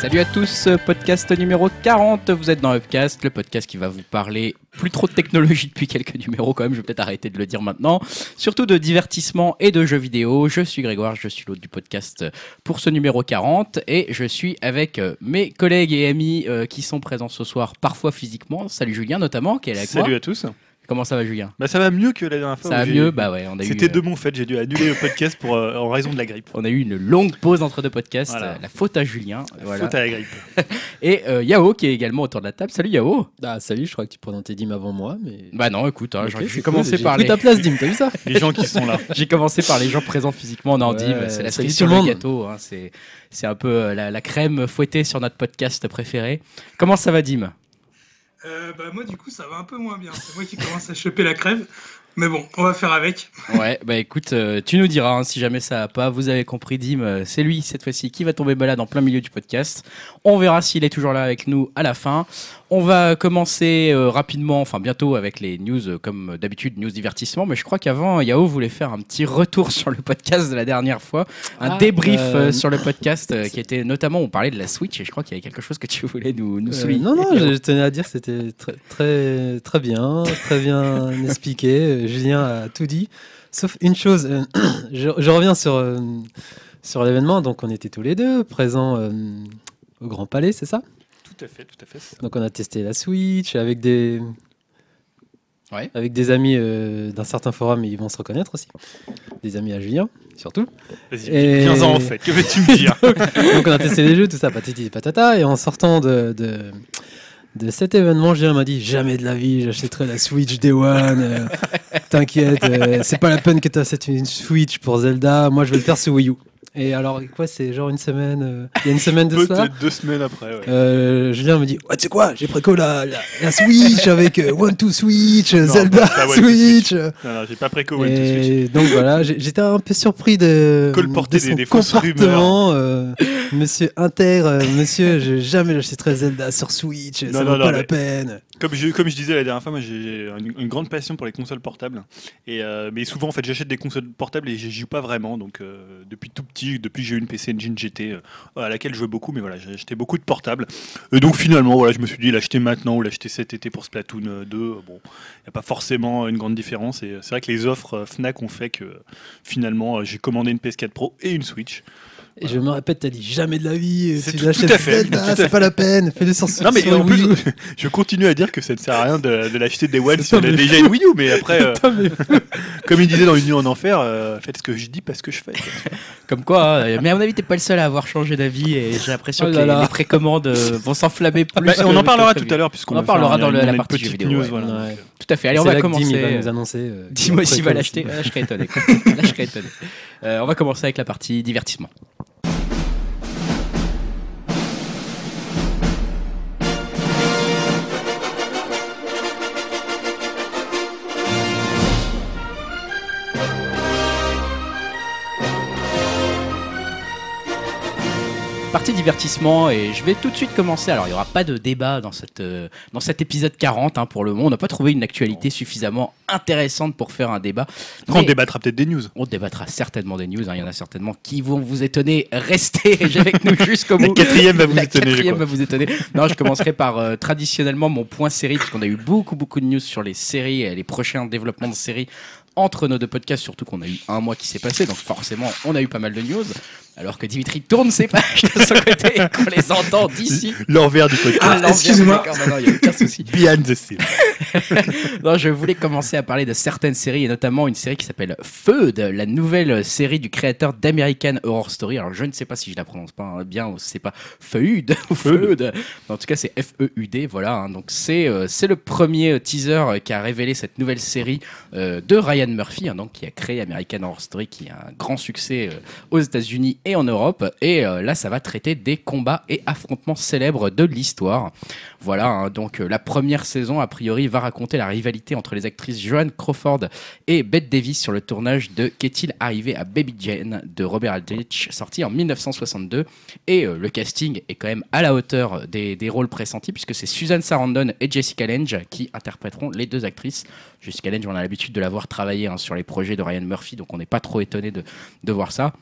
Salut à tous, podcast numéro 40, vous êtes dans Upcast, le podcast qui va vous parler plus trop de technologie depuis quelques numéros quand même, je vais peut-être arrêter de le dire maintenant, surtout de divertissement et de jeux vidéo. Je suis Grégoire, je suis l'hôte du podcast pour ce numéro 40 et je suis avec euh, mes collègues et amis euh, qui sont présents ce soir, parfois physiquement. Salut Julien notamment, qui est là. Salut à tous. Comment ça va Julien? Bah ça va mieux que la dernière fois. Ça va mieux? Bah ouais, on a eu... C'était euh, de mon fait, j'ai dû annuler le podcast pour, euh, en raison de la grippe. On a eu une longue pause entre deux podcasts, Voilà. euh, la faute à Julien. voilà. Faute à la grippe. Et euh, Yao qui est également autour de la table. Salut Yao Ah salut, je crois que tu présentais Dim avant moi, mais. Bah non, écoute, hein, j'ai- cool, commencé j'ai par pris les... ta place, Dim, t'as vu ça? Les gens qui sont là. J'ai commencé par les gens présents physiquement en ordi, Ouais, c'est la cerise sur le monde. gâteau. hein, c'est, c'est un peu euh, la, la crème fouettée sur notre podcast préféré. Comment ça va, Dim? Euh, bah moi du coup ça va un peu moins bien. C'est moi qui commence à choper la crève. Mais bon, on va faire avec. Ouais, bah écoute, euh, tu nous diras hein, si jamais ça va pas. Vous avez compris, Dim, euh, c'est lui cette fois-ci qui va tomber malade en plein milieu du podcast. On verra s'il est toujours là avec nous à la fin. On va commencer euh, rapidement, enfin bientôt avec les news, euh, comme d'habitude, news divertissement. Mais je crois qu'avant, Yao voulait faire un petit retour sur le podcast de la dernière fois, un Ah, débrief sur le podcast euh, qui était notamment, on parlait de la Switch et je crois qu'il y avait quelque chose que tu voulais nous, nous Euh, souligner. non, non, je, tenais à dire que c'était très, très, très bien, très bien expliqué. Julien a tout dit. Sauf une chose, euh, je, je reviens sur, euh, sur l'événement. Donc, on était tous les deux présents euh, au Grand Palais, c'est ça? Tout à fait, tout à fait. c'est ça. Donc, on a testé la Switch avec des. Ouais. Avec des amis euh, d'un certain forum, ils vont se reconnaître aussi. Des amis à Julien, surtout. Vas-y, Et- viens-en en fait. Que veux-tu me dire? Donc on a testé les jeux, tout ça, patati patata, et en sortant de, de, de cet événement, Julien m'a dit jamais de la vie, j'achèterai la Switch Day One. euh, T'inquiète, euh, c'est pas la peine que tu achètes une Switch pour Zelda. Moi, je vais le faire sur Wii U. Et alors, quoi, c'est genre une semaine, euh, il y a une semaine de cela. Peut-être deux semaines après. Ouais. Euh, Julien me dit ouais, tu sais quoi, j'ai préco la, la, la Switch avec euh, One to Switch, Non, Zelda pas Switch. Non, non, j'ai pas préco One to Switch. Donc voilà, j'ai- j'étais un peu surpris de, Colporter de des- son des fausses comportement. euh, monsieur Inter, euh, monsieur, je jamais j'achèterai Zelda sur Switch, ça vaut pas la peine. Comme je, disais la dernière fois, moi j'ai une, grande passion pour les consoles portables. Euh, mais souvent, en fait, j'achète des consoles portables et j'y joue pas vraiment. Euh, depuis tout petit, depuis j'ai eu une PC Engine GT euh, à laquelle je jouais beaucoup, mais voilà, j'ai acheté beaucoup de portables. Donc, finalement, je me suis dit l'acheter maintenant ou l'acheter cet été pour Splatoon euh, 2. euh, Bon, il n'y a pas forcément une grande différence. C'est vrai que les offres Fnac ont fait que finalement, j'ai commandé une PS4 Pro et une Switch. Et je me répète, t'as dit jamais de la vie, euh, C'est tu tout- l'achètes tout à fait, Zelda, tout à c'est pas la peine, fais-le sur Non, mais en plus, je continue à dire que ça ne sert à rien de, de l'acheter des One si on a déjà une Wii U. Mais après. euh, Comme il disait dans Union en Enfer, euh, faites ce que je dis, pas ce que je fais. Comme quoi, mais à mon avis, t'es pas le seul à avoir changé d'avis et j'ai l'impression Oh que là les, là. les précommandes vont s'enflammer plus. Bah, que- on en parlera tout à l'heure, puisqu'on On en parlera dans la une partie vidéo. Tout à fait. Allez, on va là commencer. nous annoncer. Dis-moi s'il va l'acheter. aussi. Ah, je serais étonné. Là, je serais étonné. On va commencer avec la partie divertissement. Partie divertissement et je vais tout de suite commencer. Alors il n'y aura pas de débat dans, cette, euh, dans cet épisode 40 hein, pour le moment. On n'a pas trouvé une actualité suffisamment intéressante pour faire un débat. On débattra peut-être des news. on débattra certainement des news. hein. Il y en a certainement qui vont vous étonner. Restez avec nous jusqu'au La bout. quatrième va vous La étonner, quatrième va vous étonner. Non, je commencerai par euh, traditionnellement mon point série, puisqu'on a eu beaucoup, beaucoup de news sur les séries et les prochains développements de séries entre nos deux podcasts, surtout qu'on a eu un mois qui s'est passé, donc forcément, on a eu pas mal de news. Alors que Dimitri tourne ses pages de son côté et qu'on les entend d'ici. L'envers du podcast. Ah, d'accord, non, non, il y a aucun souci. Behind the scenes. Non, je voulais commencer à parler de certaines séries et notamment une série qui s'appelle Feud, la nouvelle série du créateur d'American Horror Story. Alors, je ne sais pas si je la prononce pas hein, bien ou si c'est pas Feud ou Feud. En tout cas, c'est F-E-U-D. Voilà. hein. Donc, c'est euh, c'est le premier euh, teaser euh, qui a révélé cette nouvelle série euh, de Ryan Murphy, hein, donc qui a créé American Horror Story, qui a un grand succès euh, aux États-Unis et en Europe. Et euh, là, ça va traiter des combats et affrontements célèbres de l'histoire. Voilà, hein, donc euh, la première saison, a priori, va raconter la rivalité entre les actrices Joan Crawford et Bette Davis sur le tournage de Qu'est-il arrivé à Baby Jane de Robert Aldrich, sorti en 1962. Et euh, le casting est quand même à la hauteur des, des rôles pressentis, puisque c'est Susan Sarandon et Jessica Lange qui interpréteront les deux actrices. Jessica Lange, on a l'habitude de la voir travailler hein, sur les projets de Ryan Murphy, donc on n'est pas trop étonné de, de voir ça.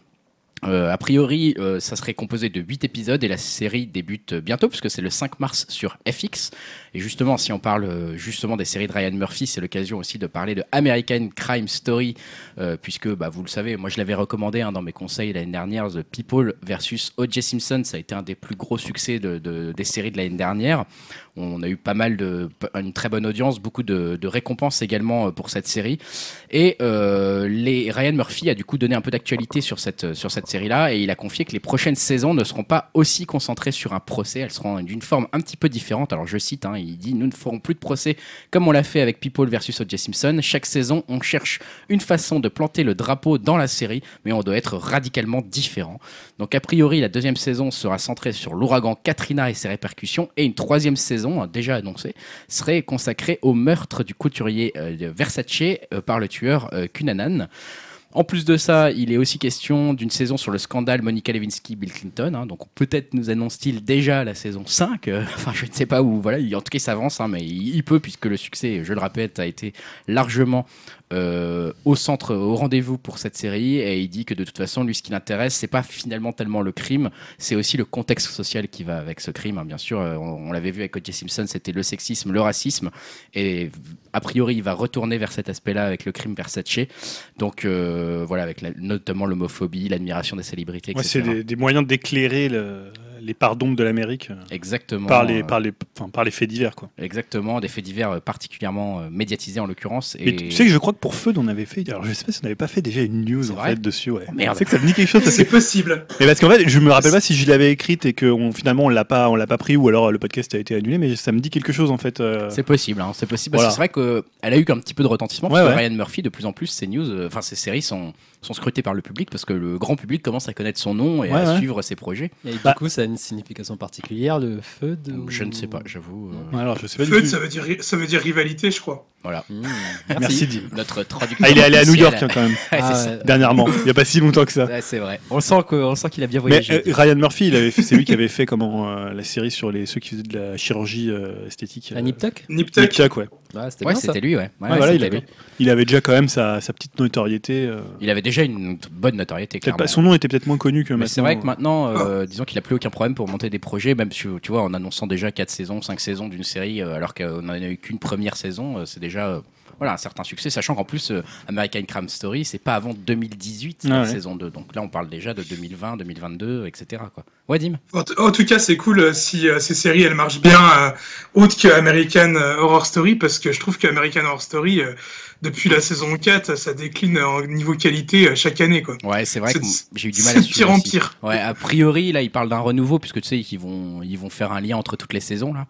Euh, a priori, euh, ça serait composé de 8 épisodes et la série débute bientôt puisque c'est le 5 mars sur FX. Et justement, si on parle euh, justement des séries de Ryan Murphy, c'est l'occasion aussi de parler de American Crime Story euh, puisque bah, vous le savez, moi je l'avais recommandé hein, dans mes conseils l'année dernière, The People versus O.J. Simpson, ça a été un des plus gros succès de, de- des séries de l'année dernière. On a eu pas mal de, une très bonne audience, beaucoup de, récompenses également euh, pour cette série. Et euh, Ryan Murphy a du coup donné un peu d'actualité sur cette, sur cette série-là et il a confié que les prochaines saisons ne seront pas aussi concentrées sur un procès, elles seront d'une forme un petit peu différente. Alors je cite, hein, il dit Nous ne ferons plus de procès comme on l'a fait avec People versus O.J. Simpson. Chaque saison, on cherche une façon de planter le drapeau dans la série, mais on doit être radicalement différent. Donc a priori, la deuxième saison sera centrée sur l'ouragan Katrina et ses répercussions, et une troisième saison, euh, déjà annoncée, serait consacrée au meurtre du couturier euh, Versace euh, par le tueur euh, Cunanan. En plus de ça, il est aussi question d'une saison sur le scandale Monica Lewinsky-Bill Clinton. hein. donc peut-être nous annonce-t-il déjà la saison 5. euh, enfin, je ne sais pas où. Voilà, il- en tout cas, il s'avance, hein, mais il peut, puisque le succès, je le répète, a été largement euh, au centre, au rendez-vous pour cette série. Et il dit que de toute façon, lui, ce qui l'intéresse, c'est pas finalement tellement le crime, c'est aussi le contexte social qui va avec ce crime. hein. Bien sûr, euh, on, on l'avait vu avec O.J. Simpson, c'était le sexisme, le racisme. Et a priori, il va retourner vers cet aspect-là avec le crime Versace. Donc euh, voilà, avec la- notamment l'homophobie, l'admiration des célébrités, Ouais, c'est des, des moyens d'éclairer le- les parts d'ombre de l'Amérique euh, Exactement. par, les, euh, par, les, enfin, par les faits divers. Quoi. Exactement, des faits divers euh, particulièrement médiatisés en l'occurrence. Mais Et... tu sais que je crois que pour Feud, on avait fait. Alors je sais pas si on n'avait pas fait déjà une news en fait dessus. Ouais. Oh, merde. Tu sais que ça me dit quelque chose C'est possible. Mais parce qu'en fait, je me rappelle pas si je l'avais écrite et que on- finalement on l'a pas, on l'a pas pris ou alors le podcast a été annulé, mais ça me dit quelque chose en fait. euh. C'est possible, hein, c'est possible. Parce Voilà. que c'est vrai qu'elle a eu un petit peu de retentissement. Ouais, parce que ouais. Ryan Murphy, de plus en plus, ses news, euh, enfin ses séries sont, sont scrutées par le public parce que le grand public commence à connaître son nom et Ouais, à ouais. suivre ses projets. Et du Bah. coup, ça a une signification particulière, le feu de. Je ne sais pas, j'avoue. euh, Ouais, alors je sais pas du Feud, ça veut dire, ça veut dire rivalité, je crois. Voilà. Mmh. Merci, Dim. Notre traducteur. Ah, il est allé à New. York hein, quand même Ah, ça. dernièrement. Il y a pas si longtemps que ça. Ouais, c'est vrai. On sent qu'il a bien Mais voyagé. euh, Ryan Murphy, il avait fait- c'est lui qui avait fait comment euh, la série sur les ceux qui faisaient de la chirurgie euh, esthétique. Un nip tuck Nip Nip Tuck. Ouais. Ouais, c'était ouais, bien ça. c'était lui, ouais. Ouais, Ouais, voilà, il avait, lui. il avait déjà quand même sa, sa petite notoriété. euh. Il avait déjà une bonne notoriété, Peut-être clairement. pas- son nom était peut-être moins connu que Mais maintenant. c'est vrai que maintenant, euh, disons qu'il a plus aucun problème pour monter des projets, même si, tu vois, en annonçant déjà 4 saisons, 5 saisons d'une série, euh, alors qu'on n'en a eu qu'une première saison, euh, c'est déjà euh, voilà, un certain succès, sachant qu'en plus, euh, American Crime Story, c'est pas avant 2018, Ah la ouais. saison 2. Donc là, on parle déjà de 2020, 2022, etc. Quoi. Ouais, Dim En, tout cas, c'est cool euh, si euh, ces séries elles marchent bien euh, autre que American euh, Horror Story parce que je trouve qu'American Horror Story euh, depuis la saison 4, ça décline en niveau qualité euh, chaque année quoi. Ouais, c'est vrai que j'ai eu du mal à suivre. pire en pire. Ouais, a priori, là, ils parlent d'un renouveau, puisque tu sais, ils vont, ils vont faire un lien entre toutes les saisons, là.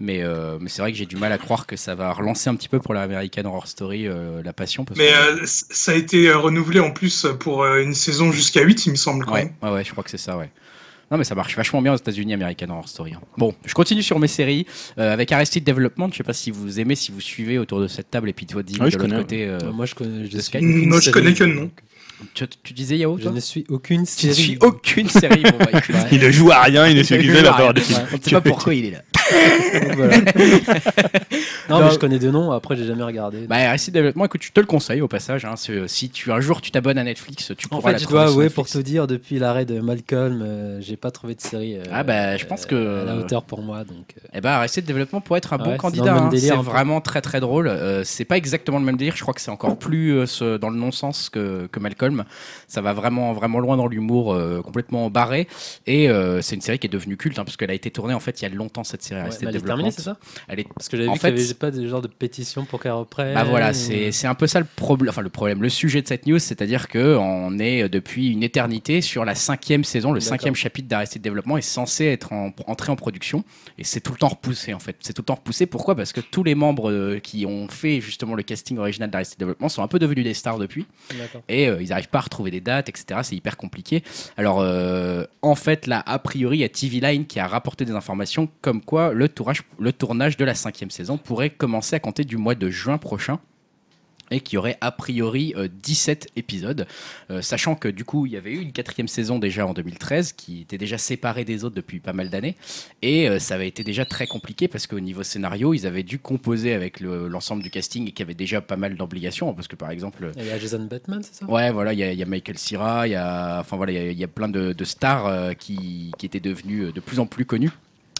Mais, euh, mais c'est vrai que j'ai du mal à croire que ça va relancer un petit peu pour la American Horror Story euh, la passion. Parce Mais que- euh, ça a été renouvelé en plus pour une saison jusqu'à 8, il me semble. Quand Ouais, même. ouais, ouais, je crois que c'est ça, ouais. Non, mais ça marche vachement bien aux États-Unis, American Horror Story. hein. Bon, je continue sur mes séries euh, avec Arrested Development. Je sais pas si vous aimez, si vous suivez autour de cette table, et puis toi, Dim, Ouais, de je l'autre côté. euh, Moi, je connais. Je de Sky. Moi, je connais que le nom. Tu, tu disais Yao, Je toi ne suis aucune Tu ne série. suis aucune série. Bon, bah, écoute, Il ne joue à rien, il ne suit que la parole de film. On ne sait pas pourquoi il est là. Voilà. non, Non. mais je connais deux noms. Après, j'ai jamais regardé. Bah, Arrested Development, écoute, je te le conseille au passage. hein, si tu un jour tu t'abonnes à Netflix, tu en pourras fait, la je dois avouer, pour te dire, depuis l'arrêt de Malcolm, euh, j'ai pas trouvé de série. euh, Ah bah, je pense que- euh, à la hauteur pour moi. Donc, euh, Eh ben, Arrested Development pourrait être un bon candidat. hein. délire, C'est vraiment très très drôle. Euh, c'est pas exactement le même délire. Je crois que c'est encore plus euh, ce- dans le non-sens que, que Malcolm. Ça va vraiment vraiment loin dans l'humour, euh, complètement barré. Et euh, c'est une série qui est devenue culte hein, parce qu'elle a été tournée en fait il y a longtemps cette série ouais, mais elle est terminée, c'est ça? Elle est Parce que j'avais vu qu'il y fait, avait pas de genre de pétition pour qu'elle reprenne. Bah voilà, c'est un peu ça le problème, enfin le problème, le sujet de cette news, c'est-à-dire que on est euh, depuis une éternité sur la cinquième saison, le cinquième chapitre d'Arrested Development est censé être en, entré en production et c'est tout le temps repoussé en fait. C'est tout le temps repoussé. Pourquoi? Parce que tous les membres qui ont fait justement le casting original d'Arrested Development sont un peu devenus des stars depuis et euh, ils n'arrivent pas à retrouver des dates, etc. C'est hyper compliqué. Alors, euh, en fait, là, a priori, il y a TV Line qui a rapporté des informations comme quoi le tournage, le tournage de la cinquième saison pourrait commencer à compter du mois de juin prochain. Et qui aurait a priori euh, 17 épisodes, Euh, sachant que du coup il y avait eu une quatrième saison déjà en 2013 qui était déjà séparée des autres depuis pas mal d'années. Et euh, ça avait été déjà très compliqué parce qu'au niveau scénario ils avaient dû composer avec le- l'ensemble du casting et qu'il y avait déjà pas mal d'obligations parce que par exemple Il y a Jason Bateman, c'est ça? Ouais, voilà, il y, a- il y a Michael Cera, il y a, enfin voilà, il y a- il y, a plein de, de stars euh, qui, qui étaient devenues euh, de plus en plus connues.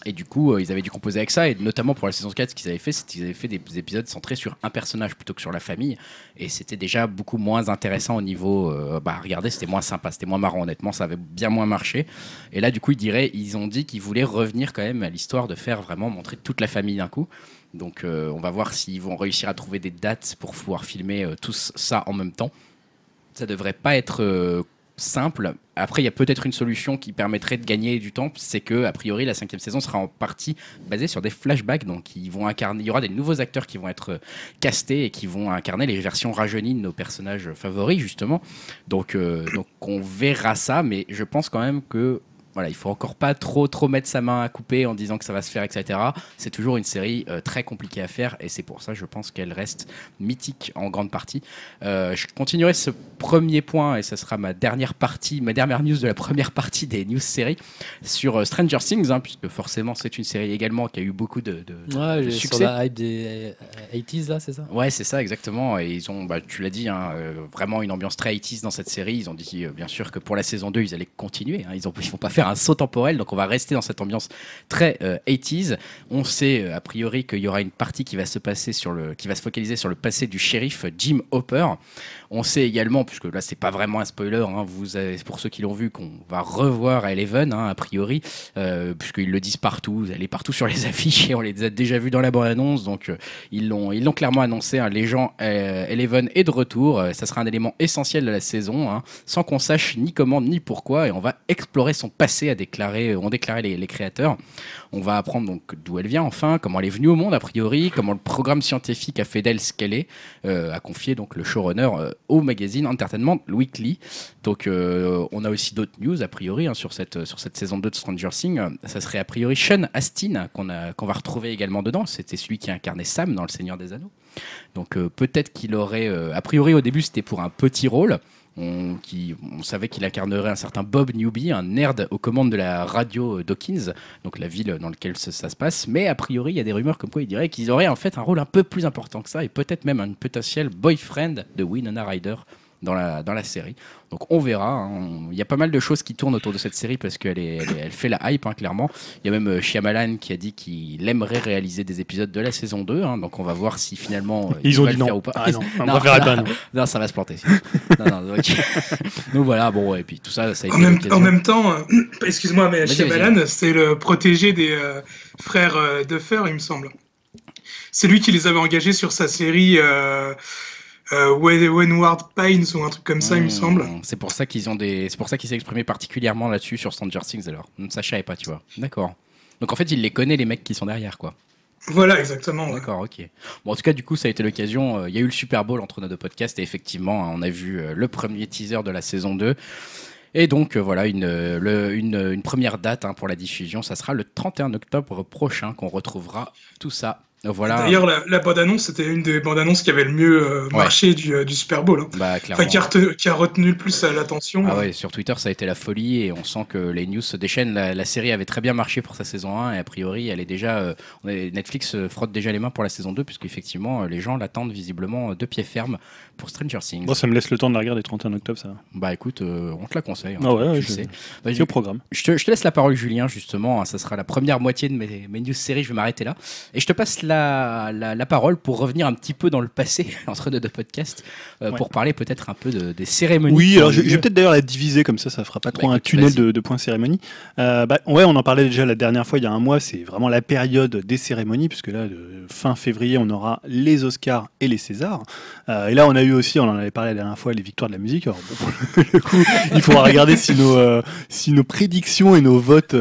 Et du coup, euh, ils avaient dû composer avec ça. Et notamment pour la saison 4, ce qu'ils avaient fait, c'est qu'ils avaient fait des épisodes centrés sur un personnage plutôt que sur la famille. Et c'était déjà beaucoup moins intéressant au niveau. euh, bah, regardez, c'était moins sympa, c'était moins marrant, honnêtement, ça avait bien moins marché. Et là, du coup, ils, diraient, ils ont dit qu'ils voulaient revenir quand même à l'histoire de faire vraiment montrer toute la famille d'un coup. Donc, euh, on va voir s'ils vont réussir à trouver des dates pour pouvoir filmer tous ça en même temps ça devrait pas être simple. Après, il y a peut-être une solution qui permettrait de gagner du temps, c'est que a priori la cinquième saison sera en partie basée sur des flashbacks, donc ils vont incarner, il y aura des nouveaux acteurs qui vont être euh, castés et qui vont incarner les versions rajeunies de nos personnages favoris justement. Donc, euh, donc on verra ça, mais je pense quand même que voilà, il faut encore pas trop trop mettre sa main à couper en disant que ça va se faire, etc. C'est toujours une série euh, très compliquée à faire et c'est pour ça, je pense qu'elle reste mythique en grande partie. Euh, je continuerai ce premier point et ce sera ma dernière partie, ma dernière news de la première partie des news séries sur euh, Stranger Things, hein, puisque forcément c'est une série également qui a eu beaucoup de, de- Ouais, de j'ai- sur succès. la hype des euh, 80s, là, c'est ça? Ouais, c'est ça, exactement. Et ils ont, bah, tu l'as dit, hein, vraiment une ambiance très 80s dans cette série. Ils ont dit, bien sûr, que pour la saison 2, ils allaient continuer. hein. Ils ne vont pas faire un saut temporel, donc on va rester dans cette ambiance très euh, 80s. On sait, euh, a priori, qu'il y aura une partie qui va se passer sur le, qui va se focaliser sur le passé du shérif Jim Hopper. On sait également, puisque là, c'est pas vraiment un spoiler, hein, vous avez, pour ceux qui l'ont vu, qu'on va revoir Eleven, hein, a priori, euh, puisqu'ils le disent partout. Elle est partout sur les affiches et on les a déjà vus dans la bande-annonce, donc. euh, ils l'ont, ils l'ont clairement annoncé. hein, les gens, euh, Eleven est de retour. Ça sera un élément essentiel de la saison, hein, sans qu'on sache ni comment ni pourquoi. Et on va explorer son passé, a déclaré, ont déclaré les, les créateurs. On va apprendre donc d'où elle vient, enfin, comment elle est venue au monde a priori, comment le programme scientifique a fait d'elle ce qu'elle est, a confié donc le showrunner au magazine Entertainment Weekly. Donc euh, on a aussi d'autres news a priori hein, sur cette sur cette saison 2 de Stranger Things. Ça serait a priori Sean Astin qu'on va retrouver également dedans. C'était celui qui incarnait Sam dans Le Seigneur des Anneaux. Donc euh, peut-être qu'il aurait euh, a priori au début c'était pour un petit rôle. On, qui, savait qu'il incarnerait un certain Bob Newby, un nerd aux commandes de la radio euh, Dawkins, donc la ville dans laquelle ça, ça se passe. Mais a priori, il y a des rumeurs comme quoi il dirait qu'ils auraient en fait un rôle un peu plus important que ça et peut-être même un potentiel boyfriend de Winona Ryder dans la, dans la série. Donc on verra. hein. Il y a pas mal de choses qui tournent autour de cette série parce qu'elle est, elle, est- elle fait la hype, hein, clairement. Il y a même euh, Shyamalan qui a dit qu'il aimerait réaliser des épisodes de la saison 2. hein. donc on va voir si finalement euh, Ils il ont va dit le non. faire ou pas. Ah non, on Non, non. pas, non. Non, ça va se planter. non. Donc voilà, bon, et puis tout ça, ça a été En même, l'occasion. en même temps, euh, excuse-moi, mais Vas-y, Shyamalan, c'est le protégé des euh, frères euh, Duffer, il me semble. C'est lui qui les avait engagés sur sa série euh, Wentworth Pines ou un truc comme ça, il me Mmh, semble. C'est pour ça qu'ils ont des, c'est pour ça qu'il s'est exprimé particulièrement là-dessus sur Stranger Things alors. Mmh, Ça je savais pas, tu vois. D'accord. Donc en fait, il les connaît les mecs qui sont derrière, quoi. Voilà, exactement. ouais. D'accord, ok. Bon, en tout cas, du coup, ça a été l'occasion. euh, Il y a eu le Super Bowl entre nos deux podcasts et effectivement, hein, on a vu euh, le premier teaser de la saison 2. Et donc, euh, voilà, une, le- une, une première date hein, pour la diffusion. Ça sera le 31 octobre prochain qu'on retrouvera tout ça. Voilà. D'ailleurs, la, la bande-annonce, c'était une des bandes-annonces qui avait le mieux euh, Ouais. marché du, euh, du Super Bowl. hein. Bah, clairement. Enfin, qui a, retenu, qui a retenu le plus euh, l'attention. Ah ouais, sur Twitter, ça a été la folie et on sent que les news se déchaînent. La, la série avait très bien marché pour sa saison 1 et a priori, elle est déjà. euh, Netflix frotte déjà les mains pour la saison 2 puisqu'effectivement, les gens l'attendent visiblement de pied ferme pour Stranger Things. Bon, ça me laisse le temps de la regarder 31 octobre, ça. Bah écoute, euh, on te la conseille. hein, Ah ouais, je- sais. Vas-y, C'est au programme. je te, je te laisse la parole, Julien, justement. hein, ça sera la première moitié de mes, mes news séries. Je vais m'arrêter là. Et je te passe la, la, la parole pour revenir un petit peu dans le passé, entre nos deux podcasts, euh, Ouais. pour parler peut-être un peu de- des cérémonies. Oui, alors je, vais peut-être d'ailleurs la diviser comme ça, ça fera pas trop Bah, un écoute, tunnel de, de points cérémonie. Euh, bah, ouais, on en parlait déjà la dernière fois, il y a un mois, c'est vraiment la période des cérémonies, puisque là, de fin février, on aura les Oscars et les Césars. Euh, et là, on a eu aussi, on en avait parlé la dernière fois, les victoires de la musique. Alors, bon, le coup, il faudra regarder si nos, si nos prédictions et nos votes,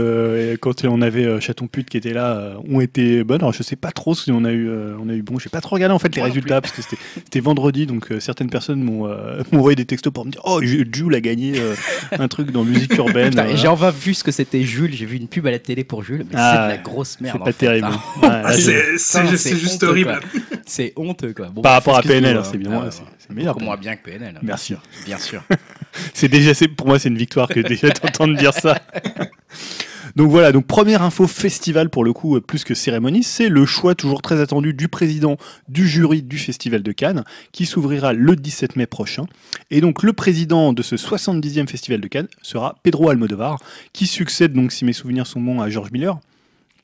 quand on avait Chaton Pute qui était là, ont été bonnes. Alors, je sais pas trop on a eu, euh, on a eu bon. J'ai pas trop regardé en fait les résultats parce que c'était c'était vendredi, donc euh, certaines personnes m'ont euh, m'ont envoyé des textos pour me dire Oh, Ju- Jules a gagné euh, un truc dans musique urbaine. Euh, J'ai enfin vu ce que c'était Jules, j'ai vu une pub à la télé pour Jules, mais Ah, c'est de la grosse merde. c'est pas terrible. hein. C'est juste honteux, horrible. quoi. C'est honteux quoi. Bon, Par rapport à PNL, hein. c'est évidemment, Ah, c'est- meilleur, moins bien que PNL. hein. Bien sûr. Bien sûr. C'est déjà, c'est- pour moi, c'est une victoire que déjà t'entendre dire ça. Donc voilà, donc première info festival pour le coup, euh, plus que cérémonie, c'est le choix toujours très attendu du président du jury du Festival de Cannes, qui s'ouvrira le 17 mai prochain. Et donc le président de ce 70e Festival de Cannes sera Pedro Almodovar, qui succède donc, si mes souvenirs sont bons, à George Miller.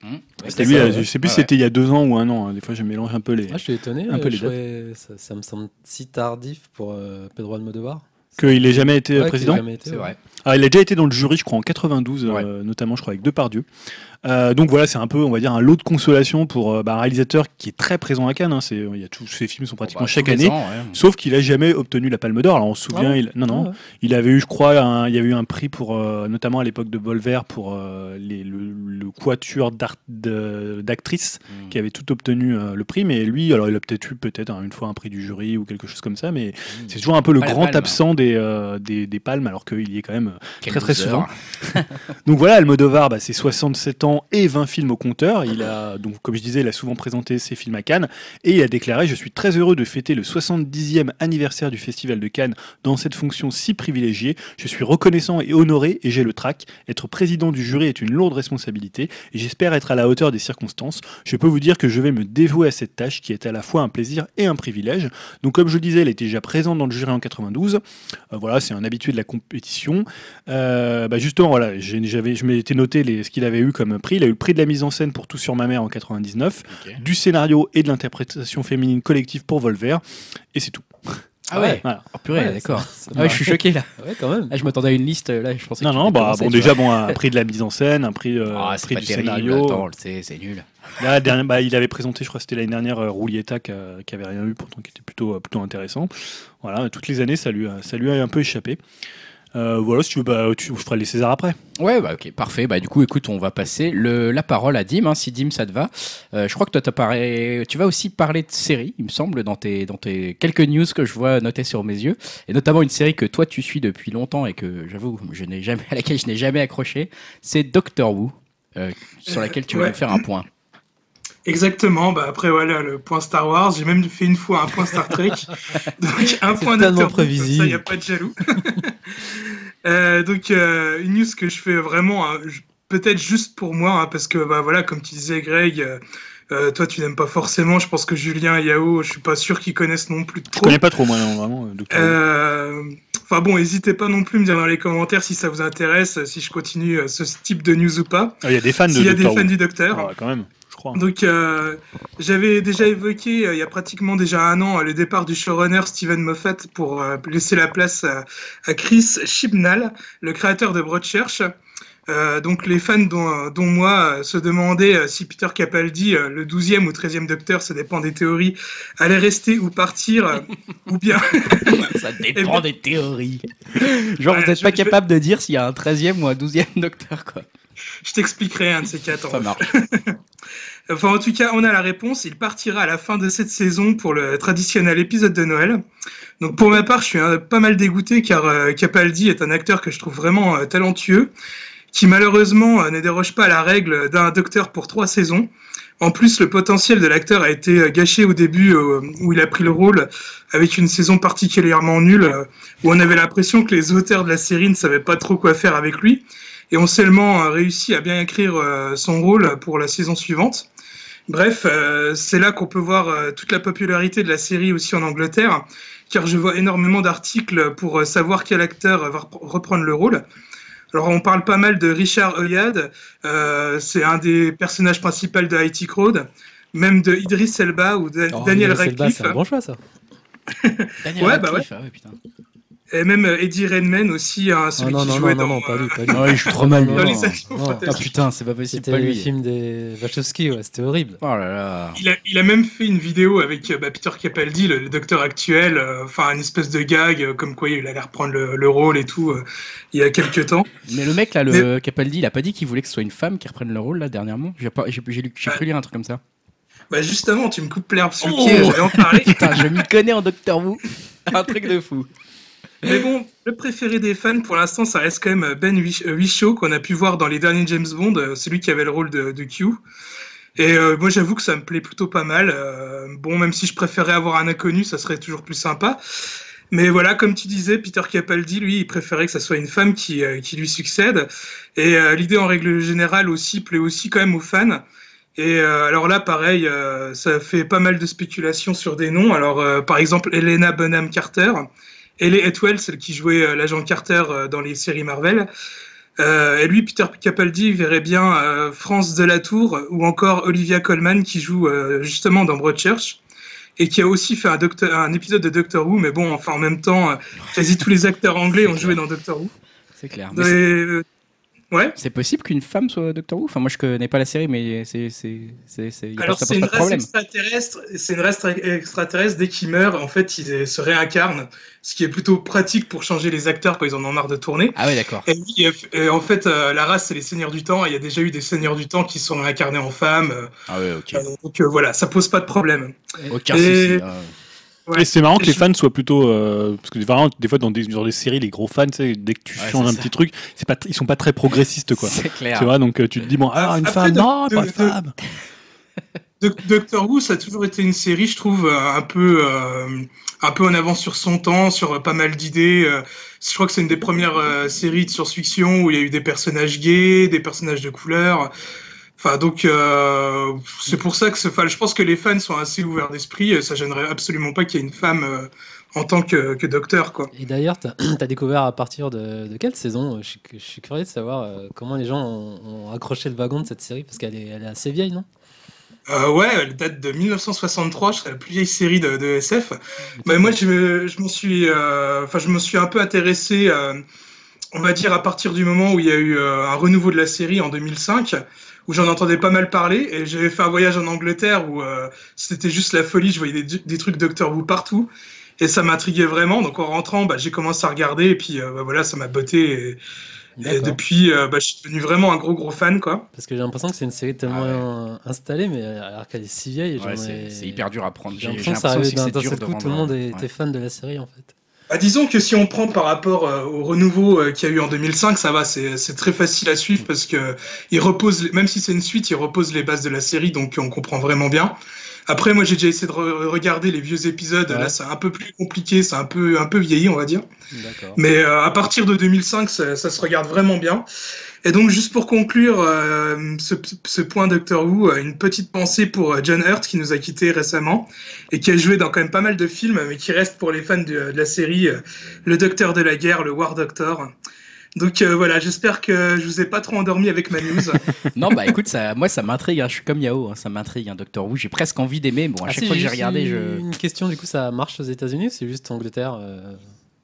Ouais, C'était lui, ça, euh, ouais. je sais plus si c'était il y a deux ans ou un an, hein. des fois je mélange un peu les... Ah, je suis étonné. Un peu euh, les trouvais- ça, ça me semble si tardif pour euh, Pedro Almodovar. Qu'il ait jamais été Ouais, président jamais été, C'est ouais. vrai. Ah, il a déjà été dans le jury, je crois, en 92, euh, notamment, je crois, avec Depardieu. Euh, donc voilà, c'est un peu, on va dire, un lot de consolation pour euh, bah, un réalisateur qui est très présent à Cannes. hein. C'est, il y a tous ses films sont pratiquement Bon, bah, chaque année. ans, ouais. Sauf qu'il a jamais obtenu la Palme d'Or. Alors on se souvient, Ah ouais il, non non, Ah ouais. il avait eu, je crois, un- il y avait eu un prix pour, euh, notamment à l'époque de Bolver pour euh, les- le, le quatuor d'actrices Hum. qui avait tout obtenu euh, le prix. Mais lui, alors il a peut-être eu peut-être hein, une fois un prix du jury ou quelque chose comme ça. Mais Hum. c'est toujours un peu le grand palme. absent des, euh, des, des palmes, alors qu'il y est quand même Quel très, très souvent. Donc voilà, Almodovar, bah, c'est 67 ans et 20 films au compteur. Il a, donc, comme je disais, il a souvent présenté ses films à Cannes et il a déclaré Je suis très heureux de fêter le 70e anniversaire du Festival de Cannes dans cette fonction si privilégiée. Je suis reconnaissant et honoré et j'ai le trac. Être président du jury est une lourde responsabilité et j'espère être à la hauteur des circonstances. Je peux vous dire que je vais me dévouer à cette tâche qui est à la fois un plaisir et un privilège. Donc, comme je le disais, il était déjà présent dans le jury en 92. Euh, voilà, c'est un habitué de la compétition. Euh, bah justement, voilà, j'avais, je m'étais noté ce qu'il avait eu comme prix. Il a eu le prix de la mise en scène pour Tout sur ma mère en 99, Ok. du scénario et de l'interprétation féminine collective pour Volver, et c'est tout. Ah ouais. Voilà. Oh purée, Ouais, d'accord. Ah ouais, je suis choqué là. Ouais, quand même. Ah, je m'attendais à une liste là, je pensais Non, que non, bah bon, déjà, bon, un prix de la mise en scène, un prix, euh, Ah, un prix du terrible. scénario. Attends, c'est nul. Là, bah, il avait présenté, je crois que c'était l'année dernière, euh, Roulietta, qui, avait rien eu, pourtant qui était plutôt, euh, plutôt intéressant. Voilà, toutes les années, ça lui a, ça lui a un peu échappé. Euh, voilà, si tu veux, bah, tu, je ferai les Césars après. Ouais, bah ok, parfait. Bah du coup, écoute, on va passer le, la parole à Dim, hein, si Dim ça te va. Euh, je crois que toi, t'as parlé- tu vas aussi parler de séries, il me semble, dans tes, dans tes quelques news que je vois notées sur mes yeux, et notamment une série que toi tu suis depuis longtemps et que j'avoue, je n'ai jamais, à laquelle je n'ai jamais accroché, c'est Doctor Who, euh, sur laquelle tu vas Ouais. faire un point. Exactement, bah après voilà le point Star Wars, j'ai même fait une fois un point Star Trek, donc un point tellement prévisible. ça il n'y a pas de jaloux. Euh, donc euh, une news que je fais vraiment, hein, je- peut-être juste pour moi, hein, parce que bah voilà comme tu disais Greg, euh, toi tu n'aimes pas forcément, je pense que Julien et Yao, je suis pas sûr qu'ils connaissent non plus Je trop. connais pas trop, moi, non, vraiment, Enfin bon, n'hésitez pas non plus à me dire dans les commentaires si ça vous intéresse, si je continue ce type de news ou pas. Ah, Il y a des fans de S'il y a des fans Who. du Docteur. Ah, quand même, je crois. Donc, euh, j'avais déjà évoqué euh, il y a pratiquement déjà un an le départ du showrunner Steven Moffat pour euh, laisser la place à, à Chris Chibnall, le créateur de Broadchurch. Euh, donc, les fans dont, dont moi euh, se demandaient euh, si Peter Capaldi, euh, le 12e ou 13e Docteur, ça dépend des théories, allait rester ou partir, euh, ou bien. ça dépend bien- des théories. Genre, vous n'êtes pas je capable de dire s'il y a un 13e ou un 12e Docteur, quoi. Je t'expliquerai un de ces quatre. Ça marche. Enfin, en tout cas, on a la réponse. Il partira à la fin de cette saison pour le traditionnel épisode de Noël. Donc, pour ma part, je suis euh, pas mal dégoûté car euh, Capaldi est un acteur que je trouve vraiment euh, talentueux, qui malheureusement euh, ne déroge pas à la règle d'un docteur pour trois saisons. En plus, le potentiel de l'acteur a été gâché au début où il a pris le rôle avec une saison particulièrement nulle où on avait l'impression que les auteurs de la série ne savaient pas trop quoi faire avec lui et ont seulement réussi à bien écrire son rôle pour la saison suivante. Bref, euh, c'est là qu'on peut voir euh, toute la popularité de la série aussi en Angleterre, car je vois énormément d'articles pour euh, savoir quel acteur va rep- reprendre le rôle. Alors on parle pas mal de Richard Oyad, euh, c'est un des personnages principaux de IT Crowd, même de Idris Elba ou de Oh, Daniel Radcliffe, C'est un bon choix, ça. Daniel Ouais, bah Radcliffe, ah ouais, putain. Et même euh, Eddie Redmayne aussi, hein, Ah celui non, qui non, jouait non, non, dans, non, pas euh, lui, pas lui. Ah ouais, je suis trop mal. Non, dans non, les non, non. Ah putain, c'est pas possible, C'était pas le lui. film des Wachowski, ouais, c'était horrible. Oh là là. Il a, il a même fait une vidéo avec euh, bah, Peter Capaldi, le, le docteur actuel, euh, enfin un espèce de gag, euh, comme quoi il allait reprendre le, le rôle et tout, euh, il y a quelques temps. Mais le mec là, le Capaldi, il a pas dit qu'il voulait que ce soit une femme qui reprenne le rôle là dernièrement? J'ai cru lire un truc comme ça. Bah justement, tu me coupes l'herbe sous le Oh. pied, j'allais en parler. Putain, je m'y connais en Doctor Who. Un truc de fou. Mais bon, le préféré des fans pour l'instant, ça reste quand même Ben Wish- euh, Whishaw qu'on a pu voir dans les derniers James Bond, euh, celui qui avait le rôle de, Q. Et euh, moi, j'avoue que ça me plaît plutôt pas mal. Bon, même si je préférais avoir un inconnu, ça serait toujours plus sympa. Mais voilà, comme tu disais, Peter Capaldi, lui, il préférait que ça soit une femme qui, qui lui succède. Et l'idée, en règle générale, aussi plaît aussi quand même aux fans. Et alors là, pareil, ça fait pas mal de spéculations sur des noms. Alors, par exemple, Helena Bonham Carter. Ellie Atwell, celle qui jouait euh, l'agent Carter euh, dans les séries Marvel. Euh, et lui, Peter Capaldi, verrait bien euh, France Delatour ou encore Olivia Colman qui joue euh, justement dans Broadchurch et qui a aussi fait un, docteur, un épisode de Doctor Who. Mais bon, enfin en même temps, quasi tous les acteurs anglais ont joué dans Doctor Who. C'est clair. Mais ouais. C'est possible qu'une femme soit Doctor Who? Enfin, moi je connais pas la série, mais c'est. Alors c'est une race extraterrestre. C'est une race extraterrestre. Dès qu'ils meurent, en fait, ils se réincarnent, ce qui est plutôt pratique pour changer les acteurs quand ils en ont marre de tourner. Ah ouais, d'accord. Et en fait, euh, la race, c'est les seigneurs du temps. et Il y a déjà eu des seigneurs du temps qui sont incarnés en femmes. euh, Ah ouais, ok. euh, donc voilà, ça pose pas de problème. Aucun Et- souci. hein. Ouais. Et c'est marrant que les fans soient plutôt. euh, parce que vraiment, des fois, dans des, dans des séries, les gros fans, dès que tu Ouais, changes un ça. petit truc, pas, ils sont pas très progressistes, quoi. C'est clair. Tu vois, donc euh, tu te dis, bon, alors une Après, femme, de- non, de- pas de femme. Doc- Doctor Who, ça a toujours été une série, je trouve, euh, un peu, euh, un peu en avance sur son temps, sur pas mal d'idées. Je crois que c'est une des premières euh, séries de science-fiction où il y a eu des personnages gays, des personnages de couleur. Enfin, donc, euh, c'est pour ça que enfin, je pense que les fans sont assez ouverts d'esprit. Ça gênerait absolument pas qu'il y ait une femme euh, en tant que, que docteur, quoi. Et d'ailleurs, tu as, découvert à partir de, de quelle saison je suis, je suis curieux de savoir euh, comment les gens ont, ont accroché le wagon de cette série, parce qu'elle est, elle est assez vieille, non? Euh, ouais, elle date de 1963, c'est la plus vieille série de, de SF. Mais moi, je, me- je m'en suis, euh, enfin, je me suis un peu intéressé, euh, on va dire, à partir du moment où il y a eu euh, un renouveau de la série en 2005, où j'en entendais pas mal parler, et j'avais fait un voyage en Angleterre où euh, c'était juste la folie, je voyais des, des trucs Doctor Who partout, et ça m'intriguait vraiment. Donc en rentrant, bah, j'ai commencé à regarder, et puis euh, bah, voilà, ça m'a botté, et, depuis, euh, bah, je suis devenu vraiment un gros gros fan, quoi. Parce que j'ai l'impression que c'est une série tellement Ah installée, mais alors qu'elle est si vieille. Ouais, c'est, hyper dur à prendre. J'ai l'impression que que d'un c'est dur seul de coup, tout le monde était ouais. fan de la série en fait. Bah, disons que si on prend par rapport euh, au renouveau euh, qu'il y a eu en 2005, ça va, c'est très facile à suivre parce que il repose, même si c'est une suite, il repose les bases de la série, donc on comprend vraiment bien. Après, moi, j'ai déjà essayé de re- regarder les vieux épisodes. Ouais. Là, c'est un peu plus compliqué, c'est un peu un peu vieilli, on va dire. Mais euh, à partir de 2005, ça, ça se regarde vraiment bien. Et donc, juste pour conclure euh, ce, ce point Doctor Who, euh, une petite pensée pour John Hurt qui nous a quittés récemment et qui a joué dans quand même pas mal de films, mais qui reste pour les fans de, de la série euh, le Docteur de la guerre, le War Doctor. Donc euh, voilà, j'espère que je vous ai pas trop endormi avec ma news. Non, bah écoute, ça, moi ça m'intrigue. hein. Je suis comme Yao, hein, ça m'intrigue. Hein, Doctor Who, j'ai presque envie d'aimer. Bon, à Ah, chaque fois que j'ai regardé, je. une- Une question, du coup, ça marche aux États-Unis ou c'est juste Angleterre euh,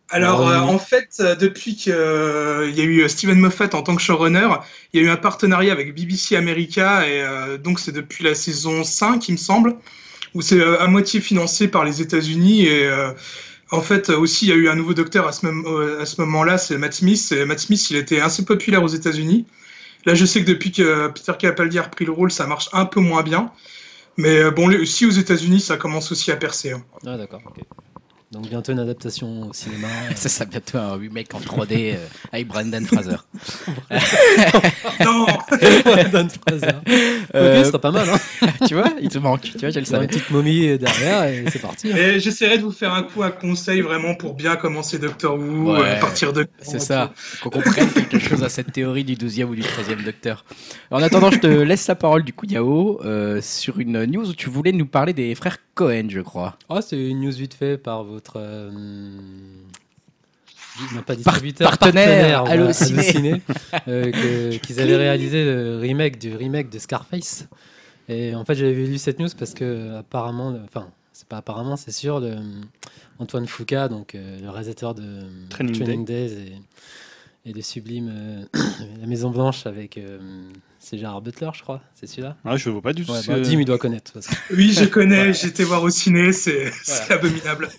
Alors, euh, en fait, depuis qu'il y a eu Steven Moffat en tant que showrunner, il y a eu un partenariat avec BBC America, et euh, donc c'est depuis la saison 5, il me semble, où c'est euh, à moitié financé par les États-Unis. Et euh, en fait, euh, aussi, il y a eu un nouveau docteur à ce, mom- euh, à ce moment-là, c'est Matt Smith. Et Matt Smith, il était assez populaire aux États-Unis. Là, je sais que depuis que Peter Capaldi a repris le rôle, ça marche un peu moins bien. Mais euh, bon, les- si aux États-Unis, ça commence aussi à percer. hein. Ah, d'accord. Donc bientôt une adaptation au cinéma. Ça, ça bientôt un remake en 3D euh, avec Brendan Fraser. Non Brandon Fraser. Euh, Ok, ce sera pas mal, hein. tu vois, il te manque. Tu vois, je le Une savais. petite momie derrière et c'est parti. hein. Et j'essaierai de vous faire un coup à conseil vraiment pour bien commencer Doctor Who, Ouais, euh, à partir de. C'est ça, qu'on comprenne quelque chose à cette théorie du 12e ou du 13e docteur. En attendant, je te laisse la parole du coup, Yao, euh, sur une news où tu voulais nous parler des frères Cohen, je crois. Oh, c'est une news vite fait par votre. euh, non, pas distributeur, partenaire, voilà, Allociné. Euh, qu'ils avaient réalisé le remake du remake de Scarface. Et en fait, j'avais lu cette news parce que apparemment, enfin, c'est pas apparemment, c'est sûr, le, Antoine Foucault, donc euh, le réalisateur de Training Days et de Sublime, euh, La Maison Blanche avec. C'est Gérard Butler, je crois. C'est celui-là Ah, je vois pas du tout. Ouais, bah, Dim, il doit connaître. Oui, je connais, j'étais voir au ciné, c'est abominable.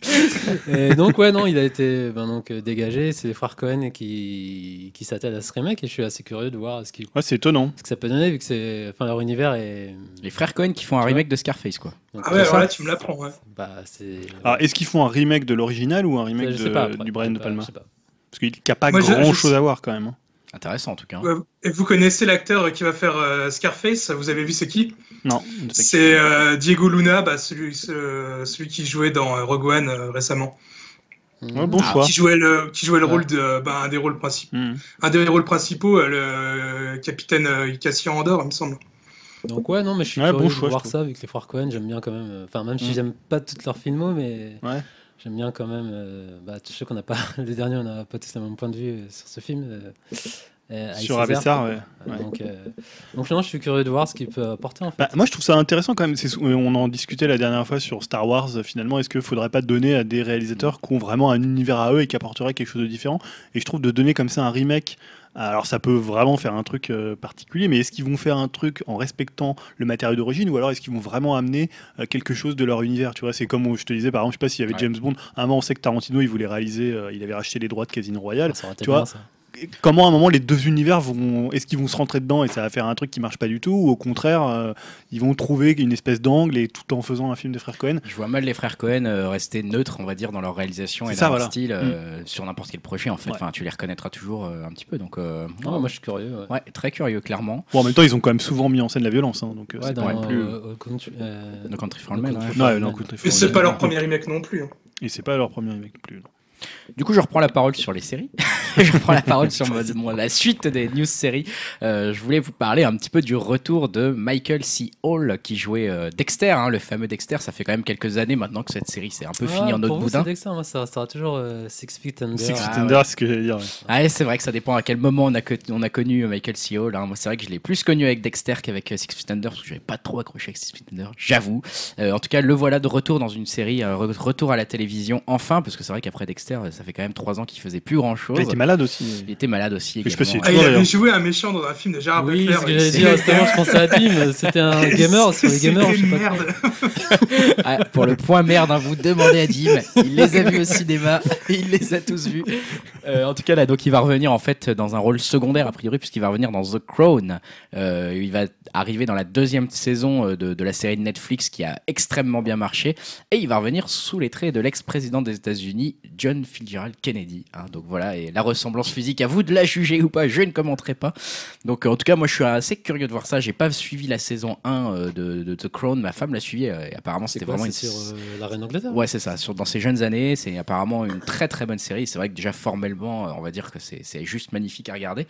Et donc, ouais, non, il a été ben, donc, dégagé. C'est les frères Cohen qui, qui s'attellent à ce remake et je suis assez curieux de voir ce, qui- Ouais, c'est étonnant. ce que ça peut donner vu que c'est, enfin, leur univers est. Les frères Cohen qui font un remake de Scarface, quoi. donc, Ah ouais, alors ça. là, tu me l'apprends. Ouais. Bah, c'est. Alors, est-ce qu'ils font un remake de l'original ou un remake je sais de- pas, après. du Brian De Palma je sais pas. Parce qu'il n'y a pas Moi, grand je- chose à voir quand même. Intéressant en tout cas. hein. Et vous connaissez l'acteur qui va faire euh, Scarface? Vous avez vu c'est qui? Non. je sais C'est euh, Diego Luna, bah, celui, ce- celui qui jouait dans euh, Rogue One euh, récemment. Ouais, bon Ah, choix. Qui jouait le, qui jouait le Ouais. rôle de, bah, un des rôles principaux. Hmm. Un des rôles principaux, le euh, capitaine euh, Cassian Andor, il me semble. Donc, ouais, non, mais je suis Ouais, curieux bon de choix, voir ça que les frères Cohen, j'aime bien quand même. euh, Enfin, même si Mm. j'aime pas toutes leurs films, mais. Ouais. J'aime bien quand même. euh, bah, je sais qu'on n'a pas. Les derniers, on n'a pas tous le même point de vue euh, sur ce film. euh, euh, Sur quoi. ouais. Ouais. Donc, euh, donc, non, je suis curieux de voir ce qu'il peut apporter en fait. Bah, moi, je trouve ça intéressant quand même. On en discutait la dernière fois sur Star Wars. Finalement, est-ce qu'il ne faudrait pas donner à des réalisateurs qui ont vraiment un univers à eux et qui apporteraient quelque chose de différent? Et je trouve de donner comme ça un remake. Alors, ça peut vraiment faire un truc euh, particulier, mais est-ce qu'ils vont faire un truc en respectant le matériau d'origine ou alors est-ce qu'ils vont vraiment amener euh, quelque chose de leur univers Tu vois, c'est comme je te disais, par exemple, je sais pas s'il y avait Ouais. James Bond. À un moment, on sait que Tarantino, il voulait réaliser, euh, il avait racheté les droits de Casino Royale. Ça tu vois, ça. Comment à un moment les deux univers vont est-ce qu'ils vont se rentrer dedans et ça va faire un truc qui marche pas du tout ou au contraire euh, ils vont trouver une espèce d'angle et tout en faisant un film des frères Cohen? Je vois mal les frères Cohen euh, rester neutres, on va dire, dans leur réalisation et C'est dans ça, leur voilà. style euh, sur n'importe quel projet en fait. Ouais. Enfin, tu les reconnaîtras toujours euh, un petit peu. Donc, euh, Non, ouais, moi, je suis curieux. Ouais. ouais, très curieux, clairement. bon en même temps ils ont quand même souvent mis en scène la violence hein, donc Ouais, c'est dans pas non plus euh, euh, No Country for Country c'est pas leur premier remake non plus. hein. et c'est pas leur premier remake non plus non. Du coup, je reprends la parole sur les séries. je reprends la parole sur mon- mon- la suite des news séries. Euh, je voulais vous parler un petit peu du retour de Michael C. Hall qui jouait euh, Dexter, hein, le fameux Dexter. Ça fait quand même quelques années maintenant que cette série c'est un peu Ah, fini en autre vous, boudin. c'est Dexter, moi, ça restera toujours euh, Six Feet Under. Six Ah, Feet ouais. Under c'est ce que j'allais dire ouais. Ah, c'est vrai que ça dépend à quel moment on a, co- on a connu Michael C. Hall. hein. Moi, c'est vrai que je l'ai plus connu avec Dexter qu'avec euh, Six Feet Under parce que j'avais pas trop accroché avec Six Feet Under, j'avoue. Euh, en tout cas, le voilà de retour dans une série, euh, re- retour à la télévision enfin, parce que c'est vrai qu'après Dexter, ça fait quand même trois ans qu'il faisait plus grand chose. il était malade aussi Il était malade aussi. Je également. Ah, il avait joué un méchant dans un film de Gérard Oui, Butler. ce que et j'allais c'est- dire, justement, je pensais à Dim. C'était un gamer sur les gamers, je sais pas. Ah, pour le point merde, hein, vous demandez à Dim. Il les a vus au cinéma, il les a tous vus. Euh, en tout cas, là, donc, il va revenir en fait dans un rôle secondaire a priori, puisqu'il va revenir dans The Crown. Euh, il va arriver dans la deuxième saison euh, de, de la série de Netflix qui a extrêmement bien marché, et il va revenir sous les traits de l'ex-président des États-Unis, John Fitzgerald Kennedy. hein. donc voilà, et la ressemblance physique, à vous de la juger ou pas, je ne commenterai pas. Donc euh, en tout cas, moi, je suis assez curieux de voir ça. J'ai pas suivi la saison 1 euh, de, de The Crown, ma femme l'a suivi, euh, et apparemment c'était vraiment une sur euh, la reine d'Angleterre Ouais, c'est ça. Sur, dans ses jeunes années, c'est apparemment une très très bonne série. C'est vrai que déjà formellement, on va dire que c'est juste magnifique à regarder.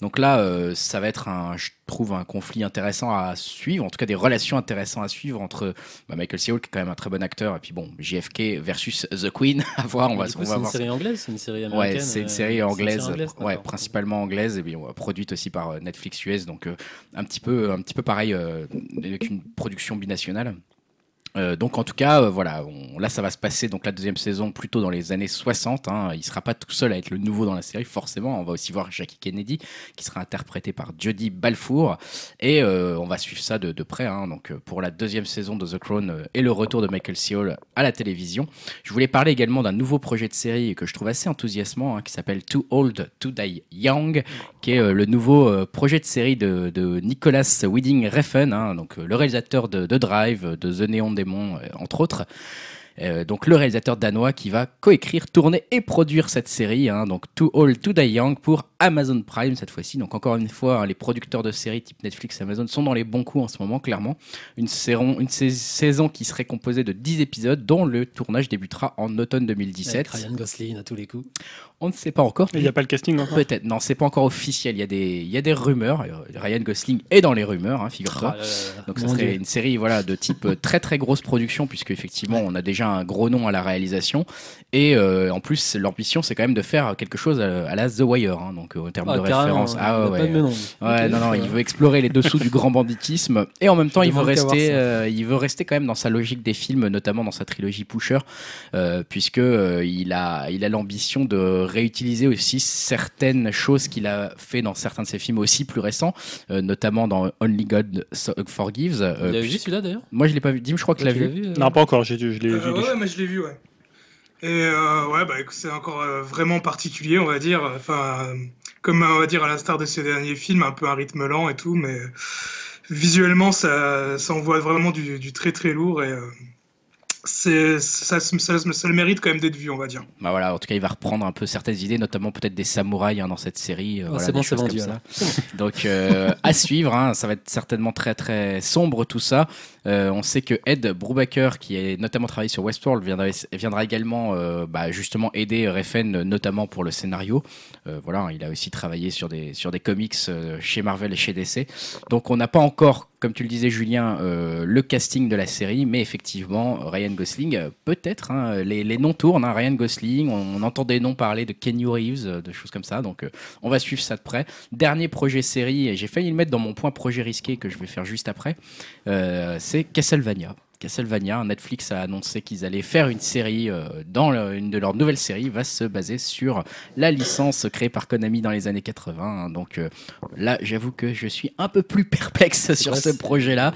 Donc là, euh, ça va être un, trouve, un conflit intéressant à suivre. En tout cas, des relations intéressantes à suivre entre bah, Michael C. Hall, qui est quand même un très bon acteur, et puis bon, JFK versus The Queen. à voir. On va, on va C'est une voir. série anglaise, c'est une série américaine. Ouais, c'est une euh, série une anglaise, série anglaise, ouais, d'accord. principalement anglaise, et bien produite aussi par euh, Netflix US, donc euh, un petit peu, un petit peu pareil, euh, avec une production binationale. Euh, donc en tout cas, euh, voilà, là ça va se passer donc la deuxième saison plutôt dans les années 60. Hein, il sera pas tout seul à être le nouveau dans la série, forcément. On va aussi voir Jackie Kennedy qui sera interprété par Jodie Balfour et euh, on va suivre ça de, près. hein. donc pour la deuxième saison de The Crown et le retour de Michael C. Hall à la télévision. Je voulais parler également d'un nouveau projet de série que je trouve assez enthousiasmant, hein, qui s'appelle Too Old to Die Young, qui est le nouveau projet de série de, de Nicolas Winding Refn, hein, donc le réalisateur de, de Drive, de The Neon Euh, entre autres. Euh, donc le réalisateur danois qui va coécrire, tourner et produire cette série, hein, donc Too Old to Die Young pour Amazon Prime cette fois-ci. Donc encore une fois, hein, les producteurs de séries type Netflix, Amazon sont dans les bons coups en ce moment, clairement. Une saison, une sais- saison qui serait composée de 10 épisodes, dont le tournage débutera en automne 2017. Avec Ryan Gosling à tous les coups. On ne sait pas encore. il n'y a pas le casting encore Peut-être, non, c'est pas encore officiel. Il y a des, il y a des rumeurs. Ryan Gosling est dans les rumeurs, hein, figure-toi. Ah. Donc ça serait Dieu. une série voilà de type euh, très très grosse production puisque effectivement on a déjà un gros nom à la réalisation et euh, en plus l'ambition c'est quand même de faire quelque chose à, à la The Wire hein. donc donc en termes Ah, de référence. il Ah ouais, pas de ouais. Ouais, non, non, il veut explorer les dessous du grand banditisme et en même temps, il veut rester, euh, il veut rester quand même dans sa logique des films, notamment dans sa trilogie Pusher, euh, puisque euh, il a, il a l'ambition de réutiliser aussi certaines choses qu'il a fait dans certains de ses films aussi plus récents, euh, notamment dans Only God Forgives. euh, Il a vu celui-là d'ailleurs? Moi, je l'ai pas vu. Dim, je crois que tu tu l'as l'as vu. vu euh Non, pas encore, j'ai- je l'ai Euh, vu. ouais, ouais, moi je l'ai vu, ouais. Et euh, ouais, bah, c'est encore euh, vraiment particulier, on va dire. Enfin, comme on va dire à l'instar de ses derniers films, un peu un rythme lent et tout, mais visuellement, ça, ça envoie vraiment du, du très très lourd et euh, c'est ça, ça, ça, ça le mérite quand même d'être vu, on va dire. Bah voilà, en tout cas, il va reprendre un peu certaines idées, notamment peut-être des samouraïs hein, dans cette série. euh, voilà, c'est bon, c'est vendu. Donc euh, à suivre, hein, ça va être certainement très très sombre tout ça. Euh, on sait que Ed Brubaker, qui est notamment travaillé sur Westworld, viendra, viendra également euh, bah, justement aider Refn, notamment pour le scénario. Euh, voilà, il a aussi travaillé sur des, sur des comics euh, chez Marvel et chez DC. Donc on n'a pas encore, comme tu le disais Julien, euh, le casting de la série, mais effectivement, Ryan Gosling, euh, peut-être, hein, les, les noms tournent, hein, Ryan Gosling, on, entend des noms parler de Kenny Reeves, euh, de choses comme ça, donc on va suivre ça de près. Dernier projet série, et j'ai failli le mettre dans mon point projet risqué que je vais faire juste après, c'est Castlevania. Castlevania, Netflix a annoncé qu'ils allaient faire une série, euh, dans le- une de leurs nouvelles séries, va se baser sur la licence créée par Konami dans les années 80. hein. donc euh, là, j'avoue que je suis un peu plus perplexe sur Ouais, ce c'est- projet-là.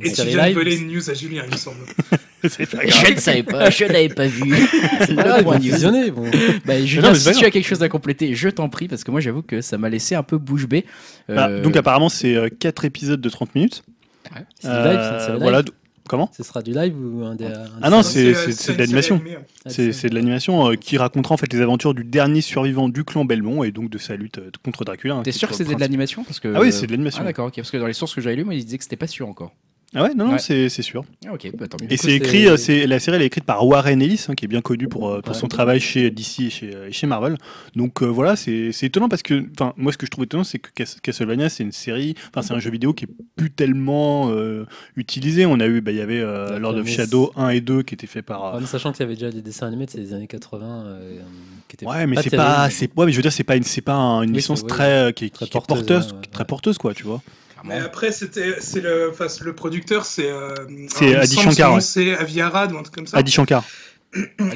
Et, tu viens de c'est- une news à Julien, il me semble. C'est pas grave. Je ne savais pas, je n'avais pas vu. Ah, vont news. fusionner, bon. Bah, Julien, c'est si pas tu grave. as quelque chose à compléter, je t'en prie, parce que moi j'avoue que ça m'a laissé un peu bouche bée. Bah, Euh, donc apparemment, c'est 4 épisodes de 30 minutes. C'est live, c'est- c'est Euh, le live voilà. Comment Ce sera du live ou un des. un des Ah non, c'est- de l'animation. Ah, C'est c'est de l'animation euh, qui racontera en fait les aventures du dernier survivant du clan Belmont et donc de sa lutte euh, contre Dracula. hein, T'es sûr que c'était de l'animation? Parce que... Ah oui, c'est de l'animation. Ah d'accord, ok, parce que dans les sources que j'avais lues, moi ils disaient que c'était pas sûr encore. Ah ouais, non, non, Ouais. c'est c'est sûr. Ah ok, bah tant mieux. Et c'est c'est- écrit, euh, c'est la série elle est écrite par Warren Ellis, hein, qui est bien connu pour, euh, pour Ouais. son travail chez DC et chez, euh, chez Marvel. Donc euh, voilà, c'est c'est étonnant parce que, enfin, moi ce que je trouve étonnant, c'est que Cas- Castlevania c'est une série, enfin c'est un jeu vidéo qui est plus tellement euh, utilisé. On a eu, bah, il y avait euh, Lord of Shadow 1 et 2 qui étaient faits par. euh, sachant qu'il y avait déjà des dessins animés de ces années 80 euh, qui étaient Ouais, mais c'est pas, c'est ouais, mais je veux dire, c'est pas une, c'est pas un- une Oui, licence c'est- très, euh, qui, est- très qui porteuse, porteuse, ouais, ouais. très porteuse quoi, tu vois. Mais après, c'était, c'est le, enfin, le producteur, c'est. euh, C'est Adi Shankar, ouais. C'est Avi Arad ou un truc comme ça. Adi Shankar.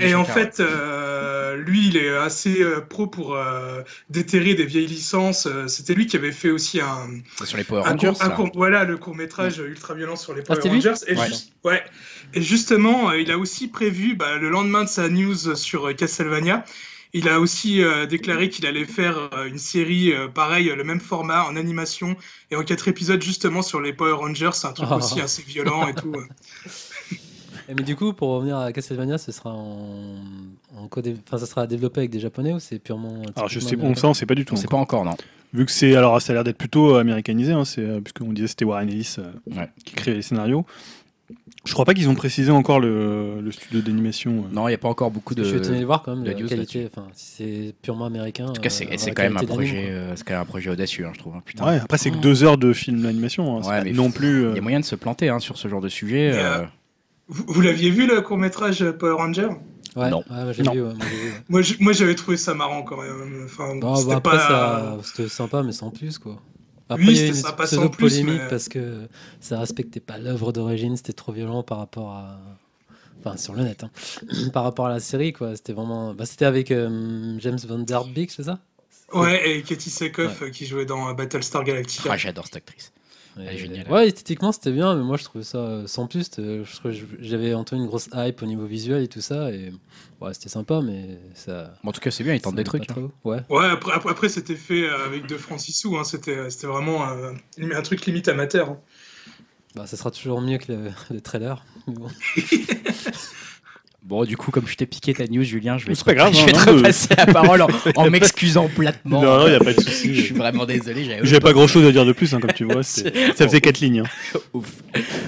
Et en fait, euh, lui, il est assez euh, pro pour euh, déterrer des vieilles licences. C'était lui qui avait fait aussi un, C'est sur les Power un Rangers. court- un court- voilà, le court métrage ultra violent sur les Ah, Power Rangers. Et, Ouais. juste- ouais. et justement, euh, il a aussi prévu, bah, le lendemain de sa news sur euh, Castlevania, il a aussi euh, déclaré qu'il allait faire euh, une série euh, pareil, euh, le même format en animation et en quatre épisodes justement sur les Power Rangers. C'est un truc Oh. aussi assez violent et tout. Et mais du coup, pour revenir à Castlevania, ce sera en, en codé... enfin, ça sera développé avec des japonais ou c'est purement. Alors je sais, bon, américain ça on sait pas du tout. On sait encore. pas encore, non. Vu que c'est, alors ça a l'air d'être plutôt américanisé, hein, c'est, euh, puisqu'on disait que c'était Warren Ellis euh, Ouais. qui crée les scénarios. Je crois pas qu'ils ont précisé encore le, le studio d'animation. euh. Non, il n'y a pas encore beaucoup de. Je suis étonné de voir quand même la qualité. Enfin, si c'est purement américain. En tout cas, c'est euh, quand même un projet, euh, c'est quand même un projet audacieux, hein, je trouve. hein, putain. Ouais, après c'est que deux heures de film d'animation, hein, Ouais, mais non plus. euh, Il y a moyen de se planter hein, sur ce genre de sujet. Et, euh, Vous, vous l'aviez vu le court métrage Power Ranger? Ouais, Non. ouais, Non. vu. ouais, moi, j'ai vu. Moi, j'- moi, j'avais trouvé ça marrant quand même. Enfin, Bon, c'était bah, pas. c'était sympa, mais sans plus, quoi. Après, Oui, il y a une sympa sans pseudo plus, polémique mais- parce que ça respectait pas l'œuvre d'origine, c'était trop violent par rapport à. Enfin, sur le net, hein. par rapport à la série, quoi. C'était vraiment. Bah, c'était avec euh, James Van Der Beek, c'est ça? Ouais, et Katie Sackhoff euh, qui jouait dans euh, Battlestar Galactica. ah, J'adore cette actrice. Elle est Et- géniale. Ouais, esthétiquement c'était bien, mais moi je trouvais ça euh, sans plus. trouvais- j'avais entendu une grosse hype au niveau visuel et tout ça, et ouais, c'était sympa, mais ça. Bon, en tout cas, c'est bien, il tente ça des trucs. hein. Ouais. Ouais, après, après, après, c'était fait euh, avec de Francisou. Hein, c'était, c'était vraiment euh, un truc limite amateur. hein. Bah, ça sera toujours mieux que le, le trailer. mais bon. Bon, du coup, comme je t'ai piqué ta news, Julien, je vais, pas grave, je hein, te repasser la parole en, en m'excusant platement. Non, non, y a pas de Je souci. suis vraiment désolé. j'avais J'avais pas grand chose à dire de plus, hein, comme tu vois. Ça faisait quatre lignes. hein. Ouf.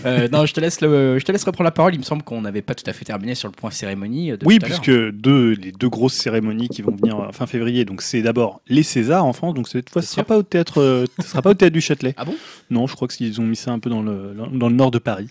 Euh, non, je te laisse le, je te laisse reprendre la parole. Il me semble qu'on n'avait pas tout à fait terminé sur le point cérémonie. euh, De Oui, tout à l'heure. puisque deux, les deux grosses cérémonies qui vont venir euh, fin février, donc c'est d'abord les Césars en France, donc cette fois ce sera sûr pas au théâtre, euh, ce sera pas au théâtre du Châtelet. Ah bon? Non, je crois qu'ils ont mis ça un peu dans le dans le nord de Paris.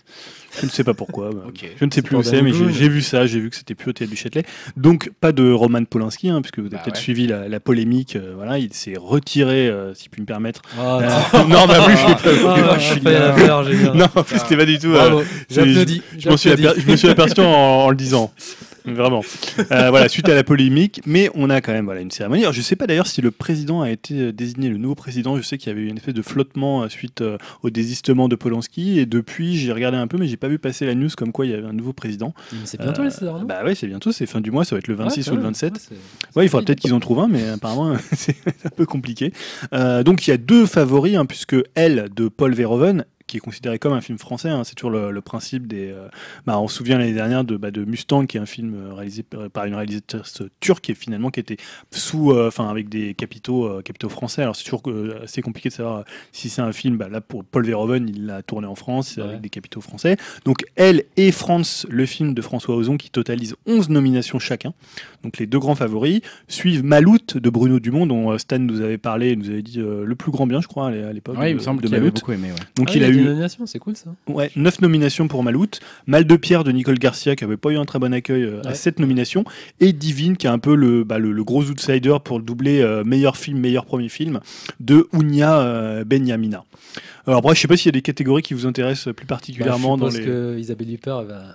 Je ne sais pas pourquoi. bah. Je ne sais plus où c'est, mais j'ai vu ça, j'ai vu que c'était plus au théâtre du Châtelet. Donc pas de Roman Polanski, hein, puisque vous avez Bah peut-être ouais. suivi la, la polémique. euh, voilà, il s'est retiré, euh, si je puis me permettre. Ah, Euh, non, bah oui, je l'ai pas vu. Ah, je suis bien. Non, en plus, c'était pas du tout. Bravo, je m'en me suis aperçu en, en le disant. Vraiment. Euh, voilà, suite à la polémique, mais on a quand même voilà, une cérémonie. Alors, je sais pas d'ailleurs si le président a été euh, désigné, le nouveau président. Je sais qu'il y avait eu une espèce de flottement euh, suite euh, au désistement de Polanski. Et depuis, j'ai regardé un peu, mais j'ai pas vu passer la news comme quoi il y avait un nouveau président. C'est bientôt Euh, les Césars, non? Bah ouais, c'est bientôt, c'est fin du mois, ça va être le 26 Ouais, ou le ouais, 27. ouais, c'est- Ouais, il faudra peut-être qu'ils en trouvent un, mais apparemment c'est un peu compliqué. Donc il y a deux favoris, hein, puisque Elle de Paul Verhoeven, qui est considéré comme un film français, hein, c'est toujours le, le principe des. euh, bah, on se souvient l'année dernière de, bah, de Mustang, qui est un film euh, réalisé par par une réalisatrice turque et finalement qui était sous, euh, enfin avec des capitaux, euh, capitaux français. Alors c'est toujours euh, assez compliqué de savoir euh, si c'est un film. Bah, là pour Paul Verhoeven, il l'a tourné en France Ouais. avec des capitaux français. Donc Elle et France, le film de François Ozon, qui totalise 11 nominations chacun. Donc les deux grands favoris suivent Maloute de Bruno Dumont, dont euh, Stan nous avait parlé, et nous avait dit euh, le plus grand bien, je crois, à l'époque. Ouais, il me semble de Maloute. beaucoup aimé. Ouais. Donc Ah, il a eu nominations, c'est cool ça. ouais, 9 nominations pour Maloute, Mal de pierre de Nicole Garcia, qui avait pas eu un très bon accueil, euh, à Ouais. 7 nominations, et Divine, qui est un peu le, bah, le, le gros outsider pour le doubler euh, meilleur film, meilleur premier film, de Ounia euh, Benyamina. Alors après, je sais pas s'il y a des catégories qui vous intéressent plus particulièrement bah, dans je les... suppose que Isabelle Huppert va-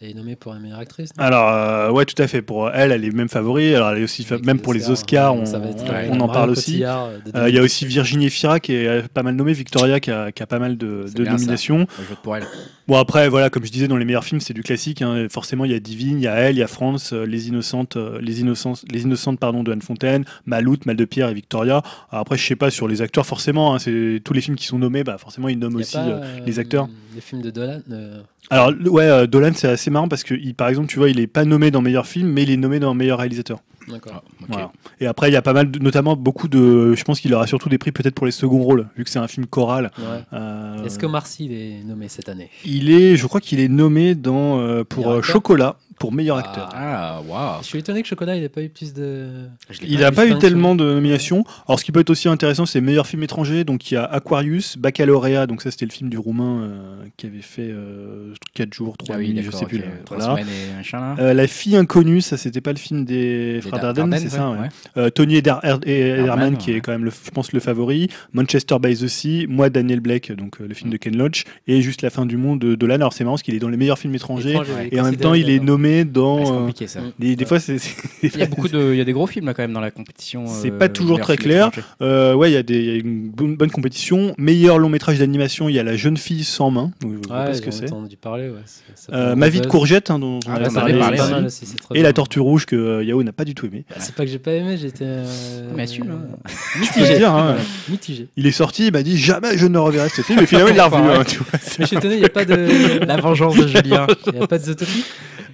elle est nommée pour la meilleure actrice. Alors, euh, ouais, tout à fait. Pour elle, elle est même favori. Alors, elle est aussi, fa- même pour les Oscars, on, ça va être, on- euh, on en parle aussi. Euh, Euh, Il y a aussi Virginie Fira qui est pas mal nommée, Victoria qui a, qui a pas mal de, nominations. Je vote pour elle. Bon après voilà comme je disais dans les meilleurs films c'est du classique. hein. Forcément il y a Divine, il y a Elle, il y a France, euh, les innocentes, euh, les innocentes, les innocentes pardon de Anne Fontaine, Maloute, Mal de Pierre et Victoria. Alors, après je sais pas sur les acteurs forcément. hein, c'est tous les films qui sont nommés bah forcément ils nomment aussi pas, euh, les acteurs. Les films de Dolan. euh, Alors ouais euh, Dolan c'est assez marrant parce que il- par exemple tu vois il est pas nommé dans meilleur film mais il est nommé dans meilleur réalisateur. D'accord. Ah. Voilà. Et après, il y a pas mal, de- notamment beaucoup de. Je pense qu'il aura surtout des prix peut-être pour les seconds rôles, vu que c'est un film choral. Ouais. Euh, Est-ce que Marcy il est nommé cette année? Il est, je crois qu'il est nommé dans euh, pour euh, Chocolat pour meilleur Ah. acteur. Ah, waouh. Je suis étonné que Chocolat il ait pas eu plus de. Il n'a pas eu tellement de nominations. Alors, ce qui peut être aussi intéressant, c'est meilleur film étranger. Donc, il y a Aquarius, Baccalauréat. Donc, ça, c'était le film du roumain euh, qui avait fait 4 jours, 3 Ah oui, nuits, je sais plus. ok. là. Trois Voilà. semaines et machin là. Euh, la fille inconnue, ça c'était pas le film des Des frères Dar- Dardenne, c'est ça ouais, ouais. Euh, Tony Eder- Er- Ederman qui ouais. est quand même le, je pense le favori, Manchester by the Sea, moi Daniel Blake donc euh, le film de Ken Loach et juste la fin du monde de Dolan. Alors c'est marrant parce qu'il est dans les meilleurs films étrangers Étrange, ouais. et en même temps il est nommé Dans c'est compliqué ça. Des, des Ouais. fois c'est Il y a beaucoup de, il y a des gros films là quand même dans la compétition. C'est euh, pas toujours très clair. euh, ouais il y a des y a une bonne, bonne compétition. Meilleur long métrage d'animation il y a La jeune fille sans main. Donc, je vois Ouais, pas ce que c'est. entendu parler. Ouais. Euh, Ma vie de courgette hein, dont on Ah, t'en parlé et bien. La tortue rouge que euh, Yao n'a pas du tout aimé. Bah, C'est pas que j'ai pas aimé, j'étais. Mais assume, Mitigé. hein. Mitigé. Il est sorti, il m'a dit jamais je ne reverrai ce film, et finalement il l'a revu. hein. Mais je suis étonné, il n'y a pas de. La vengeance de Julien. Il n'y a pas de Zootopie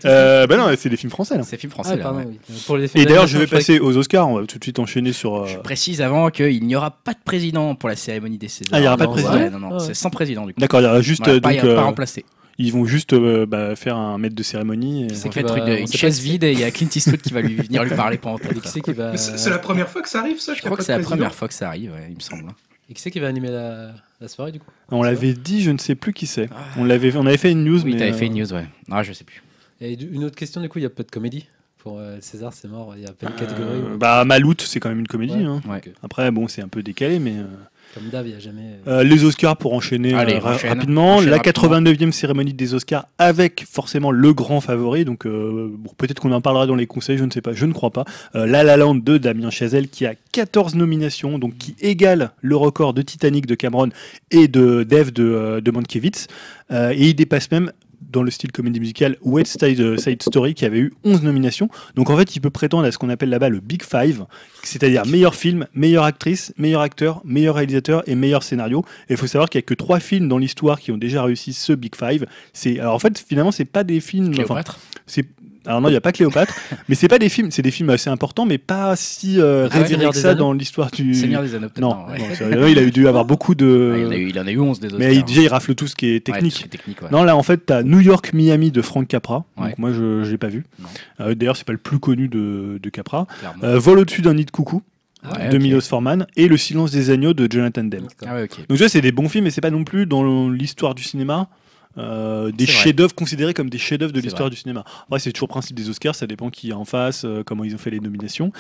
Euh, bah non, c'est des films français là. C'est film Ah, français là. pardon, ouais. oui. Pour les films Et d'ailleurs, je vais passer aux Oscars. On va tout de suite enchaîner sur. euh, Je précise avant qu'il n'y aura pas de président pour la cérémonie des Césars. Ah, il y aura pas de président ouais, Non, non, Ah ouais. c'est sans président du coup. D'accord, il y aura juste Voilà, euh, pas, donc, pas euh, remplacé. ils vont juste euh, bah, faire un maître de cérémonie. et- C'est fait, va- une, on une sait pas chaise qui vide et il y a Clint Eastwood qui va lui venir lui parler pendant tout Et qui c'est qui va. Mais C'est c'est la première fois que ça arrive, ça Je crois que c'est la première fois que ça arrive, ouais, il me semble. Et qui c'est qui va animer la, la soirée du coup? On l'avait dit, je ne sais plus qui c'est. On l'avait, on avait fait une news, Oui, mais t'avais euh, fait une news, ouais. Ah, je sais plus. Et une autre question du coup, il y a pas de comédie pour euh, César, c'est mort, il y a pas de euh, catégorie. ou- bah Maloute, c'est quand même une comédie. Ouais. hein. Ouais. Après, bon, c'est un peu décalé, mais euh, Comme d'hab, il n'y a jamais. les Oscars pour enchaîner Allez, euh, ra- enchaîne. rapidement. Enchaîne la rapidement. 89e cérémonie des Oscars avec forcément le grand favori. Donc euh, bon, peut-être qu'on en parlera dans les conseils, je ne sais pas, je ne crois pas. Euh, La La Land de Damien Chazelle qui a 14 nominations, donc qui égale le record de Titanic de Cameron et de Dev de, euh, de Mankiewicz. Euh, et il dépasse même dans le style comédie musicale West Side, Side Story qui avait eu 11 nominations. Donc en fait, il peut prétendre à ce qu'on appelle là-bas le Big Five, c'est-à-dire meilleur film, meilleure actrice, meilleur acteur, meilleur réalisateur et meilleur scénario. Et il faut savoir qu'il n'y a que trois films dans l'histoire qui ont déjà réussi ce Big Five. C'est alors en fait finalement c'est pas des films. enfin, Cléopâtre c'est alors non, il n'y a pas Cléopâtre, mais c'est pas des films, c'est des films assez importants, mais pas si euh, Ah ouais, que ça Anneaux dans l'histoire du. Seigneur des Anneaux, non, non, ouais. non, sérieux, il a dû avoir beaucoup de. Ah, il, en a eu, il en a eu 11 des autres. mais déjà, il rafle tout ce qui est technique. Non, là, en fait, t'as New York, Miami de Frank Capra. Donc, moi, je ne l'ai pas vu. Euh, D'ailleurs, c'est pas le plus connu de, de Capra. Euh, Vol au-dessus d'un nid de coucou Ah Ouais, de ok. Milos Forman et Le silence des agneaux de Jonathan Demme. Ah ouais, ok. Donc, tu vois, c'est des bons films, mais c'est pas non plus dans l'histoire du cinéma euh, des chefs-d'œuvre considérés comme des chefs-d'œuvre de l'histoire du cinéma. Après, c'est toujours le principe des Oscars, ça dépend qui est en face, euh, comment ils ont fait les nominations.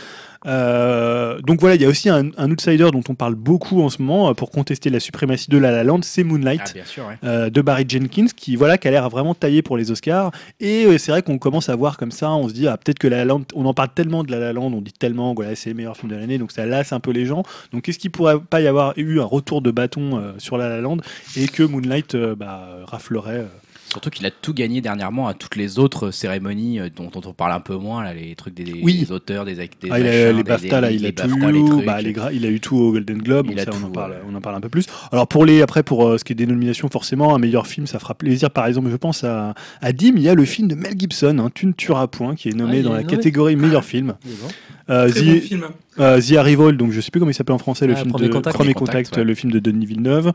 Euh, donc voilà, il y a aussi un, un outsider dont on parle beaucoup en ce moment pour contester la suprématie de La La Land, c'est Moonlight. Ah, bien sûr, ouais. de Barry Jenkins qui voilà qui a l'air vraiment taillé pour les Oscars et c'est vrai qu'on commence à voir comme ça on se dit ah, peut-être que La La Land on en parle tellement de La La Land on dit tellement voilà c'est le meilleur film de l'année donc ça lasse un peu les gens donc est-ce qu'il pourrait pas y avoir eu un retour de bâton sur La La Land et que Moonlight bah, euh, Surtout qu'il a tout gagné dernièrement à toutes les autres cérémonies euh, dont, dont on parle un peu moins, là, les trucs des, Oui. des auteurs, des, ac- des Ah, il a- machins, les BAFTA, des- là, il les a tout eu. Bah, il a eu tout au Golden Globe. Donc on, en parle, ouais. on en parle un peu plus. Alors, pour les, après, pour euh, ce qui est des nominations, forcément, un meilleur film, ça fera plaisir. Par exemple, je pense à, à Dim, il y a le film de Mel Gibson, hein, Tu ne tueras point, qui est nommé Ah, dans est la nommé. catégorie meilleur film. Euh, Très The, bon film. euh, The Arrival, donc je sais plus comment il s'appelle en français, le Ah, film Premier de Contact. Premier Premier Contact, Contact, ouais. le film de Denis Villeneuve.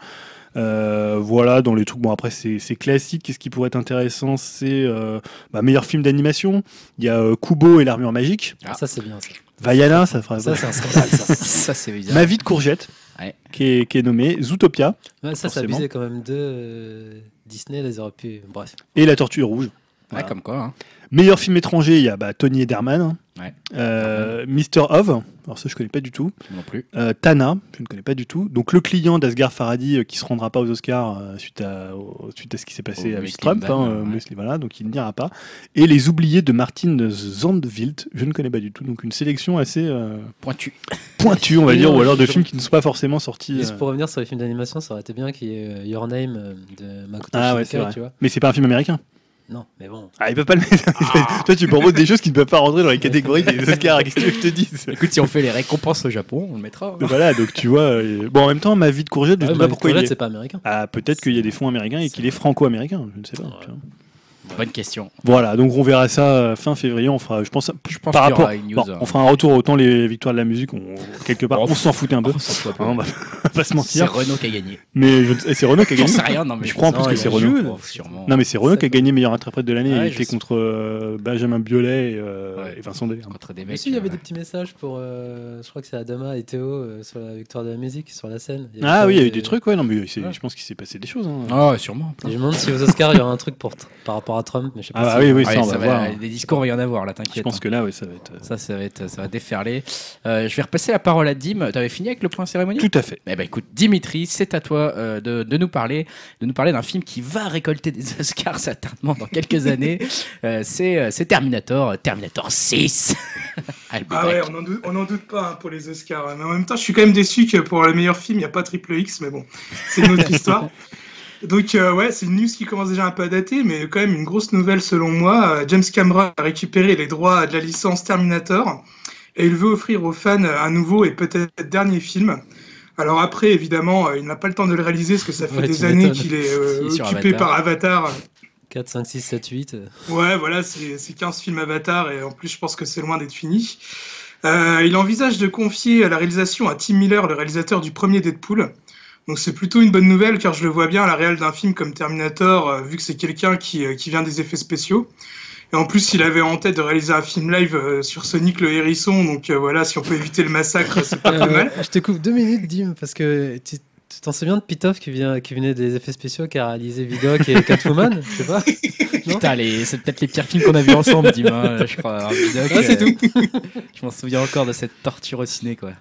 Euh, voilà, dans les trucs. Bon, après, c'est classique. Qu'est-ce qui pourrait être intéressant? C'est euh, bah, meilleur film d'animation. Il y a euh, Kubo et l'armure magique. Ah. Ça, c'est bien ça. Vaiana, ça fera. Ça, c'est un scandale, ça. ça, c'est bizarre. Ma vie de courgette, Ouais. qui, est, qui est nommé Zootopia Ouais, ça, c'est abusé quand même de Disney, les auraient pu. Bref. et La Tortue Rouge. Ouais, comme quoi. hein. Meilleur film étranger, il y a bah, Tony Ederman. Ouais. Euh, Mr. Ov, alors ça je connais pas du tout. Non plus. Euh, Tana, je ne connais pas du tout. Donc le client d'Asghar Farhadi euh, qui se rendra pas aux Oscars euh, suite, à, au- suite à ce qui s'est passé Au avec Muslim Trump. hein, euh, ouais. Muslim, voilà, donc il n'ira pas. Et Les Oubliés de Martin Zandvilt, je ne connais pas du tout. Donc une sélection assez euh, Pointu. pointue, on va dire, non, ou alors de films qui ne sont pas forcément sortis. Juste euh. pour revenir sur les films d'animation, ça aurait été bien qu'il y ait Your Name de Makoto Ah ouais, Shinkai, c'est vrai. tu vois. Mais c'est pas un film américain. Non, mais bon. Ah, ils peuvent pas le mettre. Toi, tu proposes des choses qui ne peuvent pas rentrer dans les catégories des Oscars. Qu'est-ce que je te dise Écoute, si on fait les récompenses au Japon, on le mettra. hein. Voilà, donc tu vois. euh, Bon, en même temps, ma vie de courgette, je Ah, ne sais mais pas pourquoi il est. c'est pas américain. Ah, peut-être qu'il y a des fonds américains et qu'il est franco-américain, je ne sais pas. Ouais. Bonne question. Voilà, donc on verra ça euh, fin février. On fera, je pense, Je pense par rapport, aura une news. bon, on fera un retour autant les victoires de la musique, on, quelque part, Oh, on s'en foutait un peu. Ça soit pas- Hein, on va pas se C'est mentir. Renault qui a gagné. Mais c'est Renault qui a J'en gagné. sais rien, non, mais Je crois en plus que c'est Renault. Oh, sûrement. Non, mais c'est Renault qui a gagné meilleur interprète de l'année. Ouais, il était sais. contre euh, Benjamin Biolay et, euh, Ouais. et Vincent Delerme. Contre des mecs. il y avait euh, des petits messages pour. euh, je crois que c'est Adama et Théo euh, sur la victoire de la musique, sur la scène. Ah oui, il y a eu des- trucs, ouais. Non, mais je pense qu'il s'est passé des choses. hein. Ah, sûrement. Je me demande si aux Oscars il y aura un truc pour par rapport à Trump, mais je sais pas. Ah, si- oui, oui, Ouais, ça, on ça va va- voir. Des discours, il y en a à voir, là, Je t'inquiète. pense hein. que là, oui, ça va être. euh, Ça, ça va, être, ça va déferler. Euh, je vais repasser la parole à Dim. T'avais fini avec le point cérémonie Tout à fait. Eh ben écoute, Dimitri, c'est à toi euh, de, de nous parler, de nous parler d'un film qui va récolter des Oscars certainement dans quelques années. Euh, c'est Terminator, Terminator 6. I'll be Ah ouais, on n'en doute, on en doute pas hein, pour les Oscars. Mais en même temps, je suis quand même déçu que pour le meilleur film, il n'y a pas Triple X, mais bon, c'est une autre histoire. Donc euh, ouais, c'est une news qui commence déjà un peu à dater, mais quand même une grosse nouvelle selon moi. Euh, James Cameron a récupéré les droits de la licence Terminator et il veut offrir aux fans un nouveau et peut-être dernier film. Alors après, évidemment, euh, il n'a pas le temps de le réaliser parce que ça fait Ouais, des années qu'il est euh, Si, occupé Avatar. par Avatar. 4, 5, 6, 7, 8. euh, Ouais, voilà, c'est c'est 15 films Avatar et en plus, je pense que c'est loin d'être fini. Euh, il envisage de confier la réalisation à Tim Miller, le réalisateur du premier Deadpool. Donc c'est plutôt une bonne nouvelle car je le vois bien à la réal d'un film comme Terminator, euh, vu que c'est quelqu'un qui, euh, qui vient des effets spéciaux. Et en plus, il avait en tête de réaliser un film live euh, sur Sonic le hérisson, donc euh, voilà, si on peut éviter le massacre, c'est pas plus mal. je te coupe deux minutes, Dim, parce que tu t'en souviens de Pitoff qui, vient, qui venait des effets spéciaux, qui a réalisé Vidoc et Catwoman Je sais pas? Putain, les- c'est peut-être les pires films qu'on a vus ensemble, Dim. hein, je crois. Vidoc, Ah, c'est euh, Je m'en souviens encore de cette torture au ciné, quoi.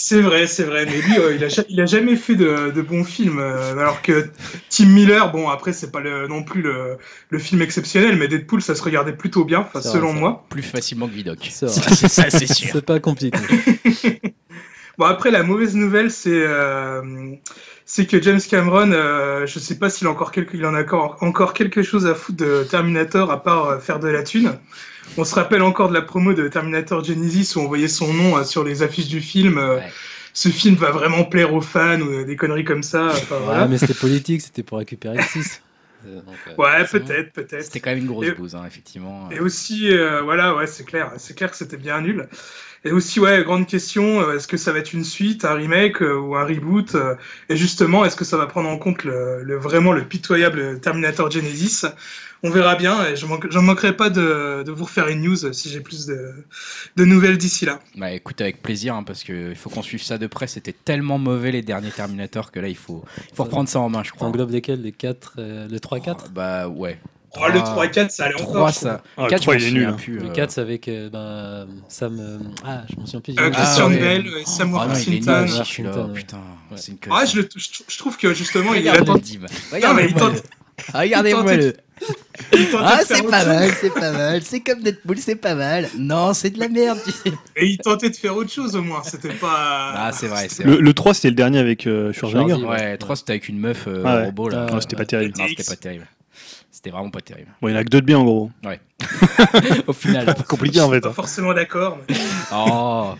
C'est vrai, c'est vrai, mais lui, euh, il, a, ja- il a jamais fait de, de bons films, euh, alors que Tim Miller, bon, après, c'est pas le- non plus le, le film exceptionnel, mais Deadpool, ça se regardait plutôt bien, vrai, selon moi. Plus facilement que Vidoc. Ça, ça, c'est sûr. C'est pas compliqué. Bon, après, la mauvaise nouvelle, c'est euh, c'est que James Cameron, euh, je sais pas s'il a encore quelque, il en a encore, encore quelque chose à foutre de Terminator à part euh, faire de la thune. On se rappelle encore de la promo de Terminator Genesis où on voyait son nom euh, sur les affiches du film. euh, Ouais. Ce film va vraiment plaire aux fans ou euh, des conneries comme ça. Enfin, voilà. Ouais, mais c'était politique, c'était pour récupérer le 6. Euh, donc, euh, Ouais, forcément. peut-être, peut-être. C'était quand même une grosse Et- bouse, hein, effectivement. Et aussi, euh, voilà, ouais, c'est clair, c'est clair que c'était bien nul. Et aussi, ouais, grande question, est-ce que ça va être une suite, un remake euh, ou un reboot euh, Et justement, est-ce que ça va prendre en compte le, le- vraiment le pitoyable Terminator Genesis on verra bien. Et je ne manquerai pas de, de, vous refaire une news si j'ai plus de, de nouvelles d'ici là. Bah écoute, avec plaisir, hein, parce qu'il faut qu'on suive ça de près. C'était tellement mauvais les derniers Terminator que là, il faut, il faut reprendre ça en main, je crois. englobe lesquels? Les 4, euh, le 3 4 oh, Bah ouais. Oh, le 3 et 4, ça allait 3, encore. Ça. Ah, 4, 3, il est nul. Plus, le 4, c'est avec euh, bah, Sam. Euh, ah, je m'en souviens plus. Euh, Christian ah, Bell, ouais. Sam ah, Worthington. Ah, Washington, putain, ouais. c'est une ah, je, le, je, je, trouve que justement, il est là. Regardez-moi le. Regardez-moi le. Ah, c'est pas mal, c'est pas mal. C'est comme Deadpool, c'est pas mal. Non, c'est de la merde, tu sais. Et il tentait de faire autre chose au moins, c'était pas. Ah, c'est vrai, c'est le, le, 3, c'était le dernier avec euh, Schwarzenegger. Ouais, 3, c'était avec une meuf euh, ah ouais. robot là. Non, c'était pas terrible. Non, c'était pas terrible. C'était vraiment pas terrible. Bon, il y en a que deux de bien en gros. Ouais. Au final. compliqué en fait. Pas forcément d'accord. Mais... Oh.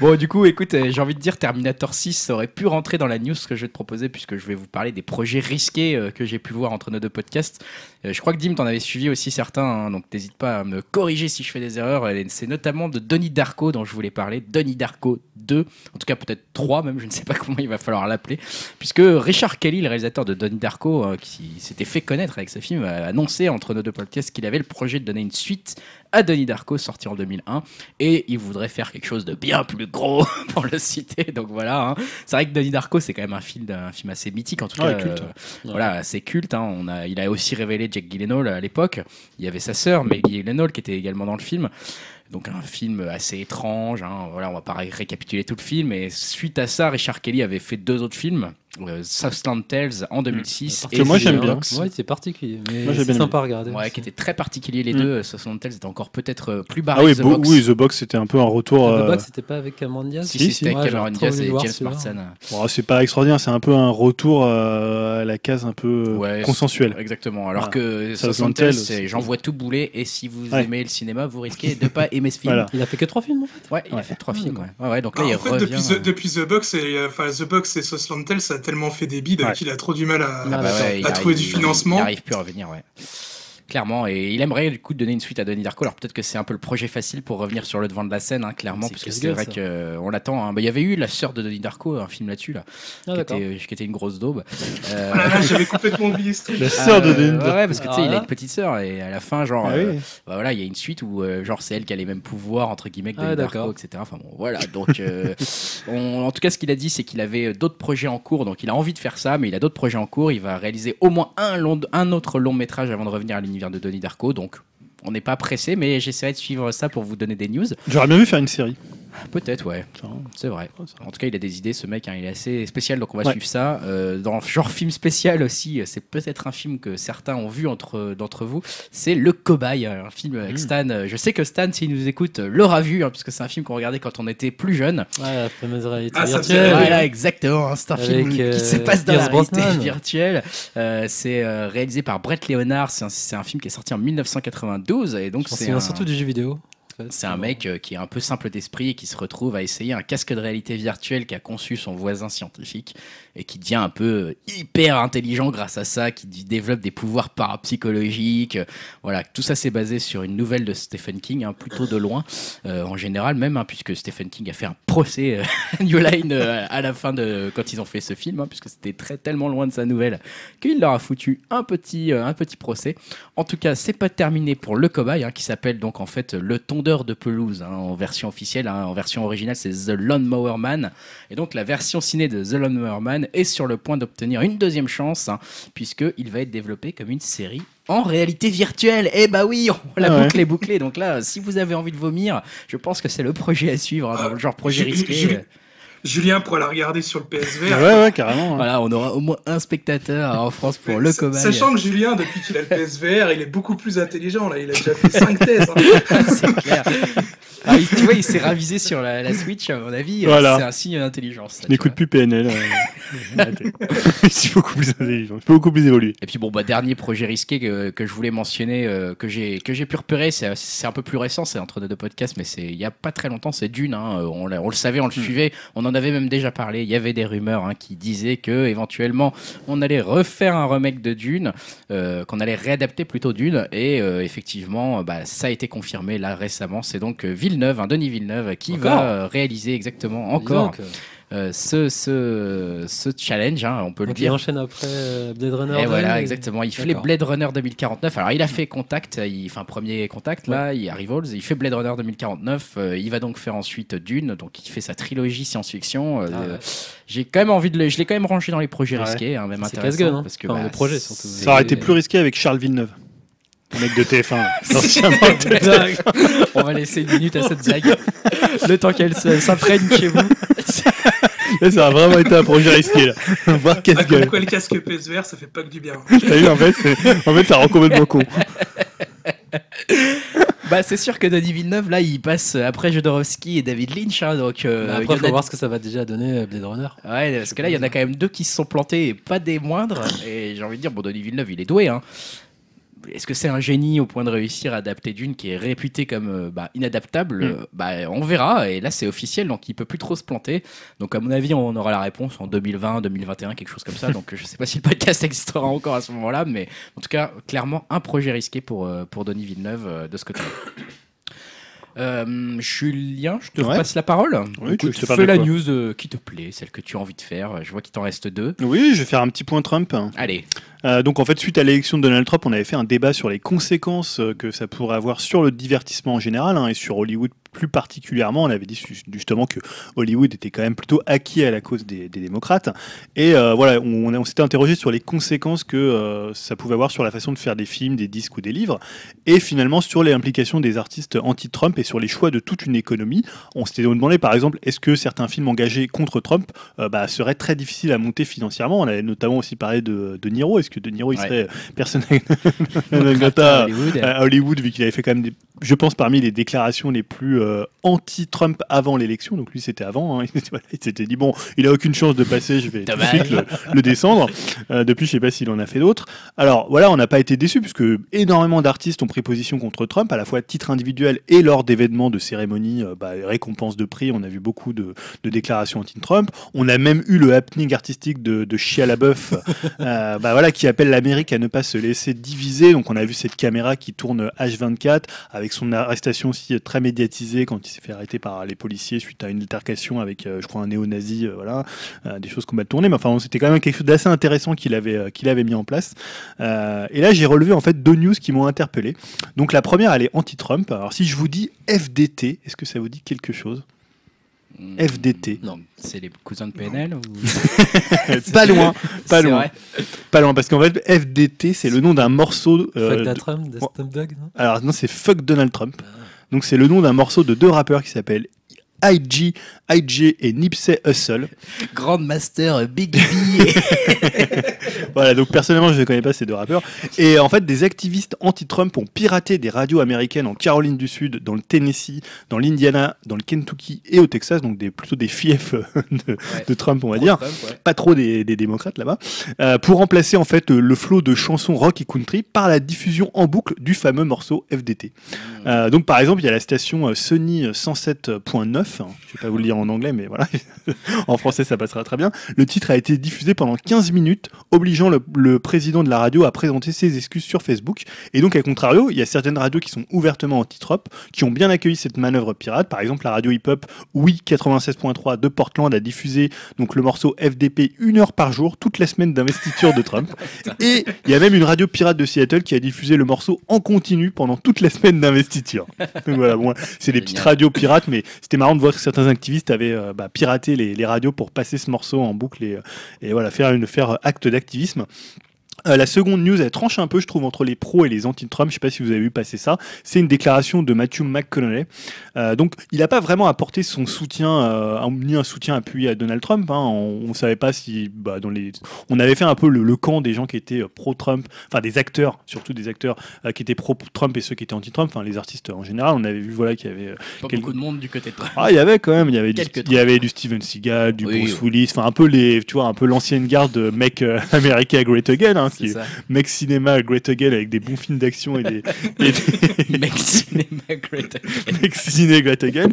Bon, du coup, écoute, euh, j'ai envie de dire Terminator 6 aurait pu rentrer dans la news que je vais te proposer puisque je vais vous parler des projets risqués euh, que j'ai pu voir entre nos deux podcasts. Euh, je crois que Dim, t'en avais suivi aussi certains, hein, donc n'hésite pas à me corriger si je fais des erreurs. C'est notamment de Donnie Darko dont je voulais parler. Donnie Darko 2, en tout cas peut-être 3 même, je ne sais pas comment il va falloir l'appeler. Puisque Richard Kelly, le réalisateur de Donnie Darko, qui s'était fait connaître avec ce film, a annoncé entre nos deux podcasts qu'il avait le projet de donner une suite à Donnie Darko, sorti en 2001. Et il voudrait faire quelque chose de bien plus gros, pour le citer. Donc voilà. Hein. C'est vrai que Donnie Darko, c'est quand même un film, un film assez mythique, en tout ouais, cas. Culte. Euh, voilà, assez culte. Hein. On a, il a aussi révélé Jack Gyllenhaal à l'époque. Il y avait sa sœur, Maggie Gyllenhaal, qui était également dans le film. Donc un film assez étrange. Hein. Voilà, on va pas récapituler tout le film. Et suite à ça, Richard Kelly avait fait deux autres films euh, Southland Tales en 2006. Que moi j'aime bien. Ouais, c'est particulier. Mais c'est bien sympa à regarder. Ouais, aussi. qui était très particulier les Mm. deux. Southland Tales était encore peut-être euh, plus Ah barré oui, que The bo- Box. oui, The Box c'était un peu un retour. The euh, Box, c'était pas avec Cameron Diaz Si, Si, c'était avec Ouais, Cameron Diaz et James. Marsden. bon, c'est pas extraordinaire, c'est un peu un retour euh, à la case un peu euh, Ouais, consensuel. Exactement. Alors Ah. que Southland Tales, j'en vois tout bouler et si vous aimez le cinéma, vous risquez de pas aimer ce film. Voilà. Il a fait que trois films en fait. Ouais, il a fait trois Ah, films. Ouais. Ouais, donc là, Ah, il en fait, revient. depuis, The, Box et euh, enfin The Box et Southland Tales, ça tellement fait des bides Ouais. qu'il a trop du mal à, Ah, bah ouais, il à trouver du financement. Il arrive plus à revenir, ouais. Clairement, et il aimerait du coup donner une suite à Donnie Darko. Alors peut-être que c'est un peu le projet facile pour revenir sur le devant de la scène, hein, clairement, parce que c'est vrai qu'on l'attend. hein. Bah, Il y avait eu la sœur de Donnie Darko, un film là-dessus, là, Ah, qui, était, qui était une grosse daube. Euh, Ah j'avais complètement oublié ce truc. La sœur de euh, Denis. ouais, ouais, parce que tu sais, il a une petite sœur et à la fin, genre, Ah euh, bah, voilà, il y a une suite où euh, genre c'est elle qui a les mêmes pouvoirs entre guillemets que Ah, Donnie Darko, etc. Enfin bon, voilà. Donc, euh, on- en tout cas, ce qu'il a dit, c'est qu'il avait d'autres projets en cours. Donc, il a envie de faire ça, mais il a d'autres projets en cours. Il va réaliser au moins un long, un autre long métrage avant de revenir à l'univers de Donnie Darko. Donc, on n'est pas pressé, mais j'essaierai de suivre ça pour vous donner des news. J'aurais bien vu faire une série. Peut-être, ouais. Hein. C'est vrai. En tout cas, il a des idées, ce mec. hein, il est assez spécial, donc on va Ouais. suivre ça. Euh, dans le genre film spécial aussi, euh, c'est peut-être un film que certains ont vu entre d'entre vous. C'est Le Cobaye, euh, un film avec Mmh. Stan. Euh, Je sais que Stan, s'il nous écoute, euh, l'aura vu, hein, puisque c'est un film qu'on regardait quand on était plus jeune. Ouais, la fameuse réalité Ah, virtuelle. Voilà, exactement. hein, C'est un film euh, qui se passe dans la réalité Brosnan. virtuelle. Euh, c'est euh, réalisé par Brett Leonard. C'est un, film qui est sorti en 1992 et donc c'est un- surtout du jeu vidéo. C'est un mec euh, qui est un peu simple d'esprit et qui se retrouve à essayer un casque de réalité virtuelle qu'a conçu son voisin scientifique et qui devient un peu euh, hyper intelligent grâce à ça, qui développe des pouvoirs parapsychologiques. Euh, Voilà, tout ça c'est basé sur une nouvelle de Stephen King, hein, plutôt de loin, euh, en général même, hein, puisque Stephen King a fait un procès à New Line à la fin de quand ils ont fait ce film, hein, puisque c'était très tellement loin de sa nouvelle qu'il leur a foutu un petit, un petit procès. En tout cas, c'est pas terminé pour le cobaye, qui s'appelle donc en fait le tondeur de pelouse en version officielle. en version originale, c'est The Lawnmower Man. Et donc la version ciné de The Lawnmower Man est sur le point d'obtenir une deuxième chance, hein, puisqu'il va être développé comme une série. En réalité virtuelle, eh bah oui, la Ah ouais. boucle est bouclée. Donc là, si vous avez envie de vomir, je pense que c'est le projet à suivre, hein, dans le genre projet risqué. Ju- Julien pourra la regarder sur le PSV. Ouais, ouais, carrément. hein. Voilà, on aura au moins un spectateur en France pour le cobaye. Sachant que Julien, depuis qu'il a le PSVR, il est beaucoup plus intelligent. Là, il a déjà fait 5 thèses. hein. c'est clair. Ah, il- tu vois, il s'est ravisé sur la, la Switch, à mon avis. euh, Voilà. C'est un signe d'intelligence. n'écoute plus PNL. euh, suis beaucoup plus intelligent. Suis beaucoup plus évolué. Et puis bon, bah, dernier projet risqué que, que je voulais mentionner, euh, que j'ai que j'ai pu repérer, c'est c'est un peu plus récent, c'est entre deux podcasts, mais c'est il y a pas très longtemps, c'est Dune. hein, euh, on, le savait, on le suivait, on en avait même déjà parlé. Il y avait des rumeurs hein, qui disaient que éventuellement on allait refaire un remake de Dune, euh, qu'on allait réadapter plutôt Dune, et euh, effectivement, bah, ça a été confirmé là récemment. C'est donc euh, Villeneuve, un Denis Villeneuve, qui Encore va réaliser exactement encore donc, euh, ce, ce, ce challenge, hein, on peut le Donc il dire. enchaîne après euh, Blade Runner. Et 2, voilà, exactement. Il fait. Blade Runner 2049. Alors, il a fait Contact, il fait un premier Contact, là, il arrive Rivals, il fait Blade Runner 2049. euh, il va donc faire ensuite Dune, donc il fait sa trilogie science-fiction. euh, Ah ouais. euh, J'ai quand même envie de le, je l'ai quand même rangé dans les projets Ouais. risqués, hein, même C'est intéressant. hein. parce que Enfin, bah, le projet, surtout. Ça aurait été plus risqué avec Charles Villeneuve. Le mec de TF1. là. L'ancien mec de Blague. On va laisser une minute à cette blague. Le temps qu'elle s'imprègne chez vous. Ça a vraiment été un projet risqué. Là. Voir Ah, qu'est-ce comme que. quoi le casque PSVR, ça fait pas que du bien. T'as vu, en fait, c'est- en fait, ça rend complètement con. Bah, c'est sûr que Denis Villeneuve, là, il passe après Jodorowsky et David Lynch. hein, donc, euh, il y Après, en faut a- voir ce que ça va déjà donner euh, Blade Runner. Ouais, parce que là, il y en a quand même deux qui se sont plantés et pas des moindres. Et j'ai envie de dire, bon, Denis Villeneuve, il est doué. Hein. Est-ce que c'est un génie au point de réussir à adapter Dune qui est réputé comme euh, bah, inadaptable Mm. Euh, bah, On verra. Et là, c'est officiel, donc il peut plus trop se planter. Donc, à mon avis, on aura la réponse en 2020, 2021, quelque chose comme ça. donc, je sais pas si le podcast existera encore à ce moment-là, mais en tout cas, clairement, un projet risqué pour, euh, pour Denis Villeneuve de ce côté-là. Euh, Julien, je te Ouais. passe la parole. Oui, tu veux que je te fais la news euh, qui te plaît, celle que tu as envie de faire. Je vois qu'il t'en reste deux. Oui, je vais faire un petit point Trump. Allez, Euh, donc en fait, suite à l'élection de Donald Trump, on avait fait un débat sur les conséquences que ça pourrait avoir sur le divertissement en général hein, et sur Hollywood plus particulièrement. On avait dit ju- justement que Hollywood était quand même plutôt acquis à la cause des, des démocrates. Et euh, voilà, on, on s'était interrogé sur les conséquences que euh, ça pouvait avoir sur la façon de faire des films, des disques ou des livres, et finalement sur les implications des artistes anti-Trump et sur les choix de toute une économie. On s'était demandé par exemple, est-ce que certains films engagés contre Trump euh, bah, seraient très difficiles à monter financièrement? On avait notamment aussi parlé de, de Niro. Est-ce que De Niro il Ouais. serait grata Hollywood? à Hollywood, vu qu'il avait fait quand même, des, je pense, parmi les déclarations les plus euh, anti-Trump avant l'élection. Donc lui, c'était avant. hein. Il s'était- dit bon, il a aucune chance de passer, je vais tout de suite le, le descendre. Euh, depuis, je sais pas s'il en a fait d'autres. Alors voilà, on n'a pas été déçus puisque énormément d'artistes ont pris position contre Trump, à la fois à titre individuel et lors d'événements de cérémonies, euh, bah, récompenses de prix. On a vu beaucoup de, de déclarations anti-Trump. On a même eu le happening artistique de, de Shia LaBeouf, bah voilà, qui appelle l'Amérique à ne pas se laisser diviser. Donc on a vu cette caméra qui tourne H24 avec son arrestation aussi très médiatisée quand il s'est fait arrêter par les policiers suite à une altercation avec, euh, je crois, un néo-nazi. euh, voilà, Euh, des choses qu'on va tourner. Mais enfin, c'était quand même quelque chose d'assez intéressant qu'il avait, euh, qu'il avait mis en place. Euh, et là, j'ai relevé en fait deux news qui m'ont interpellé. Donc la première, elle est anti-Trump. Alors si je vous dis FDT, est-ce que ça vous dit quelque chose? Hmm, FDT. Non, c'est les cousins de PNL ou... Pas loin, pas loin. vrai pas loin, parce qu'en fait FDT, c'est le nom d'un morceau. euh, Fuck de- that Trump, de Snoop Dogg, non? Alors non, c'est Fuck Donald Trump. Donc c'est le nom d'un morceau de deux rappeurs qui s'appellent IG, IG et Nipsey Hussle. Grandmaster Big B. Voilà, donc personnellement, je ne connais pas ces deux rappeurs. Et en fait, des activistes anti-Trump ont piraté des radios américaines en Caroline du Sud, dans le Tennessee, dans l'Indiana, dans le Kentucky et au Texas, donc des, plutôt des fiefs de, de Trump, on va dire. Pas trop des, des démocrates là-bas, euh, pour remplacer en fait euh, le flot de chansons rock et country par la diffusion en boucle du fameux morceau FDT. Euh, donc par exemple, il y a la station euh, Sony 107.9, hein, je vais pas vous le dire en anglais, mais voilà, en français ça passera très bien. Le titre a été diffusé pendant 15 minutes, obligeant le, le président de la radio à présenter ses excuses sur Facebook. Et donc, à contrario, il y a certaines radios qui sont ouvertement anti-Trump, qui ont bien accueilli cette manœuvre pirate. Par exemple, la radio hip-hop Oui 96.3 de Portland a diffusé donc le morceau FDP une heure par jour, toute la semaine d'investiture de Trump. Et il y a même une radio pirate de Seattle qui a diffusé le morceau en continu pendant toute la semaine d'investiture. Donc voilà, bon, c'est des petites radios pirates, mais c'était marrant de voir que certains activistes avaient euh, bah, piraté les, les radios pour passer ce morceau en boucle et, euh, et voilà, faire, une, faire acte d'activisme l'activisme. Euh, la seconde news, elle tranche un peu, je trouve, entre les pros et les anti-Trump. Je sais pas si vous avez vu passer ça. C'est une déclaration de Matthew McConaughey. Euh, donc, il n'a pas vraiment apporté son soutien, euh, ni un soutien appuyé à Donald Trump. hein. On ne savait pas si, bah, dans les, on avait fait un peu le, le camp des gens qui étaient pro-Trump, enfin des acteurs, surtout des acteurs qui étaient pro-Trump et ceux qui étaient anti-Trump, enfin les artistes en général. On avait vu voilà qu'il y avait Pas Quel- beaucoup de monde du côté de Trump. ah, il y avait quand même, il y avait du, Quelques il y avait du Steven Seagal, du Oui, Bruce oui. Willis, enfin un peu les, tu vois, un peu l'ancienne garde euh, America Great Again, hein, hein, qui est ça. mec cinéma Great Again avec des bons films d'action et des, et des- Mec cinéma great. mec ciné Great Again.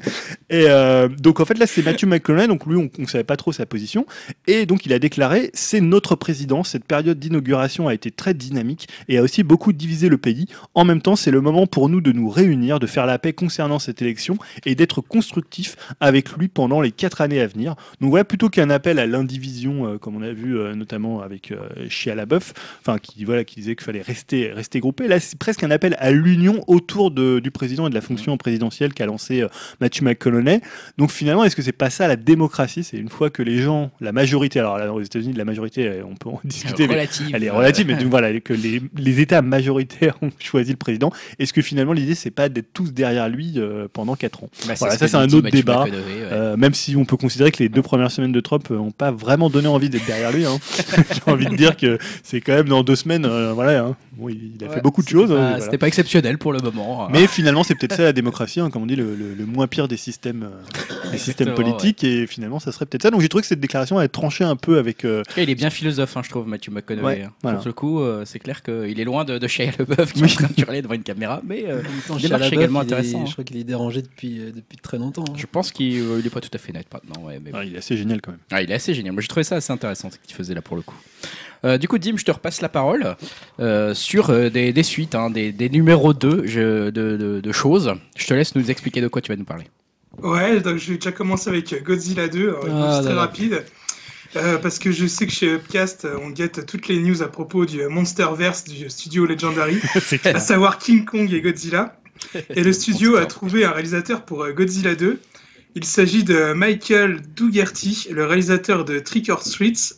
Et euh, donc en fait là c'est Matthew McConaughey, donc lui on, on savait pas trop sa position, et donc il a déclaré c'est notre président. Cette période d'inauguration a été très dynamique et a aussi beaucoup divisé le pays. En même temps c'est le moment pour nous de nous réunir, de faire la paix concernant cette élection et d'être constructif avec lui pendant les quatre années à venir. Donc voilà plutôt qu'un appel à l'indivision euh, comme on a vu euh, notamment avec Shia LaBeouf, enfin qui voilà qui disait qu'il fallait rester rester groupé. Là c'est presque un appel à l'union autour de- du président et de la fonction présidentielle qu'a lancé euh, Matthew McConaughey. Donc finalement, est-ce que c'est pas ça la démocratie? C'est une fois que les gens, la majorité, alors là aux États-Unis, la majorité, euh, on peut en discuter, mais Relative. elle est relative, mais donc voilà, que les, les États majoritaires ont choisi le président. Est-ce que finalement l'idée c'est pas d'être tous derrière lui euh, pendant 4 ans? Bah, Voilà, ça, c'est un autre Matthew débat. Ouais. Euh, Même si on peut considérer que les deux premières semaines de Trump n'ont pas vraiment donné envie d'être derrière lui. hein. J'ai envie de dire que c'est quand même dans deux semaines, euh, voilà, hein. Bon, il il a Ouais, fait beaucoup de choses. pas- hein, voilà. C'était pas exceptionnel pour le moment. Mais finalement, c'est peut-être ça la démocratie, hein, comme on dit, le, le- le moins pire des systèmes, euh, des systèmes politiques. Et finalement, ça serait peut-être ça. Donc j'ai trouvé que cette déclaration elle tranchait un peu avec. euh, En tout cas, il est bien philosophe, hein, je trouve, Matthew McConaughey. Ouais, hein. voilà. Pour le coup, euh, c'est clair qu'il est loin de, de Shia qui Oui. est en train de hurler devant une caméra, mais euh, également il est- intéressant, hein. Je crois qu'il est dérangé depuis, euh, depuis très longtemps. hein. je pense qu'il euh, il est pas tout à fait net maintenant. Ouais, mais bon. ah, il est assez génial quand même. Ah, il est assez génial. Moi, j'ai trouvé ça assez intéressant ce qu'il faisait là pour le coup. Euh, du coup, Dim, je te repasse la parole euh, sur euh, des, des suites, hein, des, des numéros 2 je- de, de- de choses. Je te laisse nous expliquer de quoi tu vas nous parler. Ouais, donc je vais déjà commencer avec Godzilla 2, alors, une Ah, très là, là. rapide. Euh, parce que je sais que chez Upcast, on guette toutes les news à propos du Monsterverse du studio Legendary, à savoir King Kong et Godzilla. Et le studio a trouvé un réalisateur pour Godzilla 2. Il s'agit de Michael Dougherty, le réalisateur de Trick or Streets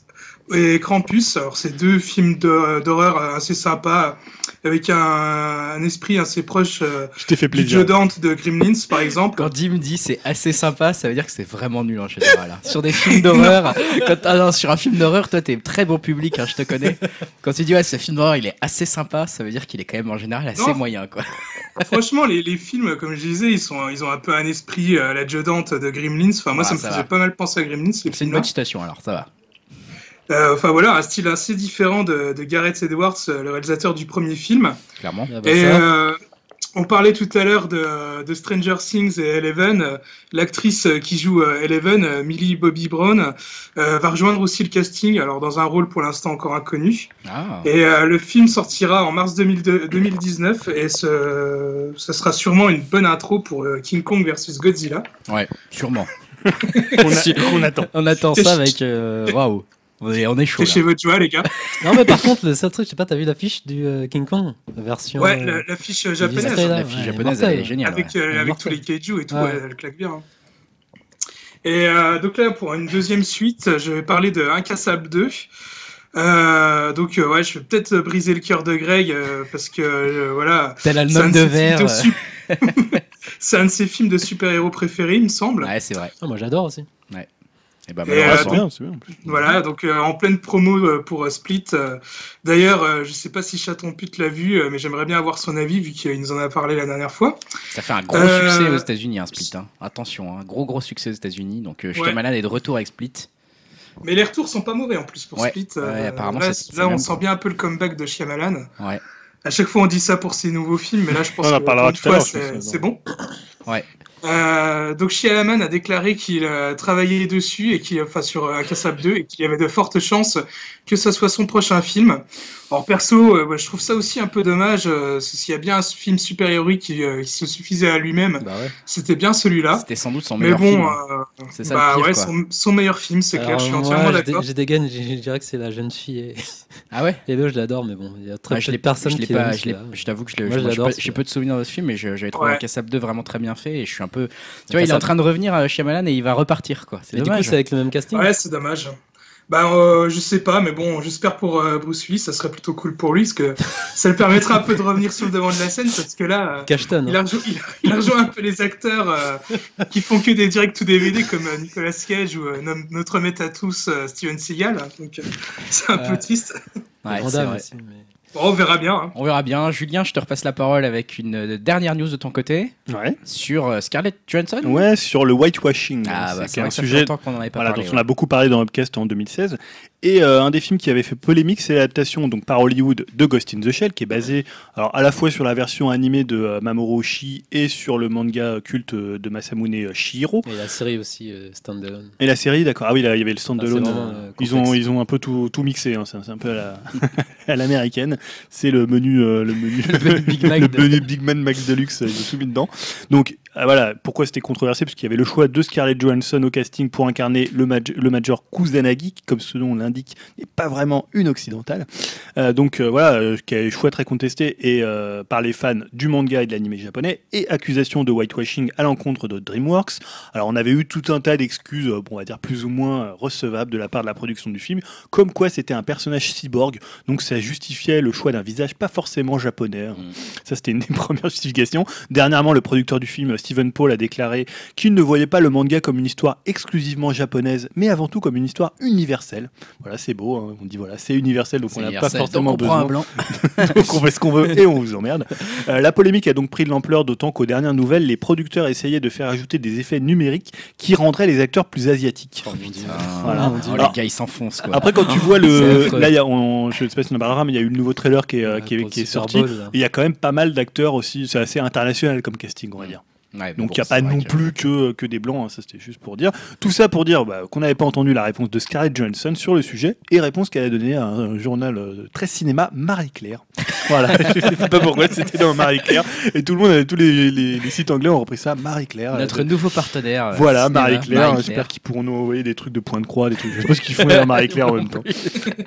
et Krampus. Alors, c'est deux films d'hor- d'horreur assez sympas, avec un, un esprit assez proche euh, Je t'ai fait du plaisir. Joe Dante de Gremlins, par exemple. Quand Dim dit c'est assez sympa, ça veut dire que c'est vraiment nul en général. hein. Sur des films d'horreur, quand- ah non, sur un film d'horreur, toi t'es très bon public, hein, je te connais. Quand tu dis ouais, ce film d'horreur il est assez sympa, ça veut dire qu'il est quand même en général assez Non. moyen quoi. Franchement, les, les films, comme je disais, ils, sont, ils ont un peu un esprit euh, à la Joe Dante de Gremlins. Enfin, moi, Ah, ça me faisait va. pas mal penser à Gremlins. ces C'est une bonne citation alors, ça va. Euh, enfin, voilà, un style assez différent de, de Gareth Edwards, euh, le réalisateur du premier film. Clairement. Ah bah Et euh, on parlait tout à l'heure de, de Stranger Things et Eleven. L'actrice qui joue Eleven, Millie Bobby Brown, euh, va rejoindre aussi le casting, alors dans un rôle pour l'instant encore inconnu. Ah. Et euh, le film sortira en mars 2002 2019 et ce, ce sera sûrement une bonne intro pour euh, King Kong versus Godzilla. Ouais, sûrement. A- attend. On attend ça avec. Waouh. On est, on est chaud. C'est chez votre joie, les gars. Non, mais par contre, le seul truc, je sais pas, t'as vu l'affiche du euh, King Kong La version. Ouais, euh, la- l'affiche illustrée, japonaise. là, La fille ouais, japonaise, elle est géniale. avec, ouais. euh, Ouais, avec tous les kaiju et tout, Ouais. elle, claque bien. hein. Et euh, donc là, pour une deuxième suite, je vais parler de Incassable 2. Euh, donc euh, ouais, je vais peut-être briser le cœur de Greg euh, parce que euh, voilà, Tel album de verre. c'est un de ses films de super-héros préférés, il me semble. Ouais, c'est vrai. Ah, moi j'adore aussi. Et bah, Et, euh, malheureusement, c'est bien, c'est bien. en plus. Voilà, donc euh, en pleine promo euh, pour euh, Split. euh, D'ailleurs, euh, je sais pas si Chaton Pute l'a vu, euh, mais j'aimerais bien avoir son avis vu qu'il nous en a parlé la dernière fois. ça fait un gros Euh, succès aux États-Unis, hein, Split. hein. Attention, un gros gros succès aux États-Unis. Donc, euh, Ouais. Shyamalan est de retour avec Split. Mais les retours sont pas mauvais en plus pour Ouais, Split. ouais, apparemment, là, on sent bien un peu le comeback de Shyamalan. Ouais. À chaque fois, on dit ça pour ses nouveaux films, mais là, je pense On que je c'est bon. Ouais. Euh, donc Shyamalan a déclaré qu'il a travaillé dessus et qu'il, enfin sur euh, Incassable 2 et qu'il y avait de fortes chances que ça soit son prochain film. Alors perso, euh, je trouve ça aussi un peu dommage. euh, s'il y a bien un film super-héroïque qui, euh, qui se suffisait à lui-même, Bah ouais. c'était bien celui-là. C'était sans doute son Mais meilleur bon, film. euh, C'est ça bah le pire, ouais, quoi. son, son meilleur film, c'est clair. Je suis entièrement d'accord. Je dégaine, je, je dirais que c'est la jeune fille et, Ah ouais et l'autre, je l'adore, mais bon, il y a très Ouais, je peu l'ai de personnes je qui pas, je, t'avoue que je, j'ai peu de souvenirs de ce film, mais je- j'avais trouvé Ouais. Incassable 2 vraiment très bien fait et je suis un peu. Tu vois, il est en train de revenir à Shyamalan et il va repartir quoi. C'est Mais du coup, dommage. c'est avec le même casting Ouais, c'est dommage. Bah, euh, je sais pas, mais bon, j'espère pour euh, Bruce Willis, ça serait plutôt cool pour lui, parce que ça le permettra un peu de revenir sur le devant de la scène, parce que là, euh, Cashton. il, a rejoint, il, a, il a rejoint un peu les acteurs euh, qui font que des directs ou DVD, comme euh, Nicolas Cage ou euh, notre maître à tous, euh, Steven Seagal. Donc, euh, c'est un peu triste. Ouais, c'est vrai. aussi, mais- on verra bien. hein. On verra bien. Julien, je te repasse la parole avec une euh, dernière news de ton côté Ouais. sur euh, Scarlett Johansson. ouais, sur le whitewashing. Ah, C'est bah, c'est vrai un que ça fait sujet longtemps qu'on n'en avait pas voilà, parlé. dont ouais. on a beaucoup parlé dans Upcast en 2016. Et euh, un des films qui avait fait polémique, c'est l'adaptation donc par Hollywood de Ghost in the Shell, qui est basé alors à la fois sur la version animée de euh, Mamoru Oshii et sur le manga culte euh, de Masamune Shihiro. Et la série aussi, euh, Standalone. Et la série, d'accord. Ah oui, là, il y avait le Ah, standalone. euh, euh, ils ont ils ont un peu tout, tout mixé. hein, C'est un peu à la- à l'américaine. C'est le menu euh, le menu Le menu Big Mac le de- menu Big Man Max Deluxe. Ils ont tout mis dedans. Donc voilà pourquoi c'était controversé? Parce qu'il y avait le choix de Scarlett Johansson au casting pour incarner le, maj- le Major Kusanagi, qui, comme ce nom l'indique, n'est pas vraiment une occidentale. Euh, donc euh, voilà, euh, qui a un choix très contesté et par les fans du manga et de l'anime japonais et accusation de whitewashing à l'encontre de DreamWorks. Alors on avait eu tout un tas d'excuses, bon, on va dire plus ou moins recevables de la part de la production du film, comme quoi c'était un personnage cyborg, donc ça justifiait le choix d'un visage pas forcément japonais. Mm. Ça c'était une des premières justifications. Dernièrement, le producteur du film, Stephen Paul, a déclaré qu'il ne voyait pas le manga comme une histoire exclusivement japonaise, mais avant tout comme une histoire universelle. Voilà, c'est beau, hein. on dit voilà, c'est universel, donc on n'a pas forcément donc on prend un blanc. donc on fait ce qu'on veut et on vous emmerde. Euh, la polémique a donc pris de l'ampleur, d'autant qu'aux dernières nouvelles, les producteurs essayaient de faire ajouter des effets numériques qui rendraient les acteurs plus asiatiques. Oh. Voilà. Oh, Alors- les gars, ils s'enfoncent. Après, quand tu vois le. Là, il y a, on, je sais pas si on en parlera, mais il y a eu le nouveau trailer qui est, euh, qui est, qui sorti. Il y a quand même pas mal d'acteurs aussi. C'est assez international comme casting, on va dire. Ouais, Donc bon, il n'y a pas non que- plus que, que des blancs, hein, ça c'était juste pour dire. Tout ça pour dire bah, qu'on n'avait pas entendu la réponse de Scarlett Johansson sur le sujet, et réponse qu'elle a donnée à un, journal euh, très cinéma, Marie-Claire. Voilà, je sais pas pourquoi c'était dans Marie-Claire, et tout le monde, tous les, les- les sites anglais ont repris ça, Marie-Claire. Notre Euh, nouveau partenaire. euh, voilà, Marie-Claire, j'espère qu'ils pourront nous envoyer des trucs de point de croix, des trucs, je sais pas ce qu'ils font dans Marie-Claire en même temps.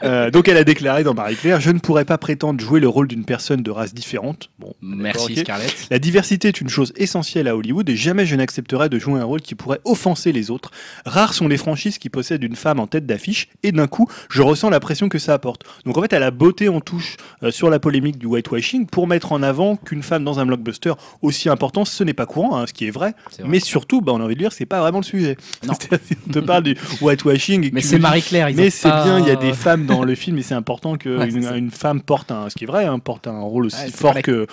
Euh, donc elle a déclaré dans Marie-Claire, je ne pourrais pas prétendre jouer le rôle d'une personne de race différente. Bon, Merci. Scarlett. la diversité est une chose essentielle à Hollywood et jamais je n'accepterai de jouer un rôle qui pourrait offenser les autres. Rares sont les franchises qui possèdent une femme en tête d'affiche et d'un coup, je ressens la pression que ça apporte. Donc en fait, elle a botté en touche euh, sur la polémique du whitewashing pour mettre en avant qu'une femme dans un blockbuster aussi important, ce n'est pas courant, hein, ce qui est vrai. Mais surtout, bah, on a envie de dire, c'est pas vraiment le sujet. Non. On te parle du whitewashing. Mais c'est Marie-Claire. mais c'est pas- bien, il y a des femmes dans le film et c'est important qu'une Ouais, une femme porte un, ce qui est vrai, hein, porte un rôle aussi Ouais, fort que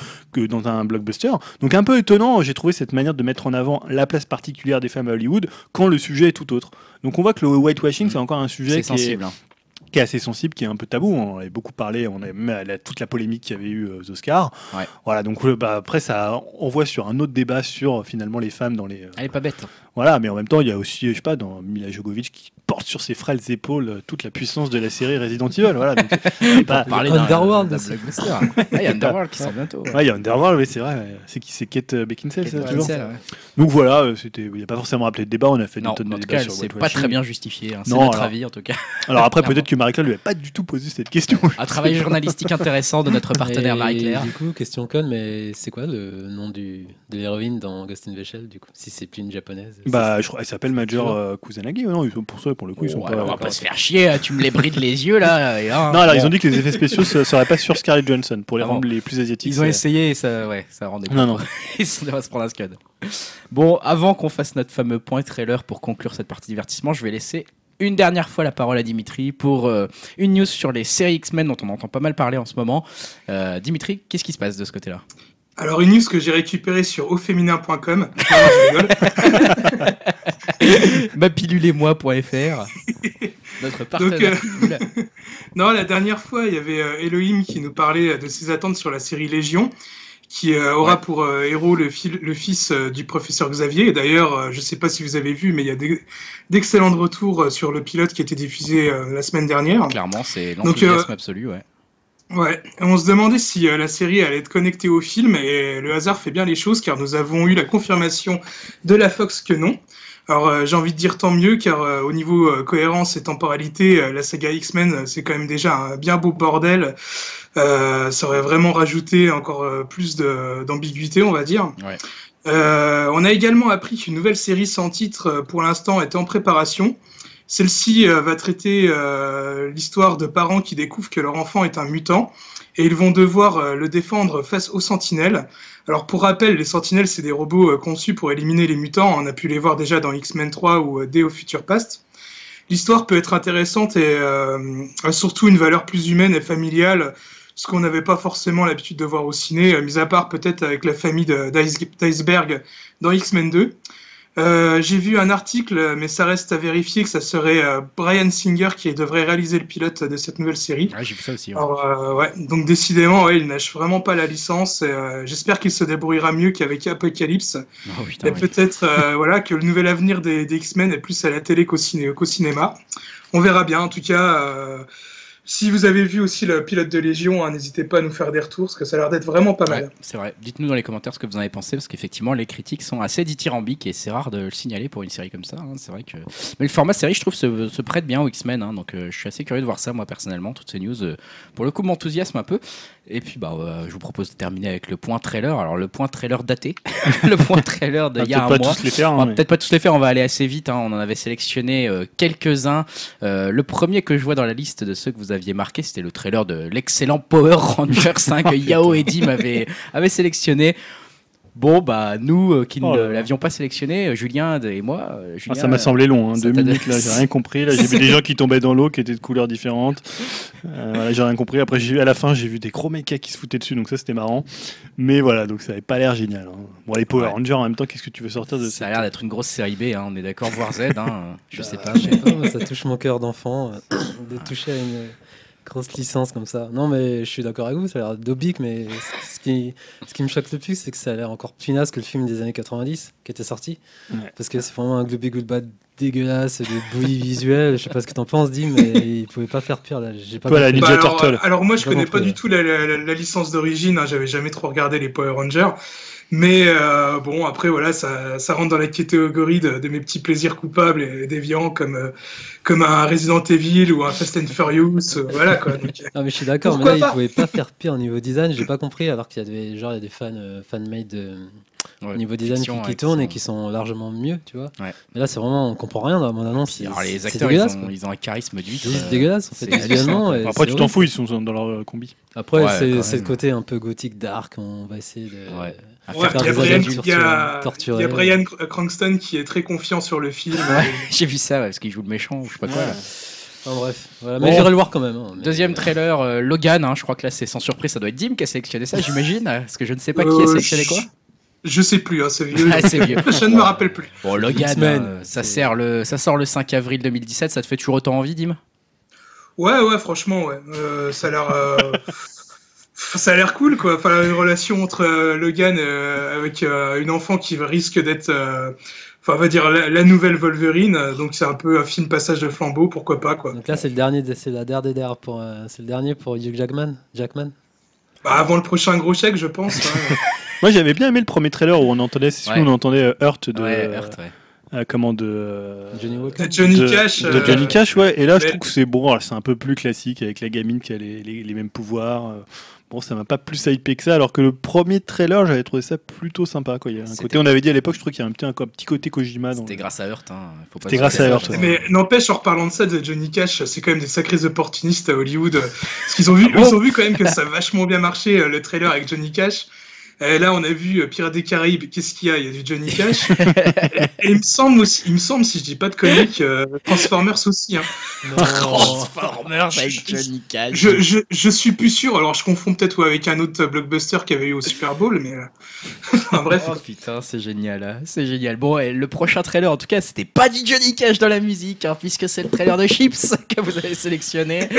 dans un blockbuster. Donc un peu étonnant, j'ai trouvé cette manière de mettre en avant la place particulière des femmes à Hollywood quand le sujet est tout autre. Donc on voit que le whitewashing, Mm. c'est encore un sujet qui est, hein. qui est assez sensible, qui est un peu tabou. On en avait beaucoup parlé, on a même la- toute la polémique qu'il y avait eu aux Oscars. Ouais. Voilà, donc euh, bah, après ça envoie sur un autre débat sur euh, finalement les femmes dans les... euh, Elle est pas bête. Voilà, mais en même temps, il y a aussi, je sais pas, dans Mila Jovovich qui porte sur ses frêles épaules euh, toute la puissance de la série Resident Evil. Voilà, donc, c'est pas- Parler Underworld d'un blockbuster. Ah, Il y a Underworld qui sort bientôt. ouais. Ouais, il y a Underworld, oui, c'est vrai. C'est qui C'est Kate euh, Beckinsale, ça, Kate toujours ouais. Donc voilà, euh, il n'y a pas forcément appelé de débat, on a fait Non, des tonnes de débats sur c'est pas très bien justifié. hein. C'est Non, notre alors- avis en tout cas. Alors après, peut-être que Marie-Claire lui a pas du tout posé cette question. Un travail journalistique intéressant de notre partenaire Marie-Claire. Du coup, question conne, mais c'est quoi le nom du, de l'héroïne dans Ghost in the Shell, du coup Si c'est plus une japonaise bah, je crois, elle s'appelle Major euh, Kusanagi. non, ils sont pour ça, pour le coup, ils sont Ouais, pas. on va pas se faire chier, hein, tu me les brides les yeux là. et là, Non, alors ils ont dit que les effets spéciaux ne seraient pas sur Scarlett Johansson pour les Ah bon. rendre les plus asiatiques. Ils ont c'est- essayé et ça, ouais, ça rendait Non, non. Ils sont va se prendre un scud. Bon, avant qu'on fasse notre fameux point trailer pour conclure cette partie divertissement, je vais laisser une dernière fois la parole à Dimitri pour euh, une news sur les séries X-Men dont on entend pas mal parler en ce moment. Euh, Dimitri, qu'est-ce qui se passe de ce côté-là? Alors, une news que j'ai récupérée sur auféminin.com. Non, je rigole. Mapilulemoi.fr Notre partenaire. euh, Pilule. Non, la dernière fois, il y avait euh, Elohim qui nous parlait de ses attentes sur la série Légion, qui euh, aura Ouais. pour euh, héros le, fil- le fils euh, du professeur Xavier. Et d'ailleurs, euh, je ne sais pas si vous avez vu, mais il y a des- d'excellents retours euh, sur le pilote qui a été diffusé euh, la semaine dernière. Clairement, c'est l'enthousiasme euh, absolu. Ouais. Ouais, on se demandait si euh, la série allait être connectée au film, et le hasard fait bien les choses, car nous avons eu la confirmation de la Fox que non. Alors euh, j'ai envie de dire tant mieux, car euh, au niveau cohérence et temporalité, la saga X-Men, c'est quand même déjà un bien beau bordel. Ça aurait vraiment rajouté encore plus d'ambiguïté, on va dire. Ouais. On a également appris qu'une nouvelle série sans titre, pour l'instant, était en préparation. Celle-ci euh, va traiter euh, l'histoire de parents qui découvrent que leur enfant est un mutant et ils vont devoir euh, le défendre face aux sentinelles. Alors pour rappel, les sentinelles, c'est des robots conçus pour éliminer les mutants. On a pu les voir déjà dans X-Men 3 ou Day of Future Past. L'histoire peut être intéressante et a surtout une valeur plus humaine et familiale, ce qu'on n'avait pas forcément l'habitude de voir au ciné, mis à part peut-être avec la famille d'Iceberg dans X-Men 2. Euh, J'ai vu un article, mais ça reste à vérifier, que ça serait euh, Brian Singer qui devrait réaliser le pilote de cette nouvelle série. Ouais, j'ai vu ça aussi. ouais. Alors, euh, ouais, donc décidément, ouais, il nâche vraiment pas la licence. euh, J'espère qu'il se débrouillera mieux qu'avec Apocalypse. Oh, putain, Et ouais. peut-être voilà, que le nouvel avenir des, des X-Men est plus à la télé qu'au ciné- qu'au cinéma. On verra bien. En tout cas, si vous avez vu aussi le pilote de Légion, hein, n'hésitez pas à nous faire des retours, parce que ça a l'air d'être vraiment pas mal. Ouais, c'est vrai. Dites-nous dans les commentaires ce que vous en avez pensé, parce qu'effectivement, les critiques sont assez dithyrambiques et c'est rare de le signaler pour une série comme ça. hein. C'est vrai que. Mais le format série, je trouve, se, se prête bien aux X-Men. hein. donc, euh, je suis assez curieux de voir ça, moi, personnellement. Toutes ces news, euh, pour le coup, m'enthousiasme un peu. Et puis, bah, euh, je vous propose de terminer avec le point trailer. Alors, le point trailer daté, le point trailer d'il y a peut-être un pas mois. tous les faire. On hein, va mais- peut-être pas tous les faire, on va aller assez vite. hein. On en avait sélectionné euh, quelques-uns. Euh, le premier que je vois dans la liste de ceux que vous aviez marqué, c'était le trailer de l'excellent Power Rangers 5 que Yao Eddy m'avait avait sélectionné. Bon, bah, nous euh, qui Oh ne là. l'avions pas sélectionné, euh, Julien et moi. euh, Ah, ça m'a semblé long, hein, ça deux minutes là, j'ai rien compris. Là, j'ai vu des gens qui tombaient dans l'eau, qui étaient de couleurs différentes. Euh, voilà, j'ai rien compris. Après, j'ai vu à la fin, j'ai vu des gros mechas qui se foutaient dessus, donc ça c'était marrant. Mais voilà, donc ça avait pas l'air génial. hein. Bon, les Power Ouais. Rangers en même temps, qu'est-ce que tu veux sortir de Ça a l'air d'être une grosse série B, hein, on est d'accord, voire Z. Hein, je sais pas. Je sais pas, ça touche mon cœur d'enfant euh, de toucher à une grosse licence comme ça. Non, mais je suis d'accord avec vous, ça a l'air dobique, mais ce qui, ce qui me choque le plus, c'est que ça a l'air encore pinasse que le film des années 90 qui était sorti. Ouais. Parce que c'est vraiment un gloobie goodbad dégueulasse, de bouillie visuelle. Je sais pas ce que t'en penses, Dim, mais il pouvait pas faire pire. Là. J'ai pas la. Ninja alors, Turtle. alors moi, je connais pas du tout la, la- la- la licence d'origine. hein, J'avais jamais trop regardé les Power Rangers. Mais euh, bon, après, voilà, ça, ça rentre dans la catégorie de, de mes petits plaisirs coupables et déviants comme, euh, comme un Resident Evil ou un Fast and Furious. euh, voilà, quoi. Donc, Non, mais je suis d'accord, mais là, il pas pouvait pas faire pire au niveau design. J'ai pas compris, alors qu'il y a des, genre, il y a des fans, euh, fan-made de, Ouais, au niveau design qui, fiction, qui ouais, tournent et qui sont largement mieux, tu vois. Ouais. Mais là, c'est vraiment, on comprend rien dans bande-annonce. c'est- Alors, les acteurs, ils dégueulasse, ont, ils un charisme d'huître. C'est euh, dégueulasse, en fait, visuellement. Après, tu t'en fous, ils sont dans leur combi. Après, Ouais, c'est le côté un peu gothique, dark. On va essayer de. Ouais. À ouais, faire il y a des Brian- adultes il y a- torturés. il y a Brian Cranston qui est très confiant sur le film. Ouais, j'ai vu ça, parce qu'il joue le méchant ou je sais pas quoi. Enfin, bref, voilà. Bon. mais j'irai le voir quand même. hein, mais- Deuxième trailer, euh, Logan, hein, je crois que là c'est sans surprise, ça doit être Dim qui a sélectionné ça, j'imagine, parce que je ne sais pas qui a Euh, sélectionné quoi. Je sais plus, hein, c'est vieux. Ah, vieux. je ne me rappelle plus. Bon, Logan, euh, ça, sert le, ça sort le 5 avril 2017, ça te fait toujours autant envie, Dim? Ouais, ouais, franchement, ouais. Euh, ça a l'air. Ça a l'air cool, quoi. Enfin, une relation entre euh, Logan euh, avec euh, une enfant qui risque d'être, euh, enfin, on va dire la, la nouvelle Wolverine. Donc, c'est un peu un film passage de flambeau, pourquoi pas, quoi. Donc là, c'est le dernier, de- c'est la dernière pour, euh, c'est le dernier pour Hugh Jackman. Jackman. Bah, avant le prochain gros chèque, je pense. hein. Moi, j'avais bien aimé le premier trailer où on entendait, c'est Ouais. on entendait Hurt de. Ouais, Hurt, ouais. euh, comment de. euh, Johnny. De Johnny de- Cash. De euh, Johnny Cash, ouais. Et là, je trouve que c'est bon. C'est un peu plus classique avec la gamine qui a les, les- les mêmes pouvoirs. Bon, ça m'a pas plus hypé que ça, alors que le premier trailer, j'avais trouvé ça plutôt sympa. Quoi. Il y a un côté, on avait dit à l'époque, je trouve qu'il y a un petit, un, petit côté Kojima. Dans C'était le- grâce à Hurt. Hein. Faut pas C'était grâce à ça, Hurt, ouais. Mais n'empêche, en reparlant de ça, de Johnny Cash, c'est quand même des sacrés opportunistes à Hollywood. Parce qu'ils ont vu, Ah bon ils ont vu quand même que ça a vachement bien marché, euh, le trailer avec Johnny Cash. Et là, on a vu euh, Pirates des Caraïbes. Qu'est-ce qu'il y a? Il y a du Johnny Cash. et, et il me semble aussi, il me semble, si je dis pas de conneries, que euh, Transformers aussi. Hein. Transformers avec Johnny Cash. Je, je, je suis plus sûr. Alors, je confonds peut-être ouais, avec un autre euh, blockbuster qu'il y avait eu au Super Bowl, mais euh, enfin, bref. Oh putain, c'est génial, hein. c'est génial. Bon, et le prochain trailer, en tout cas, c'était pas du Johnny Cash dans la musique, hein, puisque c'est le trailer de Chips que vous avez sélectionné.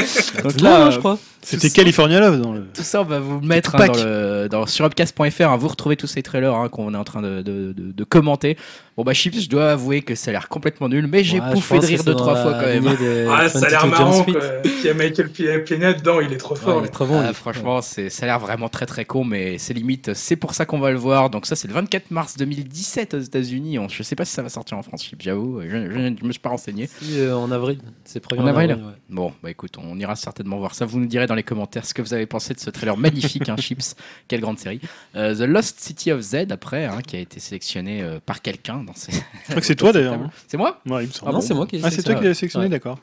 Donc là, là, je crois. C'était California Love dans le. Tout ça, on va vous le mettre hein, dans le, dans, sur upcast.fr. hein, vous retrouvez tous ces trailers hein, qu'on est en train de, de, de- de commenter. Bon, bah, Chips, je dois avouer que ça a l'air complètement nul, mais j'ai Ouais, pense de rire deux, trois fois quand même. Ah, ça a l'air 22 Jump marrant. Quoi. Il y a Michael Pena dedans, il est trop Ouais, fort. il lui. est trop bon. Ah, lui. franchement, c'est, ça a l'air vraiment très très con, mais c'est limite. C'est pour ça qu'on va le voir. Donc, ça, c'est le 24 mars 2017 aux États-Unis. Je sais pas si ça va sortir en France, Chips, j'avoue. Je, je- je me suis pas renseigné. Si, euh, en avril. C'est prévu En avril ouais. Bon, bah écoute, on ira certainement voir ça. Vous nous direz dans les commentaires ce que vous avez pensé de ce trailer magnifique, hein, Chips. Quelle grande série. Euh, The Lost City of Z, après, hein, qui a été sélectionné euh, par quelqu'un dans ces. Je crois que c'est toi d'ailleurs. C'est moi Ouais, il me semble. Ah non, c'est moi qui ai Ah, c'est toi qui l'as sélectionné, Ouais. d'accord.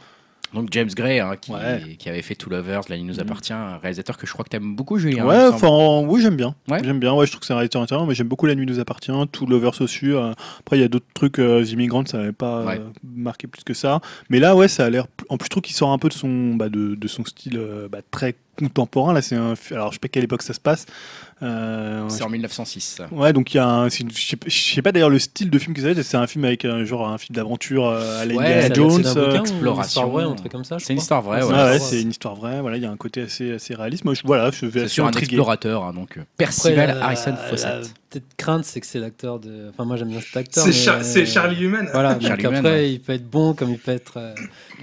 Donc James Gray, hein, qui, Ouais. qui avait fait Two Lovers, La ligne nous Mhm. appartient, un réalisateur que je crois que t'aimes beaucoup, Julien. Ouais, enfin, oui, j'aime bien. Ouais. J'aime bien. Ouais, je trouve que c'est un réalisateur intéressant, mais j'aime beaucoup La Nuit nous appartient, tout Lovers aussi. euh, après, il y a d'autres trucs, euh, The ça n'avait pas Ouais. euh, marqué plus que ça. Mais là, ouais, ça a l'air. En plus, je trouve qu'il sort un peu de son, bah, de, de son style euh, bah, très contemporain. Là, c'est un. Alors, je sais pas quelle époque ça se passe. Euh, C'est en 1906. Ouais, donc il y a un. une- Je sais pas- je sais pas d'ailleurs le style de film que c'est. C'est un film avec un genre un film d'aventure euh, à la Ouais, Jones. euh, exploration. histoire vraie, un truc comme ça. C'est une histoire vraie, ouais. C'est une histoire vraie. Voilà, il y a un côté assez, assez réaliste. Moi, je, voilà, je vais sur un explorateur, hein, donc euh, Après, Percival la- Harrison la Fawcett. Petite crainte, c'est que c'est l'acteur de. Enfin, moi j'aime bien cet acteur. C'est Char- Charlie Human. Voilà, donc Charlie après, Human, ouais. il peut être bon comme il peut être euh,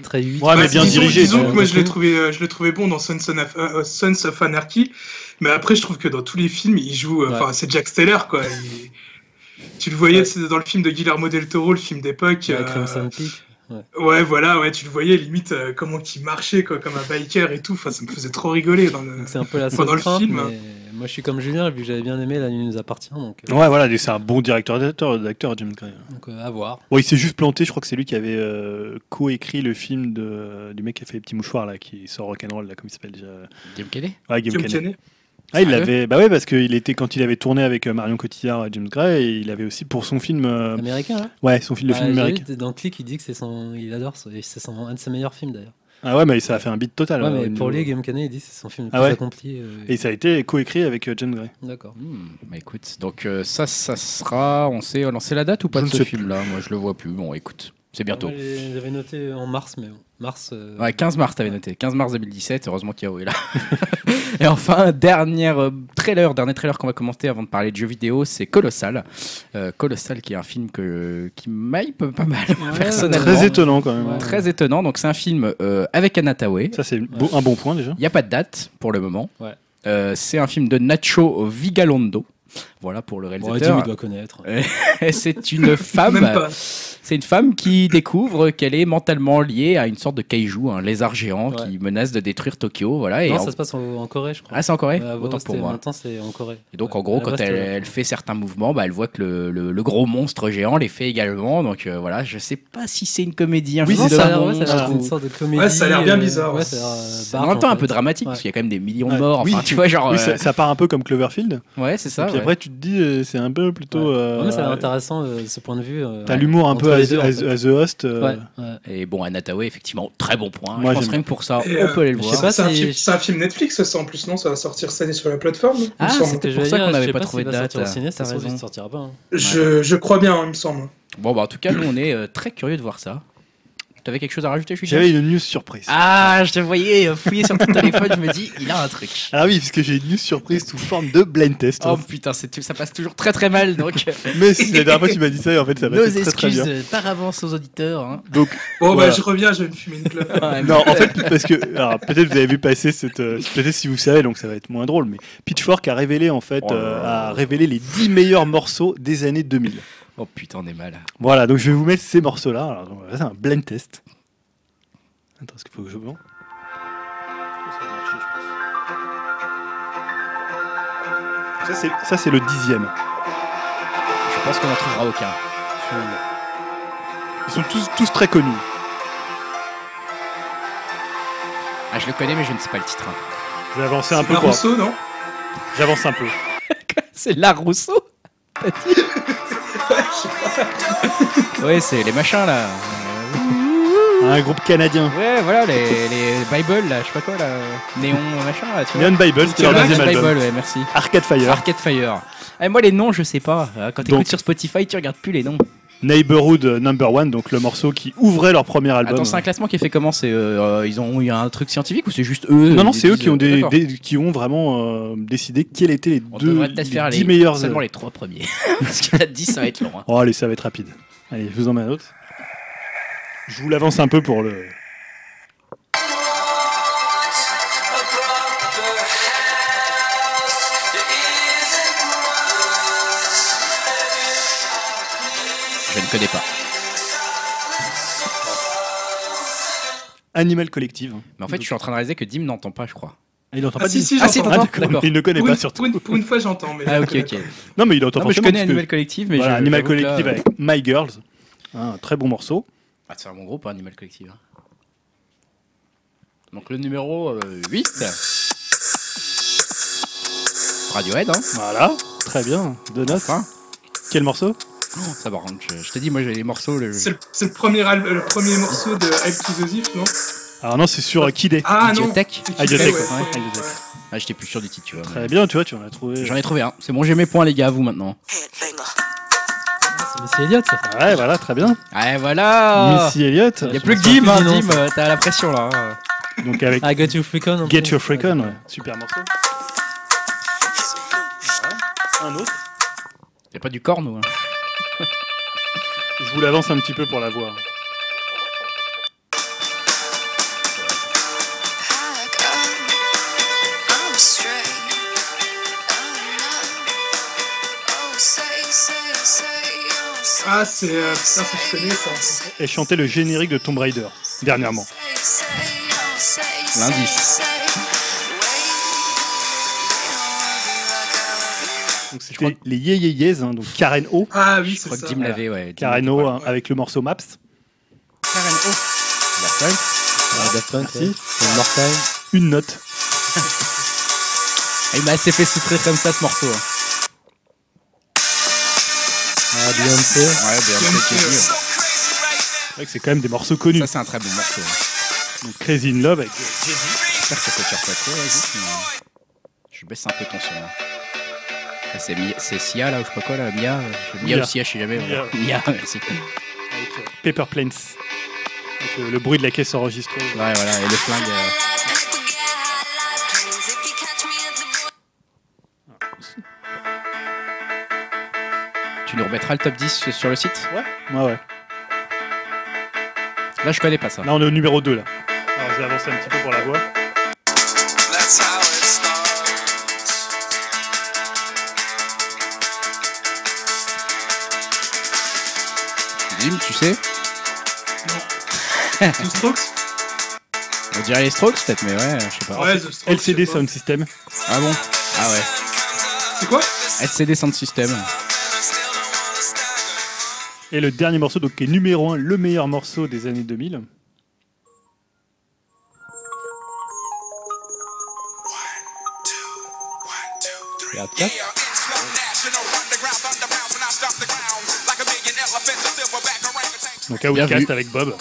très huit. Ouais, mais bien disons, dirigé, Disons que moi je l'ai trouvé, euh, je trouvé bon dans Sons of, euh, Sons of Anarchy, mais après je trouve que dans tous les films il joue, euh, Ouais. enfin c'est Jack Steller quoi. Il- Tu le voyais Ouais. dans le film de Guillermo del Toro, le film d'époque. Ouais, euh, Crimson Peak. Ouais voilà, ouais tu le voyais limite euh, comment qu'il marchait quoi, comme un biker et tout. Enfin ça me faisait trop rigoler dans le. Donc c'est un peu la Enfin, dans le crainte, film, mais moi je suis comme Julien, vu que j'avais bien aimé La nuit nous appartient, donc, euh, Ouais, voilà, c'est un bon directeur d'acteur, d'acteur James Gray. donc euh, à voir. Bon, il s'est juste planté. Je crois que c'est lui qui avait euh, co-écrit le film de, du mec qui a fait les petits mouchoirs là, qui sort rock'n'roll là, comment il s'appelle déjà Jim Kelly? Ouais, Guillaume Guillaume Canet. Canet. Ah, il l'avait. Bah ouais, parce qu'il était quand il avait tourné avec euh, Marion Cotillard, James Gray, et il avait aussi pour son film. Américain, là Ouais, son film, le Bah, film américain. vu, Dans Click, il dit que c'est son, il adore, ce- et c'est son- un de ses meilleurs films d'ailleurs. Ah ouais, mais ça a fait un beat total. Ouais, euh, mais au pour lui, Guillaume Canet, il dit que c'est son film le Ah plus ouais accompli. euh, Et ça a été co-écrit avec euh, James Gray. D'accord. Hmm, bah écoute, donc euh, ça, ça sera. On sait lancer la date ou pas Je de ce film-là? Moi, je le vois plus. Bon, écoute, c'est bientôt. J'ai- J'avais noté en mars, mais bon, mars. euh, Ouais, 15 mars, t'avais noté. 15 mars 2017, heureusement qu'Yao est là. Et enfin, dernier euh, trailer, dernier trailer qu'on va commenter avant de parler de jeux vidéo, c'est Colossal. Euh, Colossal, qui est un film que, qui m'hype pas mal, personnellement. Très étonnant quand même. Ouais. Très étonnant. Donc, c'est un film euh, avec Anna Tawai. Ça, c'est un bon point déjà. Il n'y a pas de date pour le moment. Ouais. Euh, c'est un film de Nacho Vigalondo. Voilà pour le Bon, réalisateur. il doit connaître. Et c'est une femme. C'est une femme qui découvre qu'elle est mentalement liée à une sorte de kaiju, un lézard géant Ouais. qui menace de détruire Tokyo. Voilà. Et en- ça se passe en, en Corée, je crois. Ah, c'est en Corée Autant pour moi. Maintenant, c'est en Corée. Et donc, Ouais. en gros, quand base, elle, fait certains mouvements, bah, elle voit que le, le- le gros monstre géant les fait également. Donc euh, voilà, je sais pas si c'est une comédie, un Oui, ça de a l'air ouais, ça a l'air une sorte de comédie. Ouais, ça a l'air bien euh, bizarre, euh, en même temps un peu dramatique parce qu'il y a quand même des millions de morts. Tu vois, genre. Euh, ça, part un peu comme Cloverfield. Ouais, c'est ça. et puis ouais. après, tu te dis, euh, c'est un peu plutôt. Ouais. euh, mais ça a l'air intéressant euh, ce point de vue. euh, T'as l'humour un peu à, deux, The Host. euh, Ouais, ouais. Et bon, Anna Tawai, effectivement, très bon point. Moi, je pense rien que pour ça, Et, on euh, peut aller le voir. C'est un, si- film- c'est un film Netflix ça en plus non? Ça va sortir cette année sur la plateforme Ah, c'était pour ça qu'on n'avait pas trouvé de date. ça hein. je, je crois bien, il me semble. Bon, bah en tout cas, nous, on est euh, très curieux de voir ça. T'avais quelque chose à rajouter, J'avais une news surprise. Ah, je te voyais euh, fouiller sur ton téléphone, je me dis, il a un truc. Ah oui, parce que j'ai une news surprise sous forme de blind test. Oh putain, ça passe toujours très très mal, donc euh, Mais si la dernière fois tu m'as dit ça, en fait, ça nos passait très très excuses bien. euh, par avance aux auditeurs. hein. Donc, Bon Voilà. bah je reviens, je vais me fumer une clope. Ouais, non, en fait, parce que, alors peut-être vous avez vu passer cette, euh, peut-être si vous savez, donc ça va être moins drôle, mais Pitchfork a révélé en fait, Oh euh, a révélé les 10 meilleurs morceaux des années 2000. Oh putain, on est mal. Voilà, donc je vais vous mettre ces morceaux-là. Alors, on va faire un blind test. Attends, est-ce qu'il faut que je vende Ça c'est- Ça, c'est le dixième. Je pense qu'on n'en trouvera aucun. Ils sont tous, tous très connus. Ah, je le connais, mais je ne sais pas le titre. hein. Je vais avancer un peu. Pour... Rousseau, non? J'avance un peu. C'est La Rousseau. Ouais, c'est les machins là. Un groupe canadien. Ouais, voilà, les, les Bible là, je sais pas quoi là. Néon machin là, tu vois. Neon Bible, c'était leur deuxième Bible, album. ouais, merci. Arcade Fire. Arcade Fire. Eh, moi, les noms, je sais pas. Quand t'écoutes sur Spotify, tu regardes plus les noms. Neighborhood euh, Number One, donc le morceau qui ouvrait leur premier album. Attends, c'est un classement qui est fait comment C'est euh, ils ont eu un truc scientifique ou c'est juste eux non, non, c'est eux qui ont, des, d'accord. des- qui ont vraiment euh, décidé quels étaient les On deux peut-être faire les les, 10 meilleurs. seulement les trois premiers. Parce qu'il y en a 10, ça va être long. hein. Oh, allez, ça va être rapide. Allez, je vous en mets un autre. Je vous l'avance un peu pour le. Connais pas. Animal Collective. Mais en fait, je suis en train de réaliser que Dim n'entend pas, je crois. Ah, il n'entend Ah pas si, si, Ah, si, j'entends. Ah. Il ne connaît Pour pas une, surtout. pour, une, pour une fois, j'entends. mais Ah, je ok, connais ok. Non, mais il entend Non, mais je connais que- Animal Collective, mais voilà, je- Animal là, Collective euh, avec My Girls. Un très bon morceau. Ah, c'est un bon groupe, hein, Animal Collective. hein. Donc le numéro euh, 8. Radiohead, hein Voilà, très bien. Donuts. Enfin. Quel morceau? Ça contre, je, je te dis, moi j'ai les morceaux. Le... C'est le, c'est le premier, al- le premier morceau de Hype to the Thief, non? Alors non, c'est sur euh, Kid A. Ah non. Idiotech Ah, Idiotech, ouais. ouais. Idiotech. Ah, j'étais plus sûr du titre, tu vois. Très bien, tu vois, tu en as trouvé. J'en ai trouvé un. C'est bon, j'ai mes points, les gars, à vous maintenant. C'est Missy Elliott, ça. Ouais, voilà, très bien. Ouais, voilà Missy Elliott. Il y a plus que Dim, hein, Dim, t'as la pression là. hein. Donc avec Ah, Get Your Freak On. Get. Your Freak On, ouais. super morceau. Un autre. Y'a pas du corne ou hein Je vous l'avance un petit peu pour la voir. Ah, c'est. euh, ça, je connais ça. Elle chantait le générique de Tomb Raider dernièrement. L'indice. Donc c'était les Ye's, hein, donc Karen O. Ah oui, Je c'est crois que ça. Dim l'avait, ouais. Dim Karen. O hein, avec le morceau Maps. Karen O. La. Ah, Punk, ouais. Une note. Il m'a assez fait souffrir comme ça ce morceau. hein. Ah, Beyoncé. Ouais, bien, Beyoncé, c'est ouais. ouais. Vrai que c'est quand même des morceaux connus. Ça, c'est un très bon morceau. hein. Donc Crazy in Love avec J'espère que ça s'attire pas trop, vas-y. mais- Je baisse un peu ton son. là. C'est Mia- c'est Sia là, ou je sais pas quoi là, Mia. Mia, Mia. ou Sia, je sais jamais. Mia. Mia, merci. avec euh, Paper Planes. Avec euh, le bruit de la caisse enregistrée. Ouais, voilà, et le flingue. euh, Tu nous remettras le top 10 sur le site? Ouais, ouais. Là, je connais pas ça. Là, on est au numéro 2 là. Alors, je vais avancer un petit peu pour la voix. Tu sais The Strokes On dirait les Strokes peut-être, mais ouais, je sais pas. Ouais, The Strokes. LCD. Sound System. Ah bon? Ah ouais. C'est quoi? LCD Sound System. Et le dernier morceau, donc qui est numéro 1, le meilleur morceau des années 2000. Et après, Donc Bien Outcast avec Bob.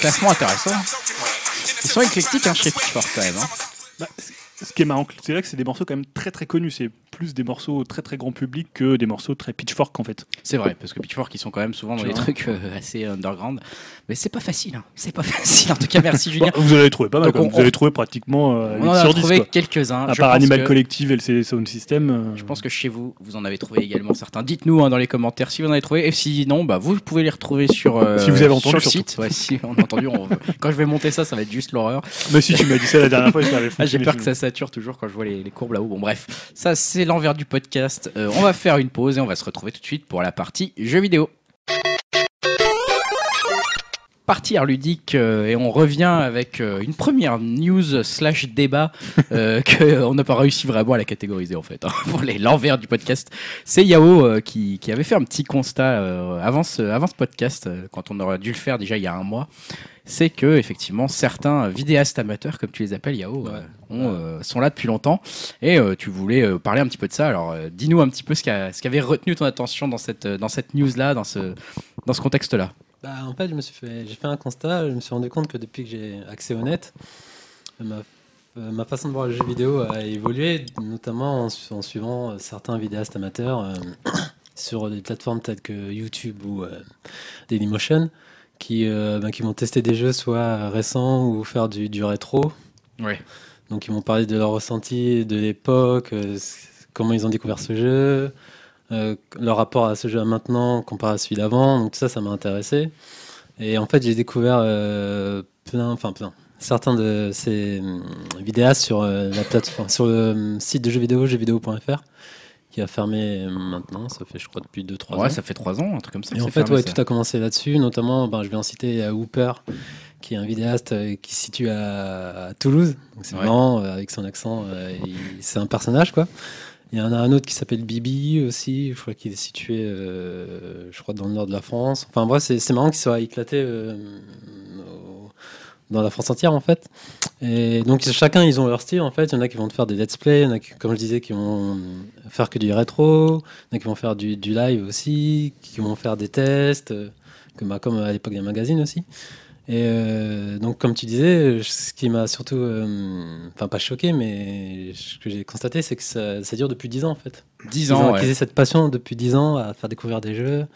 Classement intéressant. Ils sont éclectiques hein, chez Pitchfork quand même. hein. Bah, ce qui est marrant, c'est là que c'est des morceaux quand même très très connus. C'est plus des morceaux très très grand public que des morceaux très pitchfork en fait. C'est vrai, parce que Pitchfork, ils sont quand même souvent dans des trucs euh, assez underground. Mais c'est pas facile. hein. C'est pas facile. En tout cas, merci Julien. Bon, vous avez trouvé pas mal. On- Vous avez trouvé pratiquement euh, On 8 en a sur 10. trouvé quelques-uns. À part Animal que- Collective et le CD Sound System. euh, Je pense que chez vous, vous en avez trouvé également certains. Dites-nous hein, dans les commentaires si vous en avez trouvé. Et sinon, bah, vous pouvez les retrouver sur, euh, Si vous avez entendu, sur le site. Ouais, si on a entendu, on- quand je vais monter ça, ça va être juste l'horreur. Mais si tu m'as dit ça la dernière fois, je Ah, j'ai peur que ça toujours quand je vois les, courbes là-haut. Bon, bref, ça c'est l'envers du podcast. Euh, on va faire une pause et on va se retrouver tout de suite pour la partie jeux vidéo. Partie art ludique euh, et on revient avec euh, une première news slash débat euh, que on n'a pas réussi vraiment à la catégoriser en fait hein, pour l'envers du podcast. C'est Yao qui, avait fait un petit constat avant, ce, podcast quand on aurait dû le faire déjà il y a un mois. C'est que effectivement certains vidéastes amateurs comme tu les appelles Yao euh, ont, euh, sont là depuis longtemps et euh, tu voulais euh, parler un petit peu de ça. Alors dis-nous un petit peu ce qui, a- ce qui avait retenu ton attention dans cette, dans cette news là, dans ce, dans ce contexte là. Bah, en fait, je me suis fait, j'ai fait un constat. Je me suis rendu compte que depuis que j'ai accès au net, ma, ma façon de voir le jeu vidéo a évolué, notamment en, su- en suivant certains vidéastes amateurs sur des plateformes telles que YouTube ou Dailymotion, qui, euh, bah, qui vont tester des jeux soit récents ou faire du, du rétro. Ouais. Donc ils m'ont parlé de leur ressenti de l'époque, euh, comment ils ont découvert ce jeu, euh, leur rapport à ce jeu à maintenant comparé à celui d'avant. Donc tout ça, ça m'a intéressé. Et en fait, j'ai découvert euh, plein, enfin plein, certains de ces hum, vidéastes sur la plateforme, sur le hum, site de jeux vidéo, jeuxvideo.fr, qui a fermé euh, maintenant. Ça fait, je crois, depuis 2-3 ans. Ouais, ça fait trois ans, un truc comme ça. Et en fait, fermé, ouais, ça. tout a commencé là-dessus. Notamment, ben, je vais en citer euh, Hooper, qui est un vidéaste euh, qui se situe à, à Toulouse. C'est Ouais. marrant, euh, avec son accent, c'est un personnage, quoi. Il y en a un autre qui s'appelle Bibi aussi, je crois qu'il est situé, euh, je crois, dans le nord de la France. Enfin bref, c'est c'est marrant qu'il soit éclaté euh, dans la France entière en fait. Et donc chacun ils ont leur style en fait. Il y en a qui vont faire des let's play, il y en a qui, comme je disais qui vont faire que du rétro, il y en a qui vont faire du, du live aussi, qui vont faire des tests, comme, bah, comme à l'époque des magazines aussi. Et euh, donc comme tu disais, ce qui m'a surtout, euh, enfin pas choqué, mais ce que j'ai constaté, c'est que ça, ça dure depuis 10 ans en fait. 10 Ils ont ans, ouais. acquis cette passion depuis 10 ans à faire découvrir des jeux,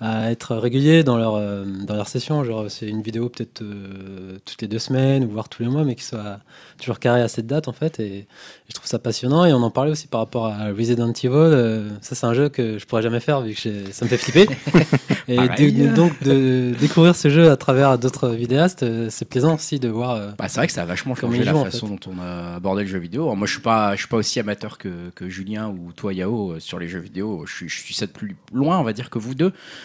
à être réguliers dans leur, euh, dans leur session. Genre, c'est une vidéo peut-être euh, toutes les deux semaines ou voire tous les mois, mais qui soit toujours carré à cette date en fait. Et, je trouve ça passionnant. Et on en parlait aussi par rapport à Resident Evil. euh, ça, c'est un jeu que je pourrais jamais faire vu que ça me fait flipper. et de- donc, de découvrir ce jeu à travers d'autres vidéastes, euh, c'est plaisant aussi de voir. Bah, c'est vrai que ça a vachement changé la en façon dont on a abordé le jeu vidéo. Moi, je suis pas, je suis pas aussi amateur que, que Julien ou toi, Yao, sur les jeux vidéo. Je suis, je suis ça de plus loin, on va dire, que vous deux.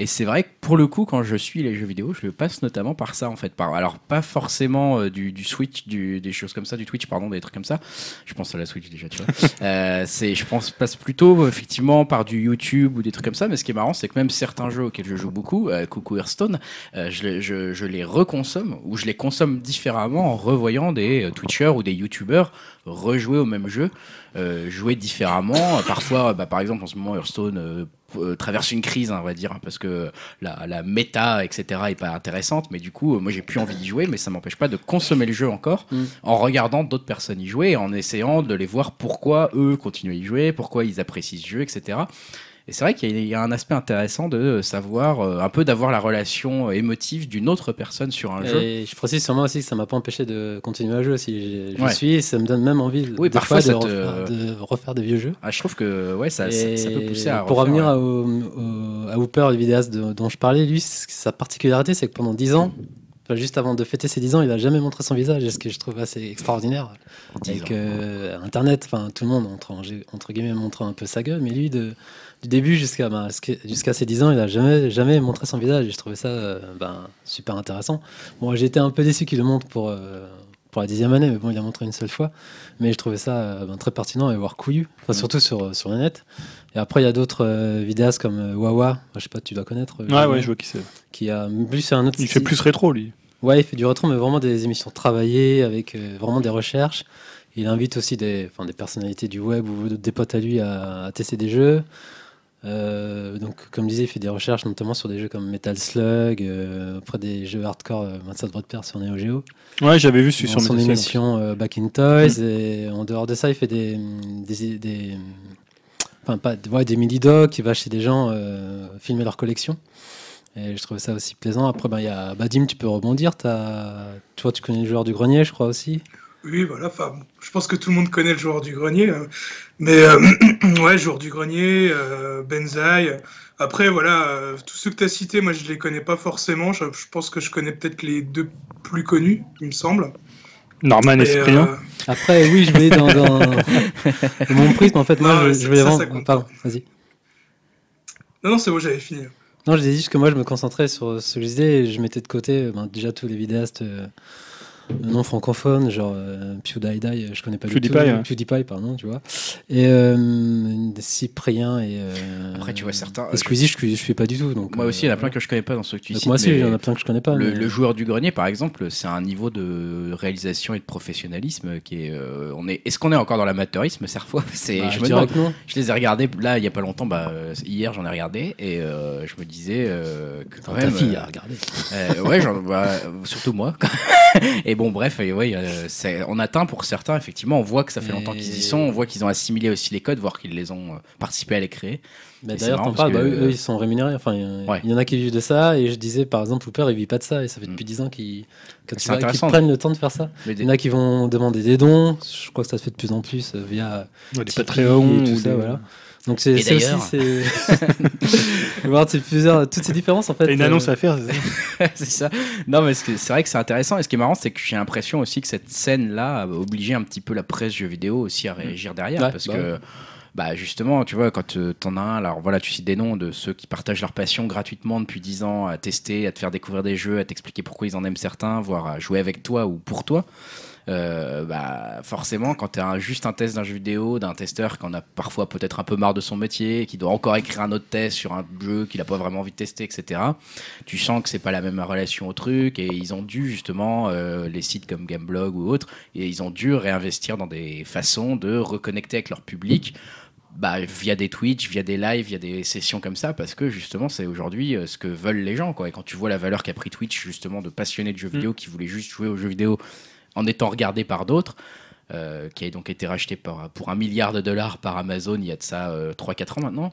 Et c'est vrai que pour le coup, quand je suis les jeux vidéo, je le passe notamment par ça, en fait. Par, alors, pas forcément euh, du, du Switch, du, des choses comme ça, du Twitch, pardon, des trucs comme ça. Je pense à la Switch déjà, tu vois. Euh, c'est, je pense, passe plutôt euh, effectivement par du YouTube ou des trucs comme ça. Mais ce qui est marrant, c'est que même certains jeux auxquels je joue beaucoup, coucou Hearthstone, je, les- je, je les reconsomme ou je les consomme différemment en revoyant des Twitchers ou des YouTubers rejouer au même jeu, jouer différemment. Parfois, bah, par exemple, en ce moment, Hearthstone traverse une crise, hein, on va dire, hein, parce que la, la méta, etc., est pas intéressante. Mais du coup, euh, moi, j'ai plus envie d'y jouer, mais ça m'empêche pas de consommer le jeu encore Mm. en regardant d'autres personnes y jouer, et en essayant de les voir pourquoi eux continuent à y jouer, pourquoi ils apprécient ce jeu, etc. Et c'est vrai qu'il y, a- il y a un aspect intéressant de savoir, euh, un peu d'avoir la relation euh, émotive d'une autre personne sur un jeu. Et je précise sur moi aussi que ça m'a pas empêché de continuer à jouer si je Ouais. suis. et Ça me donne même envie Oui, parfois, fois de, te- refaire, de refaire des vieux jeux. Ah, je trouve que ouais, ça, ça, ça peut pousser à Pour revenir ouais. à, au, au- à Hooper, le vidéaste de- dont je parlais, lui, sa particularité, c'est que pendant 10 ans, juste avant de fêter ses 10 ans, il a jamais montré son visage, et ce que je trouve assez extraordinaire. 10 Avec euh, Internet, tout le monde entre, entre guillemets montre un peu sa gueule, mais lui, de, du début jusqu'à ben, jusqu'à ses 10 ans, il a jamais, jamais montré son visage, et je trouvais ça euh, ben, super intéressant. Bon, j'ai été un peu déçu qu'il le montre pour, euh, pour la dixième année, mais bon, il a montré une seule fois. Mais je trouvais ça euh, ben, très pertinent et voire couillu, enfin, surtout sur, sur le net. Et après, il y a d'autres euh, vidéastes comme Wawa, je sais pas, tu dois connaître. Ouais, ouais, je vois qui c'est. Qui a plus c'est un autre Il fait plus rétro, lui. Ouais, il fait du rétro, mais vraiment des émissions travaillées avec vraiment des recherches. Il invite aussi des, des personnalités du web ou des potes à lui à, à tester des jeux. Euh, donc, comme je disais, il fait des recherches notamment sur des jeux comme Metal Slug, euh, après des jeux hardcore, euh, ben, ça devrait te plaire sur Neo Geo. Ouais, j'avais vu celui sur son Metal émission euh, Back in Toys. Et en dehors de ça, il fait des, des, des- enfin pas ouais, des mini docs. Il va chez des gens filmer leur collection. Et je trouvais ça aussi plaisant. Après, ben, il y a Badim, tu peux rebondir. As, toi, tu connais le joueur du grenier, je crois aussi. Oui, voilà. Enfin, je pense que tout le monde connaît le joueur du grenier. hein. Mais euh, ouais, joueur du grenier, euh, Benzaï. Après, voilà, euh, tous ceux que tu as cités, moi, je les connais pas forcément. Je, je pense que je connais peut-être les deux plus connus, il me semble. Norman et Cyprien. euh, Après, oui, je vais dans, mon prisme. En fait, moi, Non, je, je ça- ça, compte Pardon, vas-y. Non, non, c'est bon, j'avais fini. Non, je disais juste que moi, je me concentrais sur ce que je disais et je mettais de côté ben, déjà tous les vidéastes euh, non francophones, genre euh, PewDiePie, euh, je connais pas PewDiePie, du tout. ouais. PewDiePie, pardon, tu vois. Et euh, Cyprien et. euh, Après, tu vois, certains- et Squeezie, je, je suis pas du tout. Donc, Moi aussi, il y en a plein que je connais pas dans ceux que tu cites. moi aussi, il y en a plein que je connais pas. Le, mais- le joueur du grenier, par exemple, c'est un niveau de réalisation et de professionnalisme qui est. euh, on est. Est-ce qu'on est encore dans l'amateurisme Parfois, c'est. Bah, je je me demande. que non. Je les ai regardés là il y a pas longtemps. Bah hier j'en ai regardé et euh, je me disais euh, que quand Ta même. fille euh, a regardé. euh, ouais, j'en- bah, surtout moi. et bon, bref, et ouais, euh, c'est- on atteint pour certains, effectivement, on voit que ça fait Et- longtemps qu'ils y sont, on voit qu'ils ont assimilé aussi les codes, voire qu'ils les ont euh, participé à les créer. Bah, D'ailleurs, t'en parles, bah, eux, eux, ils sont rémunérés. Enfin, il y en- Ouais. il y en a qui vivent de ça. Et je disais, par exemple, Hooper, il vit pas de ça. Et ça fait depuis 10 ans qu'ils intéressant. prennent le temps de faire ça. Mais Il y en a qui vont demander des dons. Je crois que ça se fait de plus en plus euh, via Ouais, des Patreons et tout ou ça, des- voilà. Donc c'est aussi d'ailleurs- c'est voir c'est plusieurs toutes ces différences en fait. Une euh, annonce à faire, c'est ça c'est ça. Non, mais c'est vrai que c'est intéressant. Et ce qui est marrant, c'est que j'ai l'impression aussi que cette scène-là a obligé un petit peu la presse jeux vidéo aussi à réagir derrière. Ouais, parce bah que, bah, justement, tu vois, quand euh, t'en as un, alors voilà, tu cites des noms de ceux qui partagent leur passion gratuitement depuis 10 ans à tester, à te faire découvrir des jeux, à t'expliquer pourquoi ils en aiment certains, voire à jouer avec toi ou pour toi. Euh, bah, forcément, quand tu as juste un test d'un jeu vidéo, d'un testeur qui en a parfois peut-être un peu marre de son métier, qui doit encore écrire un autre test sur un jeu qu'il n'a pas vraiment envie de tester, etc., tu sens que c'est pas la même relation au truc. Et ils ont dû, justement, euh, les sites comme Gameblog ou autres, et ils ont dû réinvestir dans des façons de reconnecter avec leur public. Bah, via des Twitch, via des lives, via des sessions comme ça, parce que justement, c'est aujourd'hui euh, ce que veulent les gens. Quoi. Et quand tu vois la valeur qu'a pris Twitch, justement, de passionnés de jeux vidéo qui voulaient juste jouer aux jeux vidéo en étant regardés par d'autres, euh, qui a donc été racheté pour un milliard de dollars par Amazon il y a de ça 3-4 ans maintenant.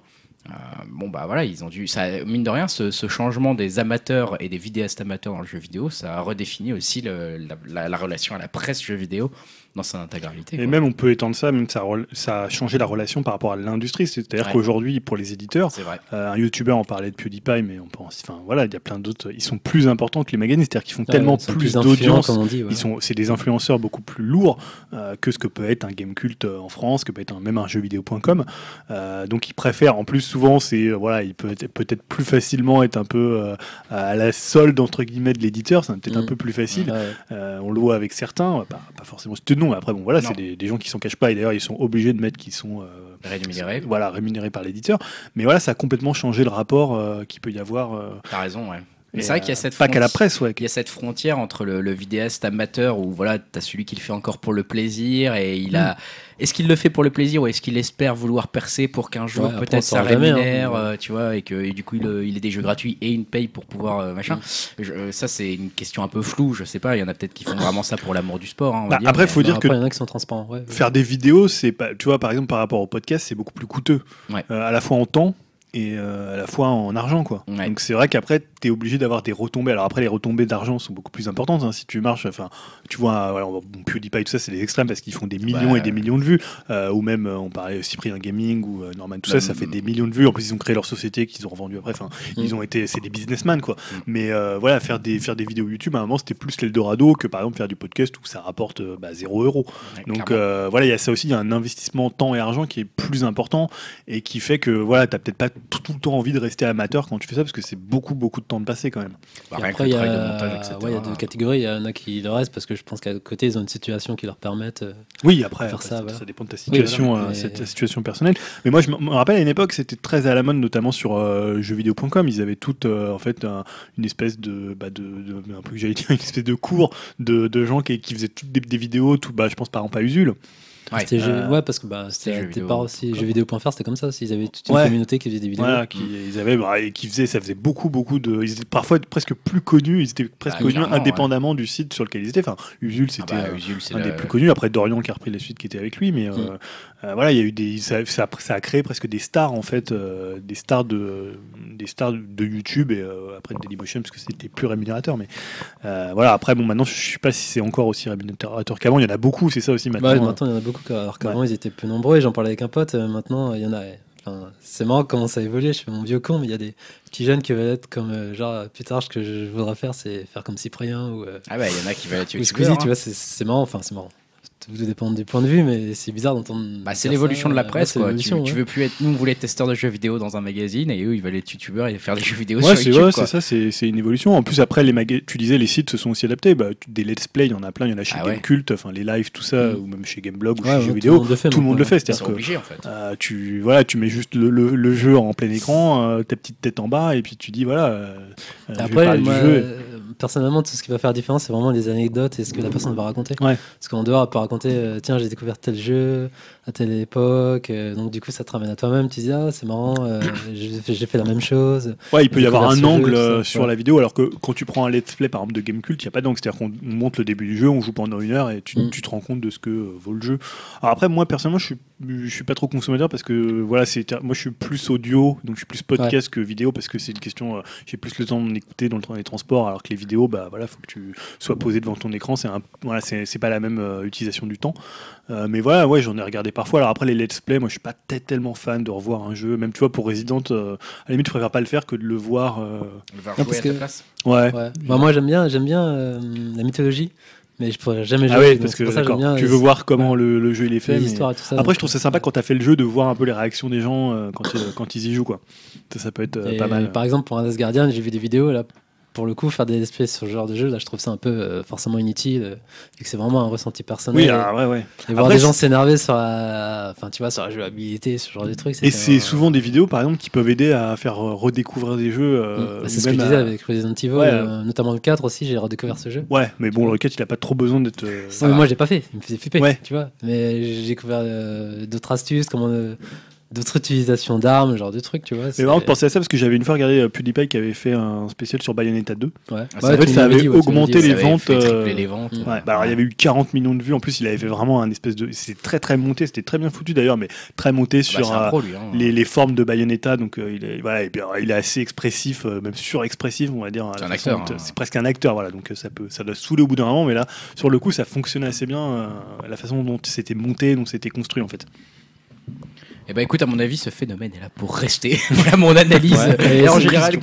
Euh, bon bah voilà, ils ont dû. Ça, mine de rien, ce, changement des amateurs et des vidéastes amateurs dans le jeu vidéo, ça a redéfini aussi la- la relation à la presse jeu vidéo dans son intégralité. Et quoi. même, on peut étendre ça, même ça, a rel- ça a changé la relation par rapport à l'industrie. C'est-à-dire Ouais. qu'aujourd'hui, pour les éditeurs, euh, un YouTuber en parlait de PewDiePie, mais on pense, enfin voilà, il y a plein d'autres. Ils sont plus importants que les magazines, c'est-à-dire qu'ils font Ouais, tellement plus d'audience. comme on dit, ouais. Ils sont, c'est des influenceurs beaucoup plus lourds euh, que ce que peut être un game culte euh, en France, que peut être un, même un jeuxvideo.com. Euh, donc ils préfèrent, en plus souvent, c'est euh, voilà, il peut être- peut-être plus facilement être un peu euh, à la solde entre guillemets de l'éditeur, c'est peut-être un Mm. peu plus facile. Ouais. Euh, on le voit avec certains, pas, pas forcément après bon voilà, c'est des, des gens qui s'en cachent pas et d'ailleurs ils sont obligés de mettre qu'ils sont euh, Rémunéré. voilà rémunérés par l'éditeur. Mais voilà, ça a complètement changé le rapport euh, qu'il peut y avoir. euh, T'as raison, ouais. Mais c'est vrai qu'il y a euh, cette pas qu'à la presse, ouais. Il y a cette frontière entre le, le vidéaste amateur où voilà, tu as celui qui le fait encore pour le plaisir et il a. Est-ce qu'il le fait pour le plaisir ou est-ce qu'il espère vouloir percer pour qu'un jour Ouais, peut-être ça hein. rémunère, euh, tu vois, et que et du coup il, euh, il ait des jeux gratuits et une paye pour pouvoir euh, machin. Je- euh, ça c'est une question un peu floue, je sais pas. Il y en a peut-être qui font vraiment ça pour l'amour du sport. hein, on va Bah, dire, après, mais- faut dire que il y en a qui sont transparents. Ouais, ouais. faire des vidéos, c'est pas, tu vois, par exemple par rapport au podcast, c'est beaucoup plus coûteux, Ouais. Euh, à la fois en temps et euh, à la fois en argent, quoi. Ouais. Donc c'est vrai qu'après, tu es obligé d'avoir des retombées. Alors après, les retombées d'argent sont beaucoup plus importantes. hein. Si tu marches, enfin, tu vois, voilà, on bon, PewDiePie, tout ça, c'est des extrêmes parce qu'ils font des millions et des millions de vues. Euh, ou même, euh, on parlait Cyprien Gaming ou Norman, tout ça, ça fait des millions de vues. En plus, ils ont créé leur société qu'ils ont revendue après. Enfin, ils ont été, c'est des businessmen, quoi. Mm. Mais euh, voilà, faire des, faire des vidéos YouTube, à un moment, c'était plus l'Eldorado que par exemple faire du podcast où ça rapporte bah, 0 euros. Ouais, Donc euh, voilà, il y a ça aussi, il y a un investissement temps et argent qui est plus important et qui fait que voilà, t'as peut-être pas tout, tout le temps envie de rester amateur quand tu fais ça parce que c'est beaucoup beaucoup de temps de passer quand même. Bah, rien après, il y, a... ouais, il y a deux catégories. Il y en a qui le restent parce que je pense qu'à côté, ils ont une situation qui leur permette. euh, Oui, après, Faire après, ça, ça, voilà. ça dépend de ta Oui, situation, voilà, euh, mais- cette- ta situation personnelle. Mais moi, je me rappelle à une époque, c'était très à la mode, notamment sur euh, jeuxvideo.com. Ils avaient tout euh, en fait un- une espèce de, bah, de, de- un peu que j'allais dire, une espèce de cours de, de gens qui, qui faisaient toutes des, des vidéos, tout, bah, je pense par exemple à Usul. Ouais. Euh, ouais, parce que bah, c'était jeux vidéo. aussi. Jeuxvideo.fr, c'était comme ça aussi. Ils avaient toute une Ouais. communauté qui faisait des vidéos. Voilà, qui, ils avaient, bah, et qui faisaient, ça faisait beaucoup, beaucoup de. Ils étaient parfois presque plus connus, ils étaient presque Bah, connus indépendamment du site sur lequel ils étaient. Enfin, Usul, Ah c'était. bah, euh, un le- des plus connus. Après Dorian qui a repris la suite qui était avec lui, mais euh, Mm. euh, voilà, il y a eu des, ça, a créé presque des stars en fait, euh, des stars de, des stars de YouTube et après de Dailymotion parce que c'était plus rémunérateur. Mais voilà, après bon, maintenant je sais pas si c'est encore aussi rémunérateur qu'avant. Il y en a beaucoup, c'est ça aussi maintenant. Ouais, maintenant, il y en a beaucoup. Quoi. Alors qu'avant, ils étaient peu nombreux. Et j'en parlais avec un pote. euh, maintenant, il y en a. Enfin, c'est marrant comment ça a évolué. Je fais mon vieux con, mais il y a des petits jeunes qui veulent être comme. euh, genre, plus tard, ce que je voudrais faire, c'est faire comme Cyprien ou, euh, Ah bah, il y en a qui veulent être Squeezie. hein. Tu vois, c'est- c'est marrant. Enfin, c'est marrant. Tout dépend du point de vue, mais c'est bizarre d'entendre. Bah, c'est l'évolution de la presse, quoi. Tu, l'évolution, tu ouais. veux plus être. Nous, on voulait être testeurs de jeux vidéo dans un magazine et eux, ils veulent être youtubeurs et faire des jeux vidéo Ouais, sur c'est YouTube. ouais, c'est ça, c'est une évolution. En plus, après, les maga- tu disais, les sites se sont aussi adaptés. Bah, tu- des let's play, il y en a plein. Il y en a chez Ah ouais. Gamecult, enfin les lives, tout ça, Mm. ou même chez Gameblog ou Ouais, chez ouais, Jeux tout vidéo. le monde le fait. Tout le monde le fait. C'est-à-dire que obligés, en fait. Euh, tu voilà, tu mets juste le, le- le jeu en plein écran, euh, ta petite tête en bas, et puis tu dis voilà. euh, je vais Après, moi, du jeu. Personnellement, tout ce qui va faire la différence, c'est vraiment les anecdotes et ce que la personne va raconter. Ouais. Parce qu'en dehors, elle peut raconter euh, tiens, j'ai découvert tel jeu à telle époque, euh, donc du coup, ça te ramène à toi-même. Tu dis ah, c'est marrant, euh, j'ai fait- la même chose. Ouais, il peut y avoir un angle jeu, euh, sur ouais. la vidéo, alors que quand tu prends un let's play par exemple de Gamecult, il n'y a pas d'angle. C'est-à-dire qu'on monte le début du jeu, on joue pendant une heure et tu, Mm. tu te rends compte de ce que euh, vaut le jeu. Alors après, moi personnellement, je suis, je suis pas trop consommateur parce que voilà, c'est moi je suis plus audio, donc je suis plus podcast que vidéo parce que c'est une question. euh, J'ai plus le temps d'écouter dans, le, dans les transports, alors que les vidéos, bah voilà, faut que tu sois posé devant ton écran. C'est voilà, c'est c'est pas la même euh, utilisation du temps. Euh, mais voilà, ouais, j'en ai regardé parfois. Alors après les let's play, moi je suis pas tellement fan de revoir un jeu. Même tu vois pour Resident, euh, à la limite je préfère pas le faire que de le voir. euh, Le voir Non, jouer parce à ta que- place. Ouais. Ouais. Bah, moi, j'aime bien, j'aime bien euh, la mythologie, mais je pourrais jamais jouer. Ah oui, parce que ça bien tu veux voir comment ouais. le, le jeu il est fait. mais- tout ça. Après, donc, je trouve ça sympa quand tu as fait le jeu de voir un peu les réactions des gens euh, quand, ils, quand ils y jouent. Quoi. Ça, ça peut être euh, pas mal. Par exemple, pour un Asgardian, j'ai vu des vidéos là. Pour le coup, faire des espèces sur ce genre de jeu, là, je trouve ça un peu euh, forcément inutile, euh, vu que c'est vraiment un ressenti personnel. Oui, ah, ouais, ouais. et voir des gens c'est- s'énerver sur la, enfin, tu vois, sur la jouabilité, ce genre de trucs. Et c'est souvent des vidéos, par exemple, qui peuvent aider à faire redécouvrir des jeux. euh, Mm. c'est ou ce que je disais à- avec Resident Evil, Ouais, notamment le 4 aussi, j'ai redécouvert ce jeu. Ouais, mais bon, le requête, il a pas trop besoin d'être. Ouais, mais moi, j'ai pas fait, il me faisait flipper, Ouais. tu vois. Mais j'ai découvert d'autres astuces, comment, d'autres utilisations d'armes, genre de trucs, tu vois. Mais c'est- vraiment, je pensais à ça parce que j'avais une fois regardé euh, PewDiePie qui avait fait un spécial sur Bayonetta 2. Ouais. Ah, ça, avait dit, augmenté les ventes, euh, les ventes. Ouais, bah alors il y avait eu 40 millions de vues. En plus, il avait fait vraiment un espèce de. C'était très très monté, c'était très bien foutu d'ailleurs, mais très monté Bah, sur euh, pro, lui. hein. les, les formes de Bayonetta. Donc euh, il, est, voilà, et puis, alors, il est assez expressif, euh, même surexpressif, on va dire. C'est un acteur, hein. C'est presque un acteur, voilà. Donc ça, peut, ça doit saouler au bout d'un moment, mais là, sur le coup, ça fonctionnait assez bien. la façon dont c'était monté, dont c'était construit en fait. Eh ben écoute, à mon avis, ce phénomène est là pour rester. voilà mon analyse. Ouais. Et en général,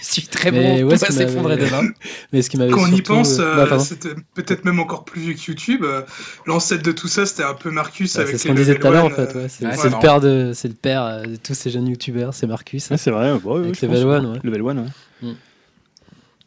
je suis très Mais bon, ouais, tout va s'effondrer demain. Mais ce qui m'avait Quand on y pense, euh, euh, bah, c'était peut-être même encore plus vieux que YouTube. euh, L'ancêtre de tout ça, c'était un peu Marcus Bah, avec c'est ce les qu'on disait tout à l'heure en fait. Ouais. C'est le père de, c'est le père euh, de tous ces jeunes youtubeurs, c'est Marcus. Ouais, c'est vrai, Avec Level. One, ouais. Level One, ouais.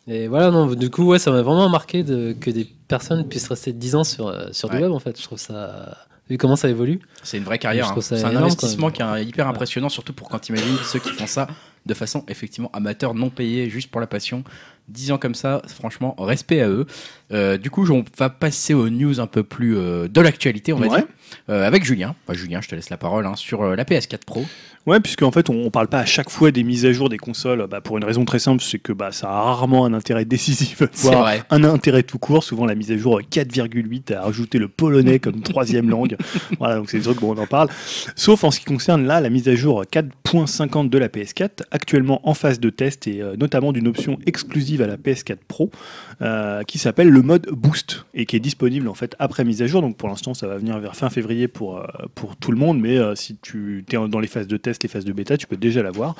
Et voilà, non, du coup, ouais, ça m'a vraiment marqué de, que des personnes puissent rester 10 ans sur, sur Ouais. du web en fait. Je trouve ça. Vu comment ça évolue. C'est une vraie carrière. Hein. C'est un énorme, investissement qui est hyper Ouais. impressionnant, surtout pour quand tu imagines ceux qui font ça de façon effectivement amateur, non payée, juste pour la passion. 10 ans comme ça, franchement, respect à eux. Euh, du coup, on va passer aux news un peu plus euh, de l'actualité, on va Ouais. dire, Euh, avec Julien. Bah, Julien, je te laisse la parole hein, sur euh, la PS4 Pro. Ouais, puisque en fait, on, on parle pas à chaque fois des mises à jour des consoles, bah, pour une raison très simple, c'est que bah, ça a rarement un intérêt décisif, voire vrai. un intérêt tout court. Souvent, la mise à jour 4,8 a rajouté le polonais comme troisième langue. Voilà, donc c'est des trucs, bon, on en parle. Sauf en ce qui concerne là la mise à jour 4.50 de la PS4, actuellement en phase de test et euh, notamment d'une option exclusive à la PS4 Pro euh, qui s'appelle le mode Boost et qui est disponible en fait après mise à jour. Donc pour l'instant, ça va venir vers fin février pour, euh, pour tout le monde, mais euh, si tu es dans les phases de test, les phases de bêta, tu peux déjà l'avoir.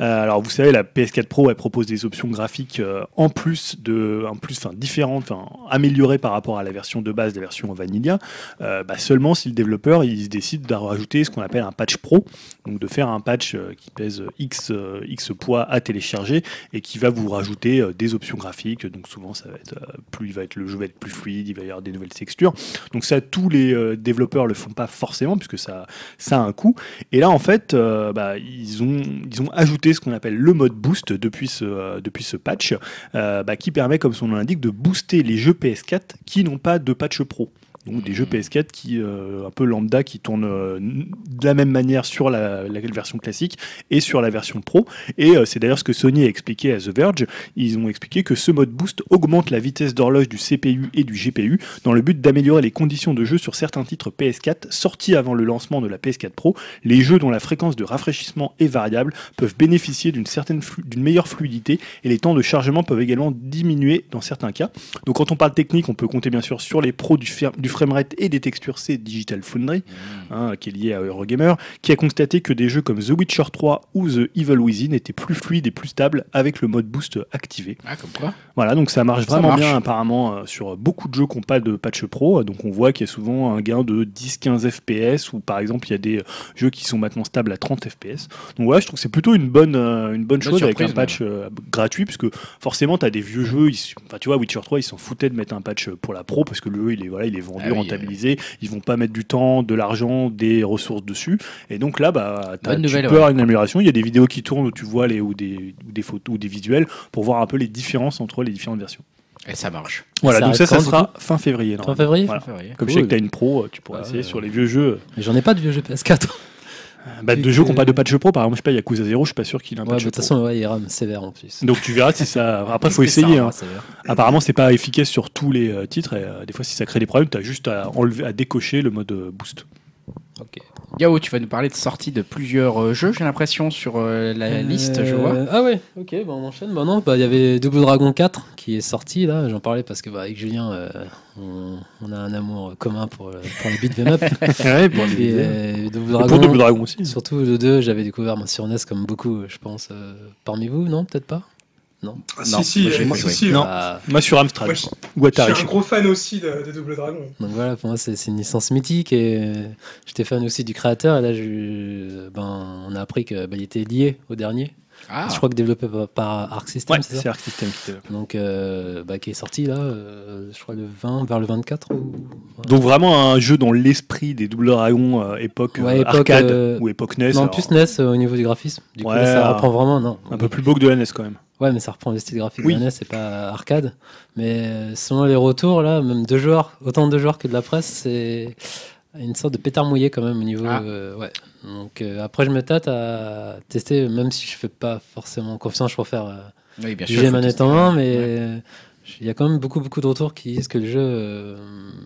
Euh, alors vous savez, la PS4 Pro elle propose des options graphiques en plus de, en plus, enfin différentes, enfin améliorées par rapport à la version de base, la version Vanilla. Bah, seulement si le développeur il décide de rajouter ce qu'on appelle un patch pro, donc de faire un patch qui pèse X, X poids à télécharger et qui va vous rajouter des options graphiques. Donc souvent euh, plus, il va être le jeu va être plus fluide, il va y avoir des nouvelles textures. Donc ça tous les euh, développeurs le font pas forcément puisque ça a un coût. Et là en fait euh, bah, ils ont ajouté ce qu'on appelle le mode boost depuis ce patch bah, qui permet comme son nom l'indique de booster les jeux PS4 qui n'ont pas de patch pro. Donc des jeux PS4 qui, euh, un peu lambda, qui tournent euh, de la même manière sur la, la version classique et sur la version Pro. Et euh, c'est d'ailleurs ce que Sony a expliqué à The Verge. Ils ont expliqué que ce mode boost augmente la vitesse d'horloge du CPU et du GPU dans le but d'améliorer les conditions de jeu sur certains titres PS4 sortis avant le lancement de la PS4 Pro. Les jeux dont la fréquence de rafraîchissement est variable peuvent bénéficier d'une certaine d'une meilleure fluidité et les temps de chargement peuvent également diminuer dans certains cas. Donc quand on parle technique, on peut compter bien sûr sur les pros du, fer- du framerate et des textures C Digital Foundry, hein, qui est lié à Eurogamer, qui a constaté que des jeux comme The Witcher 3 ou The Evil Within étaient plus fluides et plus stables avec le mode boost activé. Ah, comme quoi Voilà, donc ça marche Ça vraiment marche. bien apparemment euh, sur beaucoup de jeux qui n'ont pas de patch pro. Donc on voit qu'il y a souvent un gain de 10-15 FPS ou par exemple il y a des euh, jeux qui sont maintenant stables à 30 FPS. Donc voilà, je trouve que c'est plutôt une bonne, euh, une bonne Bonne chose avec un patch euh, gratuit puisque forcément tu as des vieux jeux, ils- tu vois Witcher 3 ils s'en foutaient de mettre un patch pour la pro parce que le jeu il est, voilà, il est vendu, Ah oui, ils vont pas mettre du temps, de l'argent, des ressources dessus. Et donc là bah, tu nouvelle, peux ouais. avoir une amélioration. Il y a des vidéos qui tournent où tu vois les, ou, des, ou des photos ou des visuels pour voir un peu les différences entre les différentes versions. Et ça marche. Voilà, ça donc ça, ça sera fin février. Fin février Voilà. Février. Comme je sais que tu as une pro, tu pourras Ah essayer sur les vieux jeux. Mais j'en ai pas de vieux jeux PS4. Bah, de Puis jeux qui n'ont pas de patch pro, par exemple, je sais pas, Yakuza 0, je suis pas sûr qu'il ait un Ouais, bah, patch de toute pro. façon, ouais, il rame sévère en plus. Donc tu verras si ça. Après, faut C'est ça, essayer. hein. Apparemment, c'est pas efficace sur tous les euh, titres. Et, euh, des fois, si ça crée des problèmes, tu as juste à, enlever, à décocher le mode euh, boost. Ok. Yao, tu vas nous parler de sortie de plusieurs euh, jeux, j'ai l'impression, sur euh, la Euh, liste, je vois. Ah ouais, ok, bah on enchaîne. Bah non, bah il y avait Double Dragon 4 qui est sorti là. J'en parlais parce que bah, avec Julien, euh, on, on a un amour commun pour, pour les beat'em up. ouais, pour, Et, les- euh, Double Dragon, pour Double Dragon aussi. Surtout le 2, j'avais découvert moi, sur NES comme beaucoup, je pense. euh, parmi vous, non Peut-être pas? Ah, Non, si, si, moi, euh, pas si, joué. si, Non. Ah, Moi, sur Amstrad Moi, je, suis un gros fan aussi de, de Double Dragon. Donc voilà, pour moi, c'est une licence mythique et euh, j'étais fan aussi du créateur. Et là, je- ben, on a appris qu'il était lié au dernier. Ah, Je crois que développé par, par Arc System, Ouais, c'est Arc System qui développe. Donc, euh, bah, qui est sorti là, euh, je crois le 20, vers le 24. Ou... Donc vraiment un jeu dans l'esprit des Double Dragon euh, époque, Ouais, époque, arcade euh, ou époque NES. non, alors, plus NES euh, au niveau du graphisme. Du coup, là, ça reprend vraiment, non. un peu plus beau que de la NES quand même. Ouais, mais ça reprend le style graphique Oui. de la NES, c'est pas arcade. Mais selon les retours, là, même deux joueurs, autant de joueurs que de la presse, c'est une sorte de pétard mouillé quand même au niveau. Ah. euh, ouais. Donc euh, après, je me tâte à tester, même si je fais pas forcément confiance, je préfère euh, oui, bien sûr. juger faut manette en main, mais Ouais. il y a quand même beaucoup, beaucoup de retours qui disent que le jeu, euh,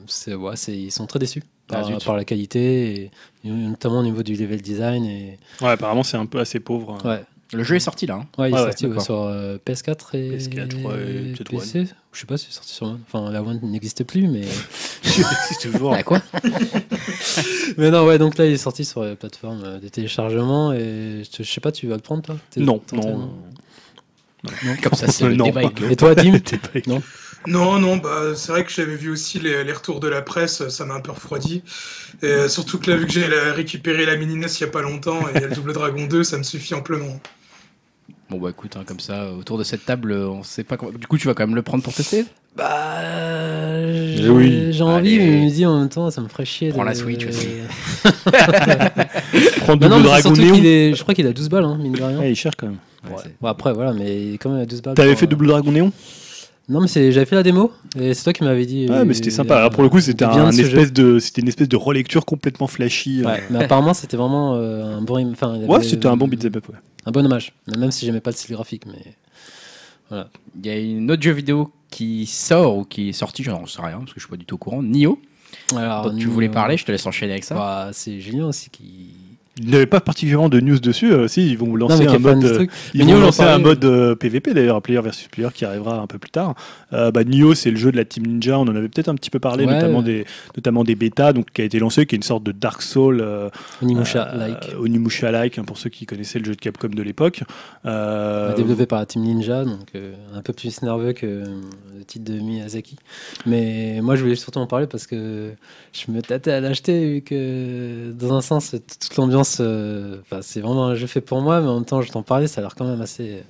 c'est, ouais, c'est, ils sont très déçus Ah, par, zut. par la qualité, et, notamment au niveau du level design. Et, Ouais, apparemment c'est un peu assez pauvre. ouais. Le jeu est sorti là. hein. Ouais, il est ouais, sorti ouais, sur euh, PS4 et PS4, ouais, et PC. Je sais pas si c'est sorti sur One. Enfin, la One n'existe plus, mais. c'est toujours. Bah, quoi mais non, ouais, donc là, il est sorti sur la plateforme de téléchargement et je, je sais pas, tu vas le prendre toi? Non, non. train Comme ça, c'est le Non. débat Et toi, Dim? T'es pas- Non Non, non, bah, c'est vrai que j'avais vu aussi les, les retours de la presse, ça m'a un peu refroidi. Et euh, surtout que là, vu que j'ai récupéré la mini NES il y a pas longtemps et il y a le Double Dragon 2, ça me suffit amplement. Bon bah écoute, hein, comme ça, autour de cette table, euh, on sait pas comment. Du coup, tu vas quand même le prendre pour tester Bah. J'ai oui. j'ai envie, mais je me dis en même temps, ça me ferait chier. Prends de- la Switch aussi. Prends Bah Double non, mais Dragon surtout Néon. qu'il est. Je crois qu'il a 12 balles, hein, mine de rien. Ouais, il cherche quand même. Ouais, Ouais. c'est- Bon, après, voilà, mais il est quand même à 12 balles. T'avais fait euh, Double Dragon Néon Non, mais c'est- j'avais fait la démo et c'est toi qui m'avais dit. Ouais, mais c'était sympa. euh, Alors pour le coup, c'était bien un espèce de, c'était une espèce de relecture complètement flashy. euh. Ouais, mais apparemment c'était vraiment euh, un bon. Enfin, Ouais, c'était un bon beat'em up. Ouais. Un bon hommage, mais même si j'aimais pas le style graphique. Mais Il y a une autre jeu vidéo qui sort ou qui est sorti, j'en sais rien parce que je suis pas du tout au courant. Nio, alors, dont tu voulais parler, je te laisse enchaîner avec ça. bah, c'est Julien aussi qui. Il n'y avait pas particulièrement de news dessus. euh, si, ils vont Non, lancer un mode. euh. Ils vont lancer un mode euh, PVP d'ailleurs, player versus player, qui arrivera un peu plus tard. Euh, bah, Nioh, c'est le jeu de la Team Ninja, on en avait peut-être un petit peu parlé, Ouais. notamment, des, notamment des bêtas, donc, qui a été lancé, qui est une sorte de Dark Soul euh, Onimusha, euh, like. Onimusha-like, hein, pour ceux qui connaissaient le jeu de Capcom de l'époque. Euh, développé par la Team Ninja, donc euh, un peu plus nerveux que euh, le titre de Miyazaki. Mais moi, je voulais surtout en parler parce que je me tâtais à l'acheter, vu que dans un sens, toute l'ambiance, euh, c'est vraiment un jeu fait pour moi, mais en même temps, je t'en parlais, ça a l'air quand même assez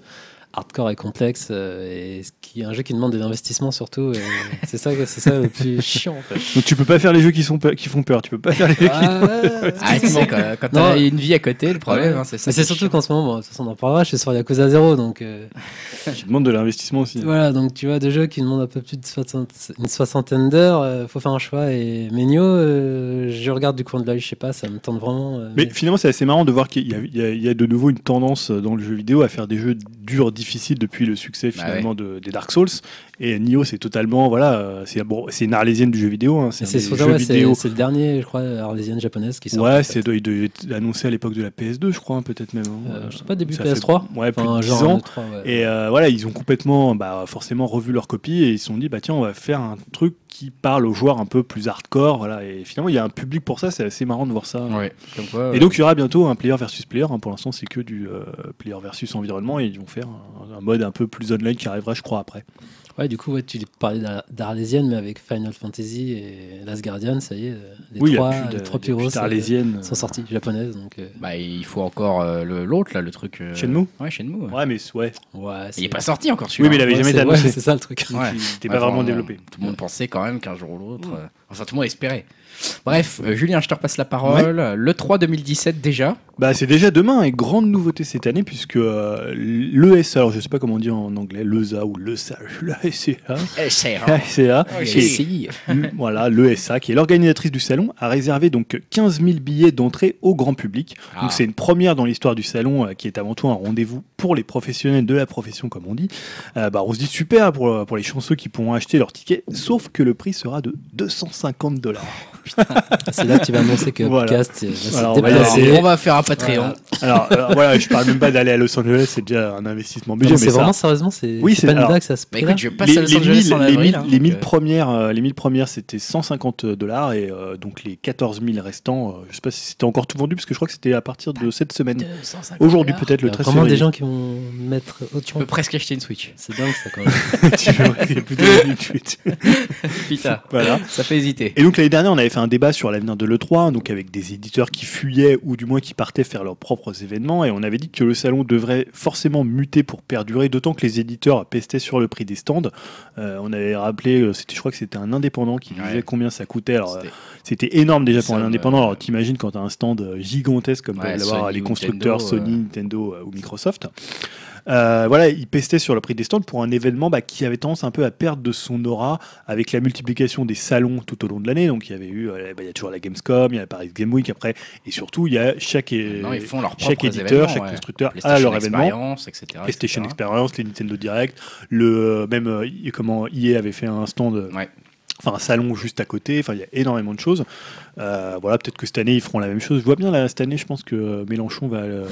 hardcore et complexe, euh, et ce qui est un jeu qui demande des investissements surtout, c'est ça, c'est ça le plus chiant en fait. Donc tu peux pas faire les jeux qui, sont pe- qui font peur, tu peux pas faire les jeux qui... Ah, ouais, Ah, tu sais, quand, quand t'as une vie à côté, le problème, Ouais. hein, c'est ça. Mais c'est surtout chiant. qu'en ce moment, bon, de toute façon, on en parlera, je suis sur Yakuza 0, donc euh, qui demandent de l'investissement aussi. Voilà, donc tu vois, des jeux qui demandent un peu plus de 60 une soixantaine d'heures, euh, faut faire un choix. Et Menio, euh, je regarde du coin de l'œil, je sais pas, ça me tente vraiment. euh, Mais finalement, c'est assez marrant de voir qu'il y, a- il y a- il y a de nouveau une tendance dans le jeu vidéo à faire des jeux durs, difficiles depuis le succès Bah finalement de, des Dark Souls. Et Nioh, c'est totalement, voilà, euh, c'est bon, c'est une arlésienne du jeu vidéo. hein, c'est ouais, le dernier, je crois, arlésienne japonaise qui sort. Ouais, c'est il devait être annoncé à l'époque de la PS2, je crois, hein, peut-être même. hein. Euh, je sais pas, début Ça PS3. fait- ouais, plus Enfin, de 10 genre ans. ouais. Et euh, voilà, ils ont complètement, bah, forcément revu leur copie et ils se sont dit, bah tiens, on va faire un truc qui parle aux joueurs un peu plus hardcore, voilà. Et finalement, il y a un public pour ça, c'est assez marrant de voir ça. Ouais, comme quoi, Et donc il y aura bientôt un player versus player. hein. Pour l'instant, c'est que du euh, player versus environnement et ils vont faire un, un mode un peu plus online qui arrivera, je crois, après. Ouais, du coup, ouais, tu parlais d'Ar- d'arlésienne, mais avec Final Fantasy et Last Guardian, ça y est, euh, les oui, trois, il plus les de, trois il grosses euh, d'arlésiennes. sont sorties japonaises. Donc, euh, bah, il faut encore euh, l'autre, là, le truc. euh, Shenmue Ouais, Shenmue. ouais. Ouais, mais ouais. ouais, Il c'est- est pas sorti encore Oui, celui-là. mais il avait ouais, jamais été ouais, c'est ça le truc. Il n'était Ouais, pas vraiment développé. Tout le monde pensait quand même qu'un jour ou l'autre. euh, Enfin, tout le monde espérait. Bref, euh, Julien, je te repasse la parole. Le 3 2017 déjà. Bah, c'est déjà demain et grande nouveauté cette année puisque euh, l'ESA, alors je sais pas comment on dit en anglais, l'ESA ou l'ESA, l'ESA, l'ESA, voilà, l'ESA, qui est l'organisatrice du salon, a réservé donc 15 000 billets d'entrée au grand public. Ah. Donc c'est une première dans l'histoire du salon, euh, qui est avant tout un rendez-vous pour les professionnels de la profession, comme on dit. Euh, bah, on se dit super pour, pour les chanceux qui pourront acheter leur ticket, sauf que le prix sera de 250 dollars. C'est là que tu vas annoncer que Voilà. Euh, va se Voilà, on va aller. on va faire un Patreon. Alors euh, voilà, je parle même pas d'aller à Los Angeles, c'est déjà un investissement budget, Non, mais C'est ça- vraiment sérieusement, c'est Oui, pas une alors- blague, ça se Bah, écoute, je passe les, à Los les Angeles 1000, en les avril. 1000 hein, les donc, 1000 euh, premières, euh, les 1000 premières, c'était 150 dollars et euh, donc les 14 000 restants, euh, je sais pas si c'était encore tout vendu parce que je crois que c'était à partir de cette semaine. 250 Aujourd'hui peut-être Il y le a 13 vraiment des gens qui vont mettre Tu autant. peux presque acheter une Switch. C'est dingue ça quand même. Tu vois, il y a plus de. Putain, Voilà. ça fait hésiter. Et donc l'année dernière, on avait fait un débat sur l'avenir de l'E3, donc avec des éditeurs qui fuyaient ou du moins qui partaient faire leurs propres événements, et on avait dit que le salon devrait forcément muter pour perdurer, d'autant que les éditeurs pestaient sur le prix des stands. Euh, on avait rappelé, euh, c'était, je crois que c'était un indépendant qui Ouais. disait combien ça coûtait. Alors, euh, C'était- c'était énorme déjà pour un indépendant. euh, Alors t'imagines quand tu as un stand euh, gigantesque comme Ouais, peuvent l'avoir Sony les constructeurs Nintendo, Sony, euh. Nintendo euh, ou Microsoft. Euh, voilà, ils pestaient sur le prix des stands pour un événement bah, qui avait tendance un peu à perdre de son aura avec la multiplication des salons tout au long de l'année. Donc il y avait eu, euh, bah, il y a toujours la Gamescom, il y a la Paris Game Week après, et surtout il y a chaque, Non, ils font leurs chaque éditeur, chaque ouais. constructeur a leur événement. Etc. PlayStation etc. Experience, les Nintendo Direct, le euh, même comment EA avait fait un stand, Ouais. enfin un salon juste à côté. Enfin, il y a énormément de choses. Euh, voilà, peut-être que cette année ils feront la même chose. Je vois bien là cette année, je pense que euh, Mélenchon va. euh,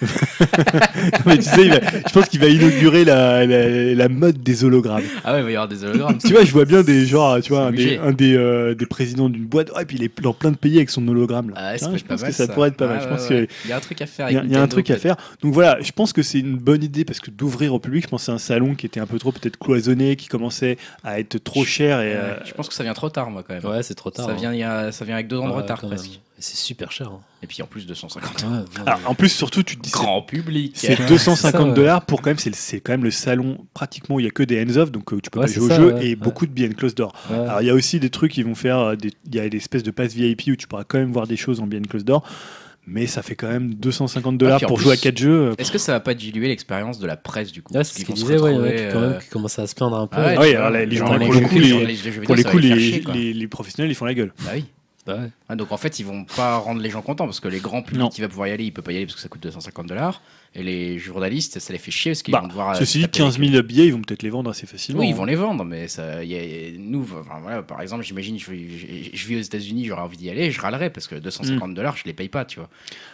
Mais tu sais, va- je pense qu'il va inaugurer la, la, la mode des hologrammes. Ah ouais, il va y avoir des hologrammes. tu vois, je vois bien des genre, tu vois, un des, un des, euh, des présidents d'une boîte. Ouais, et puis il est dans plein de pays avec son hologramme là. Ah, ouais, ça Tiens, peut je pas pense mal, que ça, pourrait être pas mal. Ouais, je pense ouais, que ouais. Il y a un truc à faire. il y, a- y un truc à faire. Donc voilà, je pense que c'est une bonne idée parce que d'ouvrir au public, je pense que c'est un salon qui était un peu trop peut-être cloisonné, qui commençait à être trop cher et Ouais, euh, Je pense que ça vient trop tard, moi, quand même. Ouais, c'est trop tard. ça, hein. vient, il y a- ça vient avec deux ans de Ouais, retard, presque. C'est super cher. hein. Et puis en plus 250 Ouais, alors, en plus surtout tu te dis c'est- Grand public. c'est Ouais, 250 c'est ça, ouais. dollars pour quand même c'est quand même le salon pratiquement où il y a que des hands off donc euh, tu peux Ouais, pas jouer au ça, jeu ouais, et ouais. beaucoup de behind closed door. Ouais. Alors il y a aussi des trucs qui vont faire euh, des- il y a des espèces de pass VIP où tu pourras quand même voir des choses en behind closed door mais ça fait quand même 250 dollars en pour plus- jouer à 4 jeux. euh, Est-ce que ça va pas diluer l'expérience de la presse du coup? Parce c'est ce qu'ils qu'il disait, ouais, il y en a retrouver, qui, quand même, qui commencent à se plaindre un peu. ah ouais, Ah alors les- les gens, pour le coup, jeux- les- les, les professionnels ils font la gueule. Bah oui. Ouais. Ah, donc en fait, ils vont pas rendre les gens contents parce que les grands publics Non. qui va pouvoir y aller, il peut pas y aller parce que ça coûte 250 dollars. Et les journalistes, ça les fait chier parce qu'ils Bah, vont devoir. euh, Ceci dit, taper 15 avec- 000 billets, ils vont peut-être les vendre assez facilement. Oui, ils hein. vont les vendre, mais ça, y a- nous, enfin, voilà, par exemple, j'imagine, je, je, je vis aux États-Unis, j'aurais envie d'y aller, je râlerais parce que 250 Mm. dollars, je les paye pas, tu vois.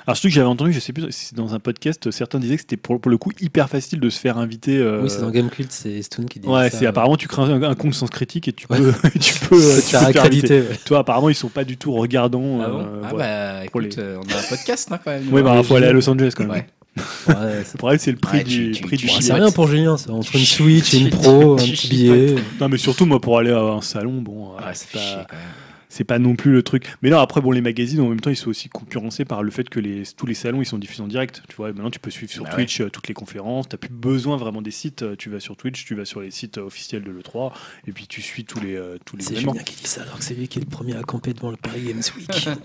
Alors, ce que j'avais entendu, je sais plus si c'est dans un podcast, certains disaient que c'était pour, pour le coup hyper facile de se faire inviter. euh, Oui, c'est dans Gamecult, c'est Stone qui dit Ouais, ça. c'est apparemment tu crées un, un compte sans critique et tu Ouais. peux, tu peux, euh, tu peux accréditer. ouais. Toi, apparemment, ils sont pas du tout regardants. Ah bon? euh, Ah ouais. bah, écoute, les- on a un podcast, hein, quand même. Ouais, bah, les faut aller à. Los Angeles quand même. Ouais. C'est- Le problème, c'est le prix Ouais, du, tu- prix du c'est rien pour Julien, ça. Entre une Switch et une Pro, un petit billet. Non, mais surtout, moi, pour aller à un salon, bon, Ah, euh, ça c'est pas, c'est non plus le truc. Mais non, après, bon, les magazines, en même temps, ils sont aussi concurrencés par le fait que les, tous les salons, ils sont diffusés en direct. Tu vois, maintenant, tu peux suivre sur Bah Twitch euh, toutes les conférences. T'as plus besoin vraiment des sites. Euh, Tu vas sur Twitch, tu vas sur les sites officiels de l'E3, et puis tu suis tous les, tous les C'est événements. Julien qui dit ça alors que c'est lui qui est le premier à camper devant le Paris Games Week.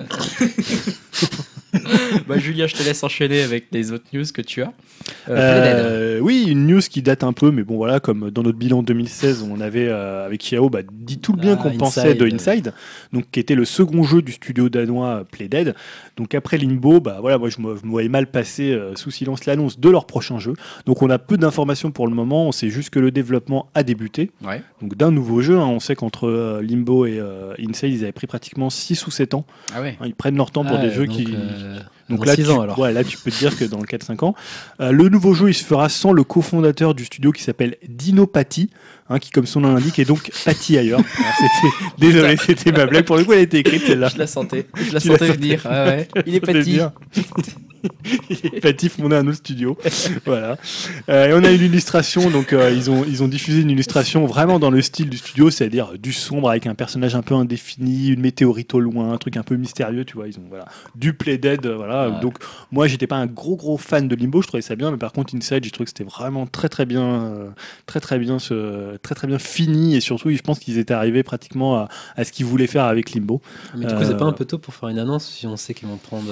bah, Julien, je te laisse enchaîner avec les autres news que tu as. Euh. Euh, oui, une news qui date un peu, mais bon voilà, comme dans notre bilan 2016, on avait euh, avec Yao bah, dit tout le bien Ah, qu'on pensait de Inside, donc qui était le second jeu du studio danois Playdead. Donc après Limbo, bah voilà, moi je me, je me voyais mal passer euh, sous silence l'annonce de leur prochain jeu. Donc on a peu d'informations pour le moment, on sait juste que le développement a débuté, Ouais. donc d'un nouveau jeu. hein. On sait qu'entre euh, Limbo et euh, Inside, ils avaient pris pratiquement 6 ou 7 ans. Ah ouais. hein. ils prennent leur temps pour des jeux qui, euh, donc dans là, six tu, ans, alors. ouais, là, tu peux te dire que dans le 4-5 ans, euh, le nouveau jeu, il se fera sans le cofondateur du studio qui s'appelle Dino Patti, hein, qui, comme son nom l'indique, est donc Patti ailleurs. Désolé, c'était ma blague. Pour le coup, elle a été écrite celle-là. Je la sentais. Je la Tu sentais venir. Ah ouais. Il est Ça Et Patti fondait un autre studio. voilà. Euh, et on a une illustration, donc euh, ils, ont, ils ont diffusé une illustration vraiment dans le style du studio, c'est-à-dire du sombre avec un personnage un peu indéfini, une météorite au loin, un truc un peu mystérieux, tu vois. Ils ont voilà, du Play Dead, euh, voilà. Ouais. Donc moi, j'étais pas un gros gros fan de Limbo, je trouvais ça bien, mais par contre Inside, j'ai trouvé que c'était vraiment très très bien, euh, très très bien, ce, très très bien fini, et surtout, je pense qu'ils étaient arrivés pratiquement à, à ce qu'ils voulaient faire avec Limbo. Mais du coup, c'est pas un peu tôt pour faire une annonce si on sait qu'ils vont prendre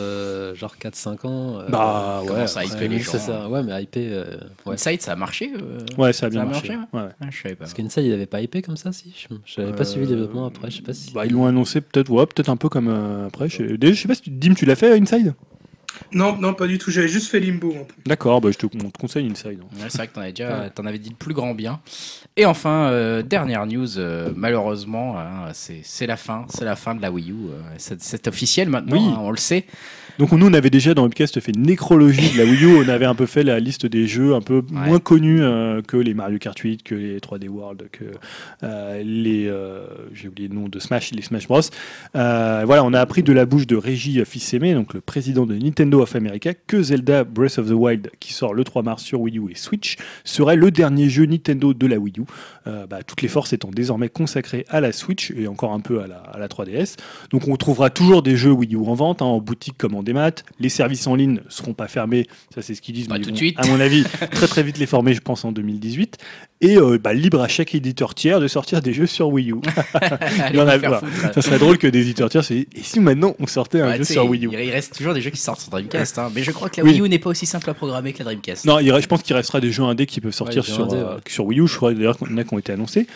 genre 4-5 ans euh, Bah ouais. à hyper les c'est ça. Ouais, mais hyper. euh, ouais. Inside, ça a marché euh Ouais, ça a bien Ça a marché. marché, ouais, ouais. Ah, Je savais pas. Parce qu'Inside, il avait pas hypé comme ça, si Je n'avais pas suivi le Euh, développement après, je sais pas si. Bah, ils l'ont annoncé peut-être, ouais, peut-être un peu comme euh, après. Je déjà, je sais pas si tu, Dim, tu l'as fait Inside? Non, non, pas du tout. J'avais juste fait Limbo. D'accord, bah, je te, on te conseille Inside. hein. Ouais, c'est vrai que t'en avais déjà, t'en avais dit le plus grand bien. Et enfin, euh, dernière news, euh, malheureusement, hein, c'est la fin, c'est la fin de la Wii U. euh, c'est c'est officiel maintenant, Oui. hein, on le sait. Donc nous, on avait déjà dans Webcast fait une nécrologie de la Wii U. On avait un peu fait la liste des jeux un peu moins connus euh, que les Mario Kart 8, que les 3D World, que euh, les euh, j'ai oublié le nom de Smash, les Smash Bros. Euh, voilà, on a appris de la bouche de Régis Fils-Aimé, donc le président de Nintendo Nintendo of America que Zelda Breath of the Wild, qui sort le 3 mars sur Wii U et Switch, serait le dernier jeu Nintendo de la Wii U. Euh, bah, toutes les forces étant désormais consacrées à la Switch et encore un peu à la, à la 3DS. Donc on trouvera toujours des jeux Wii U en vente, hein, en boutique comme en démat. Les services en ligne seront pas fermés, ça c'est ce qu'ils disent. Pas mais tout de suite. À mon avis, très très vite les former, je pense, en 2018. Et euh, bah, libre à chaque éditeur tiers de sortir des jeux sur Wii U. Il y en a- foutre. Ça serait drôle que des éditeurs tiers se disent, et si maintenant on sortait un Ouais, jeu sur Wii U? il, reste toujours des jeux qui sortent Dreamcast, hein. mais je crois que la Oui. Wii U n'est pas aussi simple à programmer que la Dreamcast. Non, je pense qu'il restera des jeux indés qui peuvent sortir sur, indés, euh, ouais. sur Wii U. Je crois d'ailleurs qu'il y en a qui ont été annoncés.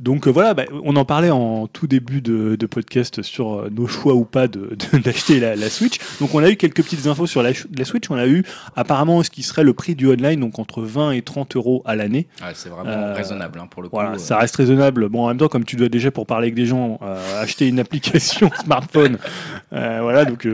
Donc euh, voilà, bah, on en parlait en tout début de, de podcast sur euh, nos choix ou pas de- de- d'acheter la, la Switch. Donc on a eu quelques petites infos sur la, ch- la Switch. On a eu apparemment ce qui serait le prix du online, donc entre 20 et 30 euros à l'année. Ouais, c'est vraiment Euh, raisonnable hein, pour le coup. Voilà, ça reste raisonnable. Bon, en même temps, comme tu dois déjà pour parler avec des gens acheter une application smartphone, voilà. Donc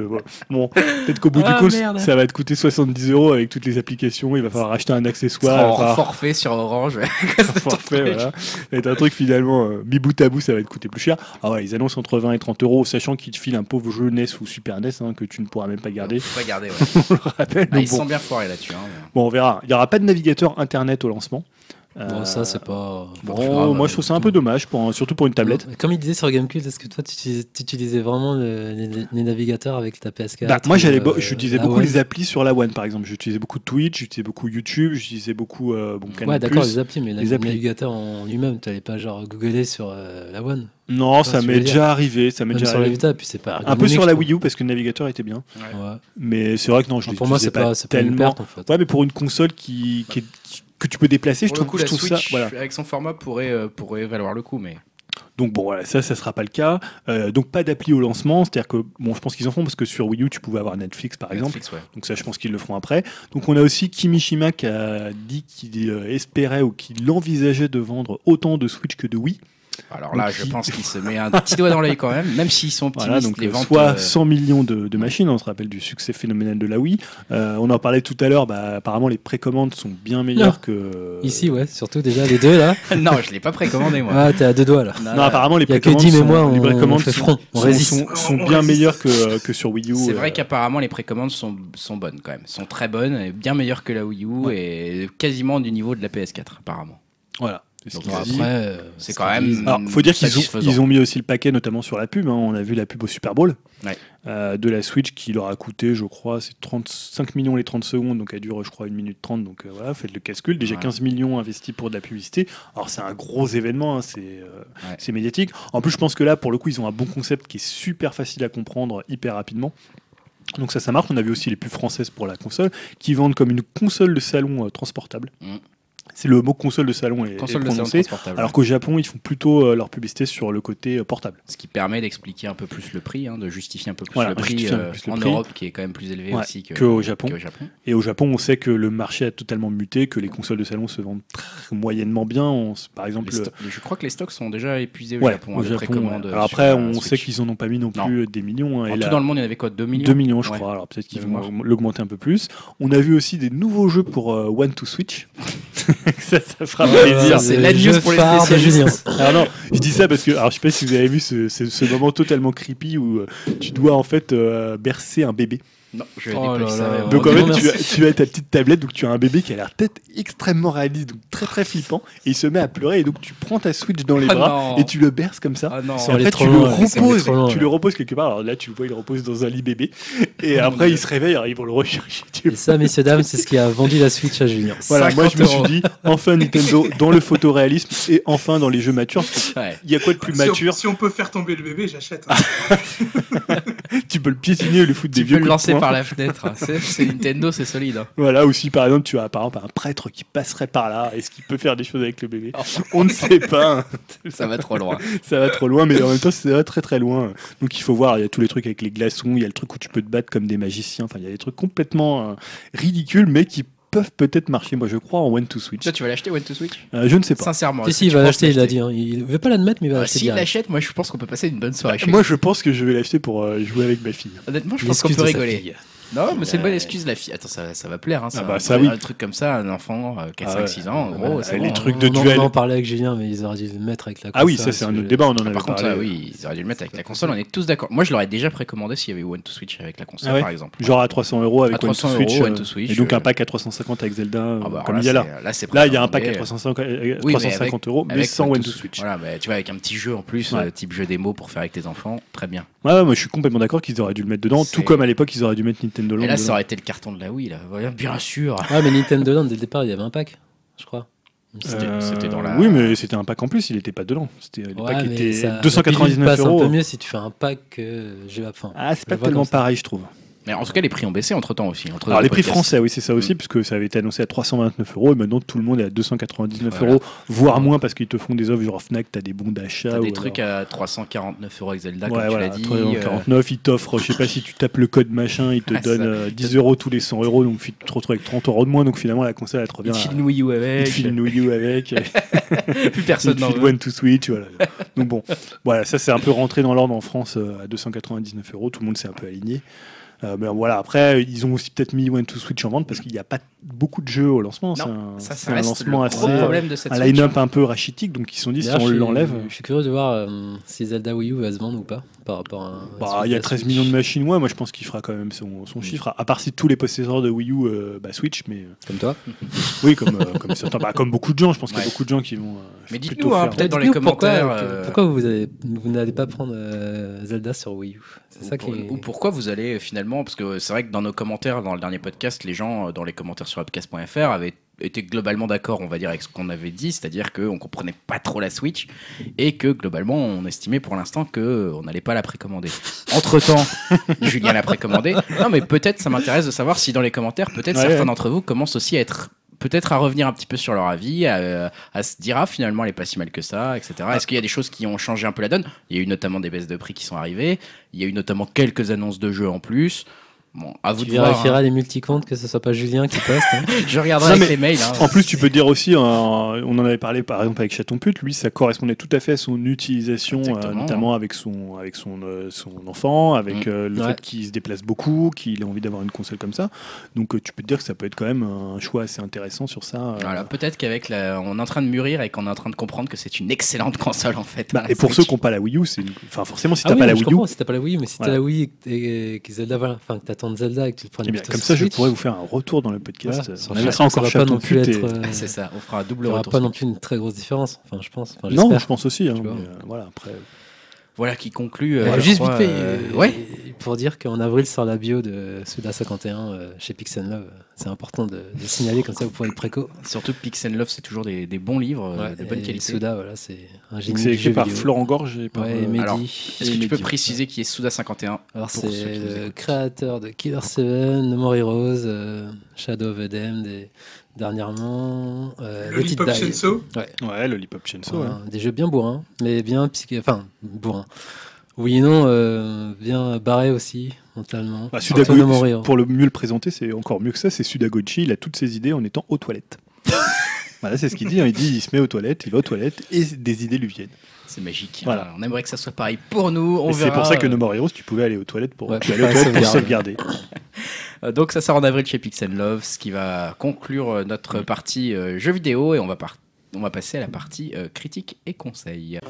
bon, peut-être qu'au bout Ah, du compte, merde. ça va te coûter 70 euros avec toutes les applications. Il va falloir acheter un accessoire. il va en falloir- forfait sur Orange. un forfait, voilà. Être un truc finalement, euh, mi bout à bout, ça va te coûter plus cher. Ah ouais, ils annoncent entre 20 et 30 euros, sachant qu'ils te filent un pauvre jeu NES ou Super NES hein, que tu ne pourras même pas garder. Pas garder, ouais. On le rappelle. Ah, ils bon. sont bien foirés là-dessus. hein. Bon, on verra. Il n'y aura pas de navigateur internet au lancement. Bon, Euh, ça, c'est pas. Bon, pas grave. moi je trouve ça un peu dommage, pour surtout pour une tablette. Comme il disait sur Gamecube, est-ce que toi tu utilisais, tu utilisais vraiment le- les, les navigateurs avec ta PS4 Bah, moi, j'allais, euh, j'utilisais beaucoup One les applis sur la One, par exemple. J'utilisais beaucoup Twitch, j'utilisais beaucoup YouTube, j'utilisais beaucoup euh, bon, Canal+. Ouais, d'accord, les applis, mais les le applis. navigateur en lui-même, tu n'allais pas genre googler sur euh, la One. Non, ça m'est déjà arrivé. Ça m'est déjà sur la arrivé. Vita, puis c'est pas. Un peu sur la Wii U parce que le navigateur était bien. Ouais. Mais c'est vrai que non, je c'est pas, pas une tellement. perte en fait. Ouais, mais pour une console qui, qui est- qui- que tu peux déplacer, je le trouve, coup, je la trouve Switch, ça. Voilà. avec son format, pourrait, euh, pourrait valoir le coup, mais. Donc bon, voilà, ça, ça sera pas le cas. Euh, donc pas d'appli au lancement, c'est-à-dire que bon, je pense qu'ils en font parce que sur Wii U, tu pouvais avoir Netflix par exemple. Netflix, ouais. Donc ça, je pense qu'ils le feront après. Donc on a aussi Kimishima qui a dit qu'il euh, espérait ou qu'il envisageait de vendre autant de Switch que de Wii. Alors là, Donc, je pense qu'il se met un petit doigt dans l'œil quand même, même s'ils sont optimistes, Voilà, donc les euh, ventes. soit euh, 100 millions de, de machines, on se rappelle du succès phénoménal de la Wii. Euh, on en parlait tout à l'heure, bah, apparemment les précommandes sont bien meilleures que... Ici, ouais, surtout déjà les deux là. non, je l'ai pas précommandé moi. Ah, t'es à deux doigts là. Non, apparemment les précommandes sont, moi, les on- précommandes on fait sont- front, on sont- résiste. sont- sont On bien résiste. meilleures que, que sur Wii U. C'est euh, vrai qu'apparemment les précommandes sont, sont bonnes quand même, sont très bonnes, et bien meilleures que la Wii U et quasiment du niveau de la PS4 apparemment. Voilà. Donc après, euh, C'est ce quand même-. Alors, faut dire qu'ils ont, ils ont mis aussi le paquet, notamment sur la pub. hein. On a vu la pub au Super Bowl Ouais. euh, de la Switch qui leur a coûté, je crois, c'est 35 millions les 30 secondes, donc elle dure, je crois, 1 minute 30. Donc euh, voilà, faites le calcul. Déjà Ouais. 15 millions investis pour de la publicité. Alors, c'est un gros événement, hein, c'est euh, Ouais. médiatique. En plus, je pense que là, pour le coup, ils ont un bon concept qui est super facile à comprendre hyper rapidement. Donc ça, ça marche. On a vu aussi les pubs françaises pour la console qui vendent comme une console de salon euh, transportable. Mm. C'est le mot console de salon est, est Console de salon. Alors qu'au Japon, ils font plutôt euh, leur publicité sur le côté euh, portable. Ce qui permet d'expliquer un peu plus le prix, hein, de justifier un peu plus Voilà, le prix euh, plus le en prix. Europe, qui est quand même plus élevé Ouais, aussi que, qu'au Japon. Et au Japon, on sait que le marché a totalement muté, que les consoles de salon se vendent très moyennement bien. On par exemple, je crois que les stocks sont déjà épuisés au ouais, Japon. au hein, de Japon, ouais. Alors après, on Switch. sait qu'ils en ont pas mis non Non. plus des millions. hein, En et tout là- dans le monde, il y en avait quoi 2 millions 2 millions, je crois. Alors peut-être qu'ils vont l'augmenter un peu plus. On a vu aussi des nouveaux jeux pour One to Switch. ça, ça fera plaisir. c'est la news pour les spécialistes. Alors non, je dis ça parce que, alors je sais pas si vous avez vu ce, ce- ce moment totalement creepy où euh, tu dois en fait euh, bercer un bébé. Non, je Oh n'ai pas là ça. là. Donc en fait, non, tu as, merci. tu as ta petite tablette, donc tu as un bébé qui a l'air tête extrêmement réaliste, donc très très flippant, et il se met à pleurer, et donc tu prends ta Switch dans les Ah bras non. et tu le berces comme ça. Ah non. Et après, tu loin, le reposes, loin, tu le reposes quelque part. Alors là, tu le vois, il repose dans un lit bébé, et Oh, après il se réveille, alors ils vont le rechercher. tu Et ça, messieurs, dames, c'est ce qui a vendu la Switch à Julien. Voilà, moi je me 50 euros. suis dit, enfin Nintendo dans le photoréalisme et enfin dans les jeux matures. Ouais. Il y a quoi de plus Si on, mature si on peut faire tomber le bébé, j'achète. hein. Tu peux le piétiner et le foutre des Tu vieux peux le lancer. Par la fenêtre. C'est Nintendo, c'est solide. hein. Voilà, ou si par exemple tu as par exemple un prêtre qui passerait par là, est-ce qu'il peut faire des choses avec le bébé Oh, On ne sait pas. ça va trop loin. Ça va trop loin, mais en même temps, ça va très très loin. Donc il faut voir, il y a tous les trucs avec les glaçons, il y a le truc où tu peux te battre comme des magiciens, enfin il y a des trucs complètement euh, ridicules, mais qui peuvent peut-être marcher, moi je crois, en One to Switch. Toi, tu vas l'acheter One to Switch? Euh, je ne sais pas. Sincèrement. Si, si, il va l'acheter, il a dit. hein. Il veut pas l'admettre, mais il va Ah, l'acheter. S'il l'achète, moi je pense qu'on peut passer une bonne soirée chez Moi je pense que je vais l'acheter pour euh, jouer avec ma fille. Honnêtement, je pense qu'on peut rigoler. Non, mais c'est une bonne Ouais. excuse, la fille. Attends, ça, ça va plaire. Hein, ça, Ah bah, un, ça, truc- oui. un truc comme ça, un enfant, euh, 4, Ah 5, ouais. 6 ans, en gros, Ouais, c'est les bon. trucs de on duel. On en parlait avec Julien, mais ils auraient dû le mettre avec la Ah oui, console, ça c'est un autre débat, on en Ah, avait par contre, parlé. oui, ils auraient dû le mettre avec la console. On est tous d'accord. Moi, je l'aurais déjà précommandé s'il y avait One to Switch avec la console, Ah ouais par exemple. Genre à 300 euros avec À 300 One to Switch, euros, One euh, to Switch, et donc euh, un pack à 350 avec Zelda, euh, Ah bah, comme il y a là. Là, il y a un pack à précommandé. 350, euh, Oui, mais 350 euros, mais sans One to Switch. Voilà, bah, tu vois, avec un petit jeu en plus, euh, type jeu démo pour faire avec tes enfants, très bien. Ouais, ouais, moi je suis complètement d'accord qu'ils auraient dû le mettre dedans, tout comme à l'époque ils auraient dû mettre Nintendo Land. Et là, ça aurait été le carton de la Wii, là. Bien sûr. Ah, mais Nintendo Land, dès le départ, il y avait un pack, je crois. C'était- Euh, c'était dans la- Oui, mais c'était un pack en plus, il était pas dedans. C'était les Ouais, packs mais étaient ça- la pilule 299 passe un euros. peu mieux si tu fais un pack que j'ai enfin, Ah, c'est pas tellement pareil, je trouve. Mais en tout cas, les prix ont baissé entre temps aussi. Entre Alors les prix français, oui, c'est ça aussi, Mm. puisque ça avait été annoncé à 329 euros et maintenant tout le monde est à 299 Voilà. euros, voire moins parce qu'ils te font des offres genre Fnac, t'as des bons d'achat. T'as des alors- trucs à 349 euros avec Zelda, Ouais, comme voilà, tu l'as dit. 349, ils t'offrent, je sais pas si tu tapes le code machin, ils te Ah, donnent ça. euh, 10 euros tous les 100 euros, donc tu te retrouves avec 30 euros de moins, donc finalement la console elle te revient Il te à. file une Wii U avec. te file une Wii U avec, Plus personne n'en veut. One to Switch, voilà. Donc bon, voilà, ça c'est un peu rentré dans l'ordre en France euh, à 299 euros, tout le monde s'est un peu aligné. Euh, mais voilà, après, ils ont aussi peut-être mis One to Switch en vente parce qu'il n'y a pas beaucoup de jeux au lancement. C'est un, Ça, c'est ça un reste lancement assez. Un Switch. line-up un peu rachitique, donc ils se sont dit si on l'enlève. Je suis curieux de voir euh, si Zelda Wii U va se vendre ou pas par rapport à. Bah, il y a 13 millions de machines, ouais, moi je pense qu'il fera quand même son, son chiffre, à, à part si tous les possesseurs de Wii U euh, bah, Switch, mais euh, Comme toi. oui, comme, euh, comme, certains, bah, comme beaucoup de gens, je pense qu'il y a beaucoup de gens qui vont. euh, Mais dites-nous, hein, peut-être dans les pourquoi- commentaires. euh, Pourquoi vous, n'allez pas prendre euh, Zelda sur Wii U C'est ça qui. Ou pourquoi vous allez finalement, parce que c'est vrai que dans nos commentaires, dans le dernier podcast, les gens dans les commentaires sur upcast.fr avaient été globalement d'accord, on va dire, avec ce qu'on avait dit, c'est-à-dire qu'on comprenait pas trop la Switch et que globalement on estimait pour l'instant que on n'allait pas la précommander. Entre temps, Julien l'a précommandé. Non, mais peut-être ça m'intéresse de savoir si dans les commentaires, peut-être Ouais, certains ouais. d'entre vous commencent aussi à être peut-être à revenir un petit peu sur leur avis, à, à se dire ah finalement elle est pas si mal que ça, etc. Est-ce qu'il y a des choses qui ont changé un peu la donne? Il y a eu notamment des baisses de prix qui sont arrivées, il y a eu notamment quelques annonces de jeux en plus. Bon, à vous Tu de voir. vérifieras hein. les multicomptes que ce soit pas Julien qui poste. hein. Je regarderai Non, avec mais les mails. hein. En plus, tu peux dire aussi, euh, on en avait parlé par exemple avec Chaton Pute, lui, ça correspondait tout à fait à son utilisation, euh, notamment avec son, avec son, euh, son enfant, avec Mm. euh, le Ouais. fait qu'il se déplace beaucoup, qu'il a envie d'avoir une console comme ça. Donc, euh, tu peux te dire que ça peut être quand même un choix assez intéressant sur ça. euh. Voilà, peut-être qu'avec la... on est en train de mûrir et qu'on est en train de comprendre que c'est une excellente console en fait. Bah, et pour ceux qui n'ont pas la Wii U, c'est une- enfin forcément si Ah t'as oui, pas la Wii U, comprends, si t'as pas la Wii U, mais si Voilà. t'as la Wii et, et que Zelda, voilà, enfin que t'attends Zelda et que tu le prends eh bien, comme ça je pourrais vous faire un retour dans le podcast. Voilà, on ça encore va pas non plus être. euh, C'est ça, on fera un Il double n'y aura retour. pas non plus une très grosse différence. Enfin, je pense. Enfin, Non, je pense aussi. hein, mais, euh, voilà, après. Voilà qui conclut. euh, Euh, juste crois, vite fait, euh, euh, ouais. pour dire qu'en avril sort la bio de Suda 51 euh, chez Pixel Love. C'est important de, de signaler comme ça vous pourrez le préco. Surtout que Pixel Love, c'est toujours des, des bons livres euh, de bonne qualité. Suda, voilà, c'est un génie C'est écrit par vidéo. Florent Gorge et par. Ouais, euh, et Mehdi. alors, Est-ce que tu peux Mehdi. préciser qui est Suda 51 Alors c'est le créateur de Killer 7, No More Heroes, euh, Shadow of the Damned et dernièrement euh, Lollipop Die. Chainsaw. Ouais, Lollipop Chainsaw. ouais. Des jeux bien bourrins, mais bien psyché... Enfin, bourrins. Oui et non, euh, bien barrés aussi, mentalement. Bah, Sudago- pour le mieux le présenter, c'est encore mieux que ça. C'est Sudagochi. Il a toutes ses idées en étant aux toilettes. voilà, c'est ce qu'il dit. hein. Il dit, il se met aux toilettes, il va aux toilettes et des idées lui viennent. C'est magique. Voilà. On aimerait que ça soit pareil pour nous. On c'est pour ça que No More Heroes, tu pouvais aller aux toilettes pour, Ouais, tu allais aux pour toilettes pour sauvegarder. Euh, Donc ça sort en avril chez Pixel Love, ce qui va conclure euh, notre partie euh, jeux vidéo et on va, par- on va passer à la partie euh, critique et conseils.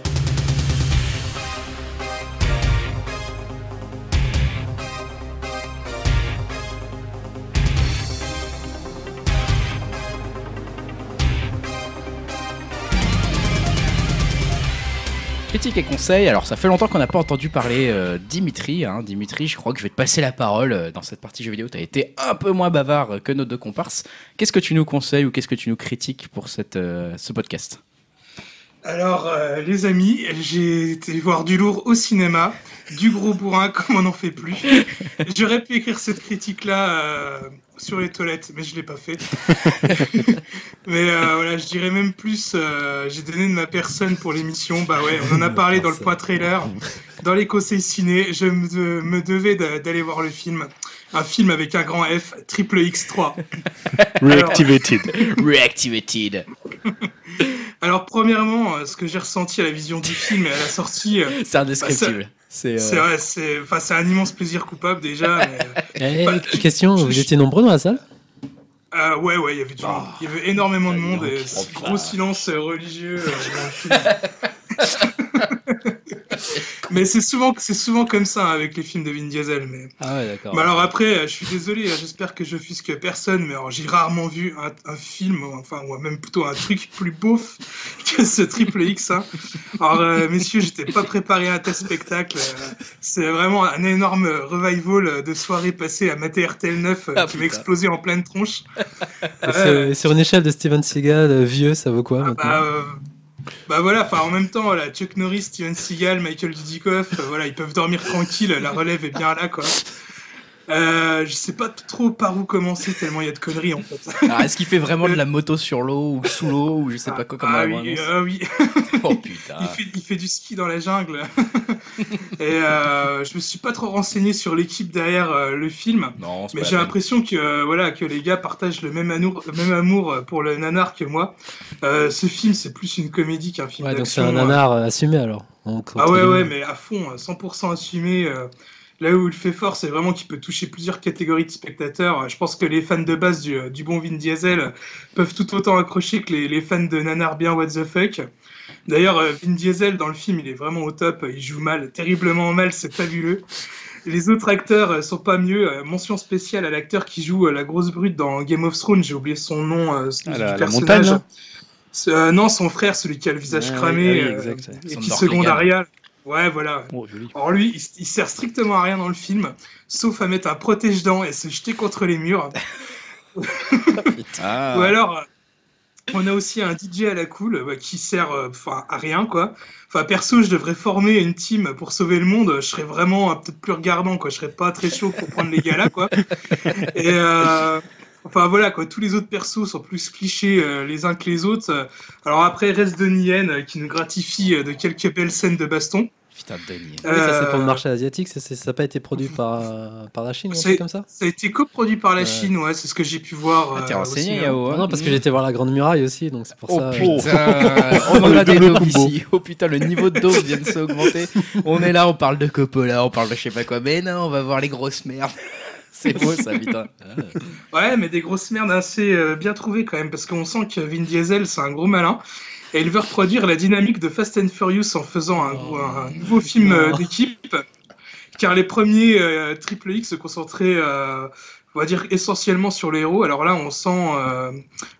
Critique et conseils, alors ça fait longtemps qu'on n'a pas entendu parler euh, Dimitri. hein. Dimitri, je crois que je vais te passer la parole euh, dans cette partie jeux vidéo. Tu as été un peu moins bavard que nos deux comparses. Qu'est-ce que tu nous conseilles ou qu'est-ce que tu nous critiques pour cette, euh, ce podcast? Alors, euh, les amis, j'ai été voir du lourd au cinéma, du gros bourrin comme on n'en fait plus. J'aurais pu écrire cette critique-là sur les toilettes, mais je l'ai pas fait. mais euh, voilà, je dirais même plus, euh, j'ai donné de ma personne pour l'émission. Bah ouais, on en a parlé dans le point trailer, dans les conseils ciné. Je me, de- me devais d'a- d'aller voir le film. Un film avec un grand F, triple X3. Reactivated. Reactivated. Alors, premièrement, euh, ce que j'ai ressenti à la vision du film et à la sortie, euh, C'est indescriptible. C'est. euh, C'est vrai, c'est enfin, c'est un immense plaisir coupable déjà. mais, Eh, Bah, question, je- vous étiez nombreux dans la salle? Euh, ouais, ouais, il y avait du monde. Ah. Il y avait énormément de monde. Et gros silence euh, religieux. mais c'est souvent, c'est souvent comme ça hein, avec les films de Vin Diesel. Mais Ah ouais, d'accord. Mais alors après, euh, je suis désolé, euh, j'espère que je fusque personne, mais alors j'ai rarement vu un, un film, ou enfin, ou même plutôt un truc plus beauf que ce triple X. hein. Alors, euh, messieurs, j'étais pas préparé à un tel spectacle. euh, C'est vraiment un énorme revival de soirée passée à mater RTL 9 euh, Ah, qui m'a explosé en pleine tronche. Euh, sur, sur une échelle de Steven Seagal, vieux, ça vaut quoi ah, maintenant? bah, euh, bah voilà, enfin en même temps, là, Chuck Norris, Steven Seagal, Michael Dudikoff, euh, voilà, ils peuvent dormir tranquille, la relève est bien là, quoi. Euh, je sais pas trop par où commencer tellement il y a de conneries en fait. Alors, est-ce qu'il fait vraiment de la moto sur l'eau ou sous l'eau ou je sais pas quoi comme ah, oui, ah oui, Oh putain. il fait, il fait du ski dans la jungle. Et euh, je me suis pas trop renseigné sur l'équipe derrière euh, le film. Non, Mais j'ai l'impression que euh, voilà que les gars partagent le même amour, le même amour euh, pour le nanar que moi. Euh, ce film c'est plus une comédie qu'un film Ouais, donc c'est d'action. un euh. nanar euh, assumé alors. Donc, Ah ouais ouais mais à fond, euh, 100% assumé. Euh, Là où il fait fort, c'est vraiment qu'il peut toucher plusieurs catégories de spectateurs. Euh, Je pense que les fans de base du, du bon Vin Diesel euh, peuvent tout autant accrocher que les, les fans de nanar bien what the fuck. D'ailleurs, euh, Vin Diesel dans le film, il est vraiment au top. Il joue mal, terriblement mal, c'est fabuleux. Les autres acteurs euh, sont pas mieux. Euh, mention spéciale à l'acteur qui joue euh, la grosse brute dans Game of Thrones. J'ai oublié son nom. euh, Ah, la- la personnage. montagne, euh, non, son frère, celui qui a le visage Ouais, cramé oui, euh, exact, et qui seconde. Arial. Ouais, voilà. Oh. Alors lui, il, il sert strictement à rien dans le film, sauf à mettre un protège-dents et se jeter contre les murs. Ah. Ou alors, on a aussi un DJ à la cool qui sert euh, enfin à rien, quoi. Enfin, perso, je devrais former une team pour sauver le monde. Je serais vraiment euh, peut-être plus regardant, quoi. Je serais pas très chaud pour prendre les gars là, quoi. Et euh, enfin voilà, quoi. Tous les autres persos sont plus clichés euh, les uns que les autres. Alors après, reste Donnie Yen euh, qui nous gratifie euh, de quelques belles scènes de baston. Putain de Denis. Oui, ça c'est pour le Euh, marché asiatique, ça c'est- ça n'a pas été produit par, euh, par la Chine ou un C'est- truc comme ça Ça a été coproduit par la. Chine, ouais, c'est ce que j'ai pu voir. Ah, t'es euh, renseigné, hein. Yao hein Non, parce que j'étais voir la Grande Muraille aussi, donc c'est pour Oh ça. putain, on en a des combo. ici. Oh putain, le niveau de daube vient de s'augmenter. On est là, on parle de Coppola, on parle de je sais pas quoi. Mais non, on va voir les grosses merdes. C'est beau ça, putain. Ah. Ouais, mais des grosses merdes assez euh, bien trouvées quand même, parce qu'on sent que Vin Diesel, c'est un gros malin. Et il veut reproduire la dynamique de Fast and Furious en faisant un, Oh, un nouveau film euh, non. d'équipe. Car les premiers euh, Triple X se concentraient, on va dire, essentiellement sur les héros. Alors là, on sent euh,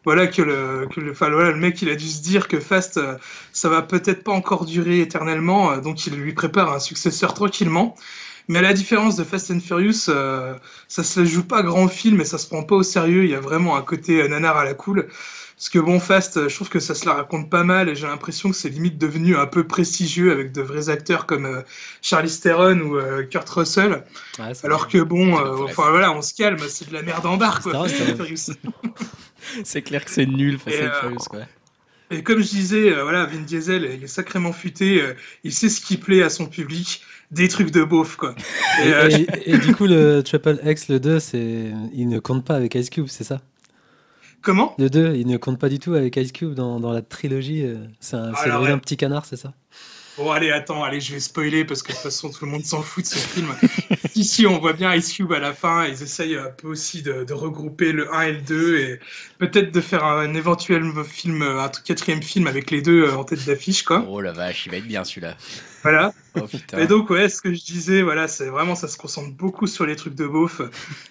voilà, que, le, que le, enfin, voilà, le mec, il a dû se dire que Fast, euh, ça va peut-être pas encore durer éternellement, euh, donc il lui prépare un successeur tranquillement. Mais à la différence de Fast and Furious, euh, ça se joue pas grand film et ça se prend pas au sérieux. Il y a vraiment un côté euh, nanar à la cool. Parce que bon, Fast, euh, je trouve que ça se la raconte pas mal et j'ai l'impression que c'est limite devenu un peu prestigieux avec de vrais acteurs comme euh, Charlize Theron ou euh, Kurt Russell. Ouais, Alors que bon, euh, enfin voilà, on se calme, c'est de la merde en barre quoi. C'est clair que c'est nul, Fast and Furious, quoi. Et comme je disais, voilà, Vin Diesel, il est sacrément futé, il sait ce qui plaît à son public, des trucs de beauf quoi. Et, Et, euh, et- et du coup, le Triple X, le 2, c'est... il ne compte pas avec Ice Cube, c'est ça? Comment? Le 2, il ne compte pas du tout avec Ice Cube dans, dans la trilogie. euh, C'est un, Alors, ouais. petit canard, c'est ça? Bon, allez, attends, allez, je vais spoiler parce que de toute façon, tout le monde s'en fout de ce film. Ici, on voit bien Ice Cube à la fin. Ils essayent un peu aussi de, de regrouper le 1 et le 2 et peut-être de faire un éventuel film, un quatrième film avec les deux euh, en tête d'affiche, quoi. Oh la vache, il va être bien celui-là. Voilà. Oh. Et donc, ouais, ce que je disais, voilà, c'est vraiment, ça se concentre beaucoup sur les trucs de beauf.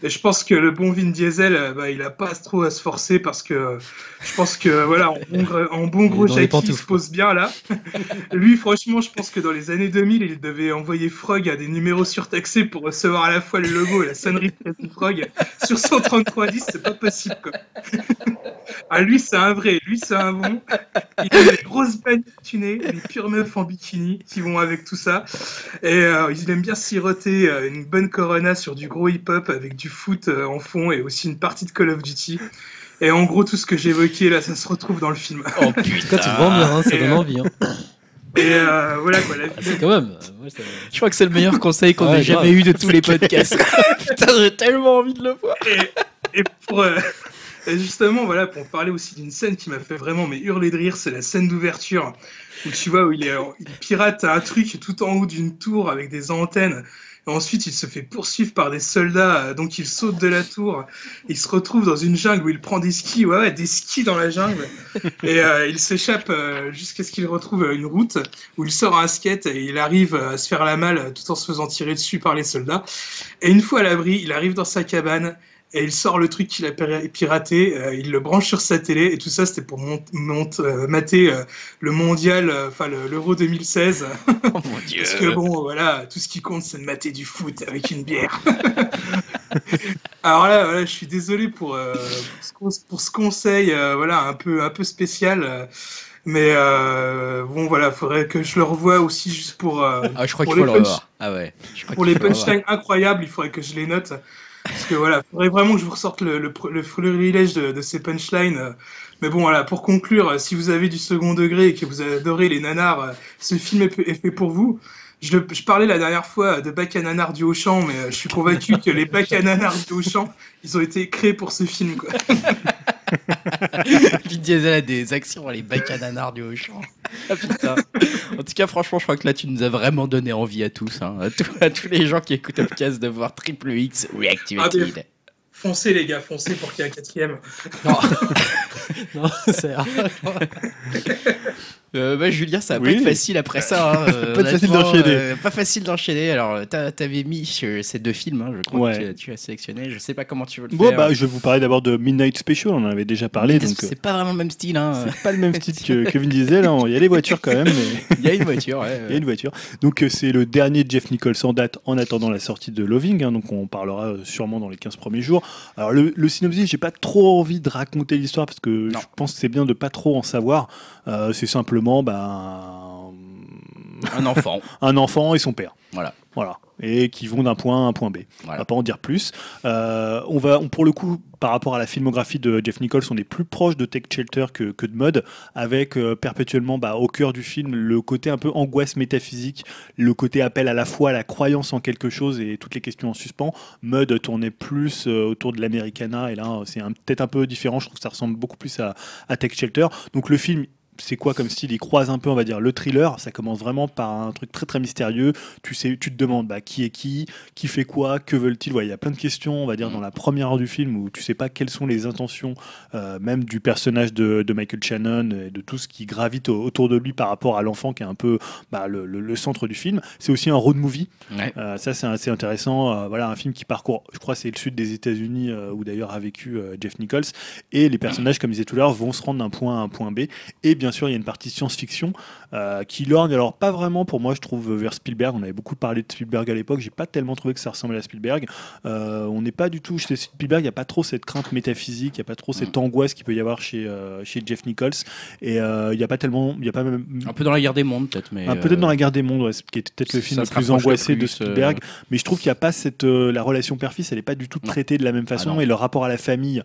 Et je pense que le bon Vin Diesel, euh, bah, il a pas trop à se forcer parce que euh, je pense que, voilà, en bon, en gros Jackie, il se pose bien là. Lui, franchement, je pense que dans les années 2000, il devait envoyer Frog à des numéros surtaxés pour recevoir à la fois le logo et la sonnerie de Frog. Sur 13310, c'est pas possible, quoi. Ah, lui, c'est un vrai, lui, c'est un bon. Il a des grosses bagnoles tunées, des pures meufs en bikini qui vont avec tout ça. Et euh, il aime bien siroter euh, une bonne Corona sur du gros hip-hop avec du foot euh, en fond et aussi une partie de Call of Duty. Et en gros, tout ce que j'ai évoqué là, ça se retrouve dans le film. Oh En tout cas, tu putain. te vends bien, hein, ça Et, donne euh, envie. hein. Et euh, voilà quoi, la Ah, si, quand même. euh, moi, ça- Je crois que c'est le meilleur conseil qu'on Ouais, ait jamais grave. eu de tous les podcasts. putain, j'ai tellement envie de le voir. et, et pour, euh, Et justement, voilà, pour parler aussi d'une scène qui m'a fait vraiment mais hurler de rire, c'est la scène d'ouverture où tu vois où il, est, il pirate un truc tout en haut d'une tour avec des antennes. Ensuite, il se fait poursuivre par des soldats, euh, donc il saute de la tour. Il se retrouve dans une jungle où il prend des skis, ouais, ouais des skis dans la jungle. Et euh, il s'échappe euh, jusqu'à ce qu'il retrouve une route où il sort un skate et il arrive à se faire la malle tout en se faisant tirer dessus par les soldats. Et une fois à l'abri, il arrive dans sa cabane et il sort le truc qu'il a piraté, euh, il le branche sur sa télé, et tout ça c'était pour euh, mater euh, le mondial, enfin l'Euro 2016. Oh mon Dieu. Parce que bon, voilà, tout ce qui compte c'est de mater du foot avec une bière. Alors là, voilà, je suis désolé pour, pour, ce, conseil, voilà, un peu, un peu spécial. Mais bon, voilà, faudrait que je le revoie aussi juste pour. ah, je crois qu'il faut le revoir. Ah ouais. pour les punchlines incroyables, il faudrait que je les note. Parce que voilà, il faudrait vraiment que je vous ressorte le, le, de, ces punchlines. Euh. Mais bon, voilà, pour conclure, euh, si vous avez du second degré et que vous adorez les nanars, euh, ce film est, fait pour vous. Je, parlais la dernière fois de bac à nanars du Auchan, mais je suis convaincu que les bacs à nanars du Auchan, ils ont été créés pour ce film. Vin Diesel a des actions, les bacs à nanars du Auchan. Ah, putain. En tout cas, franchement, je crois que là, tu nous as vraiment donné envie à tous, hein, à, tous les gens qui écoutent le podcast de voir Triple X Reactivated. Ah, foncez, les gars, foncez pour qu'il y ait un quatrième. Non, non c'est euh, bah, Julien, ça va pas être facile après ça. Hein, euh, pas facile d'enchaîner. Euh, pas facile d'enchaîner. Alors, t'avais mis ces deux films, hein, je crois que tu as sélectionné. Je sais pas comment tu veux le bon, faire. Bah, je vais vous parler d'abord de Midnight Special. On en avait déjà parlé. C'est pas vraiment le même style. Hein. C'est pas le même style que, que Vin Diesel. Il y a les voitures quand même. Mais... Il y a une voiture. Ouais, Il y a une voiture. Donc, c'est le dernier Jeff Nichols en date en attendant la sortie de Loving. Donc, on parlera sûrement dans les 15 premiers jours. Alors, le, le synopsis, j'ai pas trop envie de raconter l'histoire parce que je pense que c'est bien de pas trop en savoir. c'est simplement, bah, un enfant. un enfant et son père. Voilà. Voilà. Et qui vont d'un point à un point B. On va pas en dire plus. Euh, on va, on, pour le coup, par rapport à la filmographie de Jeff Nichols, on est plus proche de Tech Shelter que, que de Mud, avec euh, perpétuellement bah, au cœur du film le côté un peu angoisse métaphysique, le côté appel à la fois à la croyance en quelque chose et toutes les questions en suspens. Mud tournait plus euh, autour de l'Americana, et là c'est peut-être un peu différent. Je trouve que ça ressemble beaucoup plus à, à Tech Shelter. Donc le film, c'est quoi comme style Il croise un peu, on va dire, le thriller. Ça commence vraiment par un truc très très mystérieux. Tu sais, tu te demandes bah, qui est qui, qui fait quoi, que veulent-ils? Il y a plein de questions, on va dire, dans la première heure du film où tu sais pas quelles sont les intentions, euh, même du personnage de, Michael Shannon et de tout ce qui gravite autour de lui par rapport à l'enfant qui est un peu bah, le, centre du film. C'est aussi un road movie. Euh, ça, c'est assez intéressant. Euh, voilà, un film qui parcourt, je crois, c'est le sud des États-Unis où d'ailleurs a vécu Jeff Nichols. Et les personnages, comme je disais tout à l'heure, vont se rendre d'un point à un point B. Et bien sûr, il y a une partie science-fiction euh, qui lorgne, alors pas vraiment pour moi, je trouve, vers Spielberg. On avait beaucoup parlé de Spielberg à l'époque, j'ai pas tellement trouvé que ça ressemblait à Spielberg. Euh, on n'est pas du tout chez Spielberg, il n'y a pas trop cette crainte métaphysique, il n'y a pas trop cette mm. angoisse qu'il peut y avoir chez, euh, chez Jeff Nichols. Et il n'y a pas tellement. Y a pas même... Un peu dans la guerre des mondes, peut-être. mais Peut-être dans la guerre des mondes, qui est peut-être le film le plus angoissé de Spielberg. Mais je trouve qu'il n'y a pas cette. la relation père-fils, elle n'est pas du tout traitée de la même façon. Ah et le rapport à la famille,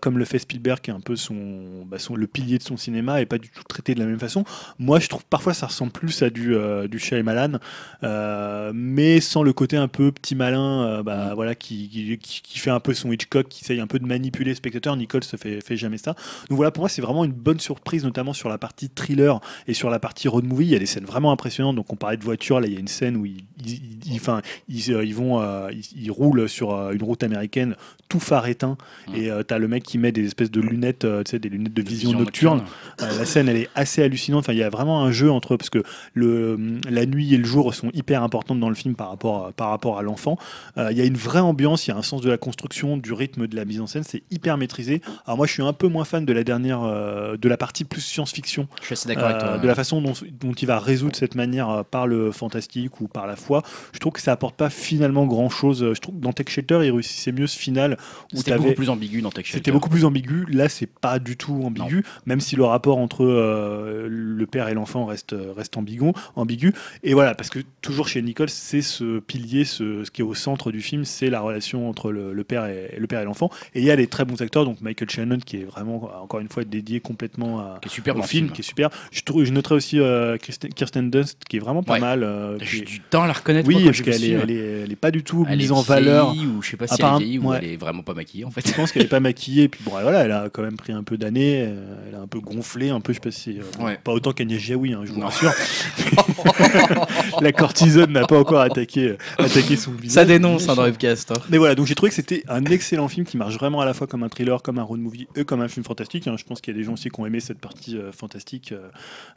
comme le fait Spielberg, qui est un peu son, bah, son, le pilier de son cinéma, n'est pas du tout traité de la même façon. Moi, je trouve parfois ça ressemble plus à du, euh, du Shyamalan, euh, mais sans le côté un peu petit malin, euh, bah, mm. voilà, qui, qui, fait un peu son Hitchcock, qui essaye un peu de manipuler le spectateur. Nicole se fait, fait jamais ça. Donc voilà, pour moi, c'est vraiment une bonne surprise, notamment sur la partie thriller et sur la partie road movie. Il y a des scènes vraiment impressionnantes. Donc on parlait de voiture, là, il y a une scène où ils, ils, enfin, ils, ils vont, ils, roulent sur une route américaine, tout phare éteint, mm. et tu as le mec qui met des espèces de lunettes, tu sais, des lunettes de vision, nocturne. la scène, elle est assez hallucinante. Enfin, il y a vraiment un jeu entre parce que le, la nuit et le jour sont hyper importantes dans le film par rapport, par rapport à l'enfant. Euh, il y a une vraie ambiance, il y a un sens de la construction, du rythme, de la mise en scène, c'est hyper maîtrisé. Alors moi, je suis un peu moins fan de la dernière, euh, de la partie plus science-fiction. Je suis assez d'accord avec toi. Euh, de la façon dont, dont, il va résoudre cette manière par le fantastique ou par la foi. Je trouve que ça apporte pas finalement grand-chose. Je trouve que dans Tech Shelter, il réussissait mieux ce final. C'était beaucoup plus ambigu dans Tech Shelter. C'était beaucoup plus ambigu. Là, c'est pas du tout ambigu, même si le rapport entre euh, le père et l'enfant restent, restent ambigu, ambigu. Et voilà, parce que toujours chez Nicole, c'est ce pilier, ce, ce qui est au centre du film, c'est la relation entre le, le père et le père et l'enfant. Et il y a des très bons acteurs, donc Michael Shannon qui est vraiment, encore une fois, dédié complètement à, Qui est super au film, qui est super. Je, trouve, je noterai aussi euh, Kirsten, Kirsten Dunst qui est vraiment pas Ouais. mal. euh, J'ai du temps à la reconnaître. oui, parce qu'elle est, film. elle est, elle est pas du tout Elle mise en valeur. ou je sais pas si elle est vieillie ou ouais. elle est vraiment pas maquillée en fait. Je pense qu'elle est pas maquillée, puis bon, voilà, elle a quand même pris un peu d'années, euh, elle a un peu gonflé, un peu, je sais pas si. euh, Ouais. Pas autant qu'Agnès Jaoui, hein, je vous Non. rassure. la cortisone n'a pas encore attaqué, euh, attaqué son visage. Ça dénonce hein, dans Webcast. hein. Mais voilà, donc j'ai trouvé que c'était un excellent film qui marche vraiment à la fois comme un thriller, comme un road movie et comme un film fantastique. hein. Je pense qu'il y a des gens aussi qui ont aimé cette partie euh, fantastique. euh,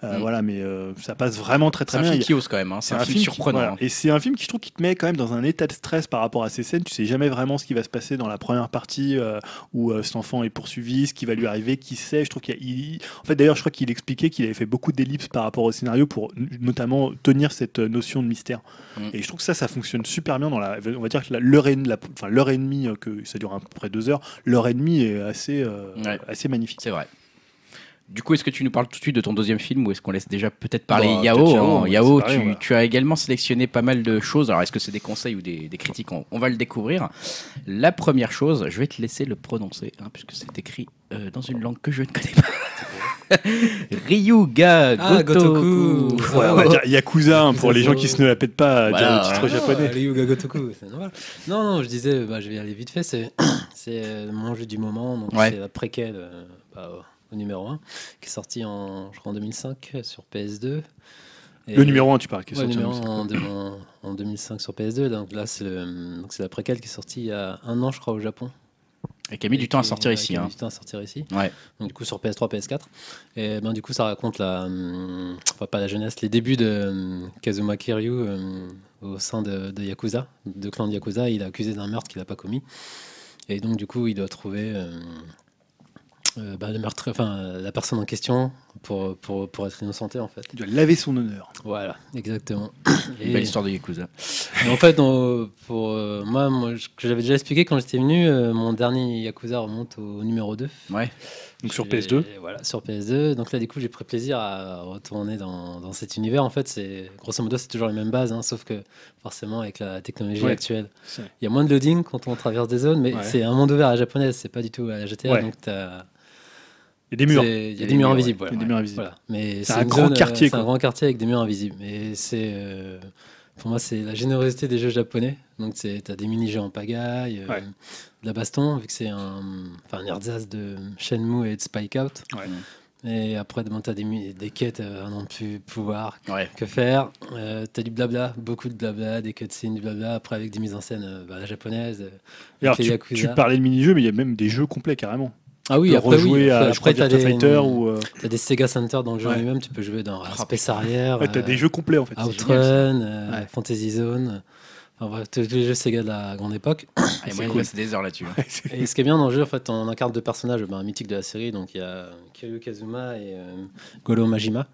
Mm. Voilà, mais euh, ça passe vraiment très C'est très un bien. film Il y a- qui ose quand même. hein. C'est un, film qui- surprenant. voilà. hein. Et c'est un film qui je trouve qui te met quand même dans un état de stress par rapport à ces scènes. Tu sais jamais vraiment ce qui va se passer dans la première partie où cet enfant est poursuivi, ce qui va lui arriver, qui sait. Je trouve qu'il y a- il- en fait d'ailleurs je crois qu'il expliquait qu'il avait fait beaucoup d'ellipses par rapport au scénario pour notamment tenir cette euh, notion de mystère. Mm. Et je trouve que ça ça fonctionne super bien dans la. On va dire que l'heure et, la- enfin, l'heure et demie euh, que ça dure à peu près deux heures. L'heure et demie est assez euh, Ouais. assez magnifique. C'est vrai. Du coup, est-ce que tu nous parles tout de suite de ton deuxième film ou est-ce qu'on laisse déjà peut-être parler Bah, Yao Yao, hein. Yao, tu, as également sélectionné pas mal de choses. Alors, est-ce que c'est des conseils ou des, des critiques on, on va le découvrir. La première chose, je vais te laisser le prononcer, hein, puisque c'est écrit euh, dans une langue que je ne connais pas. Ryuga Ah, Gotoku. Ouais, Yakuza hein, pour les gens qui se ne la pètent pas dire Voilà. le titre japonais. Ah, Ryuga Gotoku, c'est normal. Non, non, je disais, bah, je vais aller vite fait, c'est c'est euh, mon jeu du moment, donc Ouais. c'est la préquelle euh, bah, au numéro 1, qui est sorti en, je crois, en 2005 sur PS2. Et- Le numéro 1, tu parles, qui est Ouais, le sorti en numéro 1 2005. en, en- en 2005 sur PS2, donc là c'est le- donc c'est la préquelle qui est sortie il y a un an, je crois, au Japon. Et qui a mis du temps à sortir ici. qui a mis hein. du temps à sortir ici. Ouais. Donc du coup sur PS3, PS4. Et ben du coup ça raconte la, hum, enfin pas la jeunesse, les débuts de hum, Kazuma Kiryu hum, au sein de, de Yakuza, de clan de Yakuza. Il est accusé d'un meurtre qu'il n'a pas commis. Et donc du coup il doit trouver euh, bah, le meurtre, enfin la personne en question pour, pour, pour être innocenté en fait. Il doit laver son honneur. Voilà, exactement. Une belle histoire de Yakuza. Et en fait, pour euh, moi, moi, je- que j'avais déjà expliqué quand j'étais venu, euh, mon dernier Yakuza remonte au numéro 2. Ouais. Donc sur Et PS2. Voilà, sur PS2. Donc là, du coup, j'ai pris plaisir à retourner dans, dans cet univers. En fait, c'est grosso modo, c'est toujours les mêmes bases, hein, sauf que forcément, avec la technologie Ouais. actuelle, il y a moins de loading quand on traverse des zones, mais Ouais. c'est un monde ouvert à la japonaise, c'est pas du tout à la GTA. Ouais. Donc t'as- Il y a des murs. Il y a des murs invisibles. Voilà. Mais C'est un grand zone, euh, quartier, C'est un grand quartier avec des murs invisibles. Et c'est. euh, pour moi, c'est la générosité des jeux japonais. Donc, tu as des mini-jeux en pagaille, euh, Ouais. de la baston, vu que c'est un, un ersatz de Shenmue et de Spike Out. Ouais. Et après, tu as des, des quêtes euh, à non plus pouvoir. Ouais. Que faire euh, Tu as du blabla, beaucoup de blabla, des cutscenes, du blabla. Après, avec des mises en scène euh, bah, la japonaise. euh, alors, tu parlais de mini-jeux, mais il y a même des jeux complets carrément. Ah oui, Tu peux après, rejouer oui. à, Après, je crois, Virtua des, Fighter ou. euh, T'as des Sega Center dans le jeu Ouais. lui-même, tu peux jouer dans Ah, Space Harrier, Ouais, t'as euh, des jeux complets en fait. Outrun, euh, Ouais. Fantasy Zone, enfin bref, tous les jeux Sega de la grande époque. Ah, C'est moi, il me cool. reste des heures là-dessus. hein. Et ce qui est bien dans le jeu, en fait, on incarne deux personnages ben, mythiques de la série, donc il y a Kiryu Kazuma et euh, Goro Majima,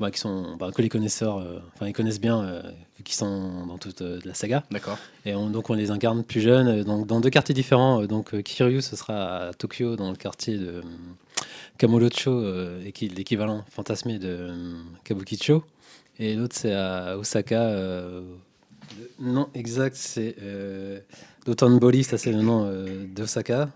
ben, qui sont ben, que les connaisseurs, euh, enfin ils connaissent bien, euh, qu'ils sont dans toute euh, la saga. D'accord. Et on- donc on les incarne plus jeunes, donc dans deux quartiers différents. Donc Kiryu, ce sera à Tokyo, dans le quartier de Kamurocho, qui l'équivalent fantasmé de Kabukicho. Et l'autre, c'est à Osaka. nom exact, c'est Dotonbori, ça c'est le nom euh, d'Osaka.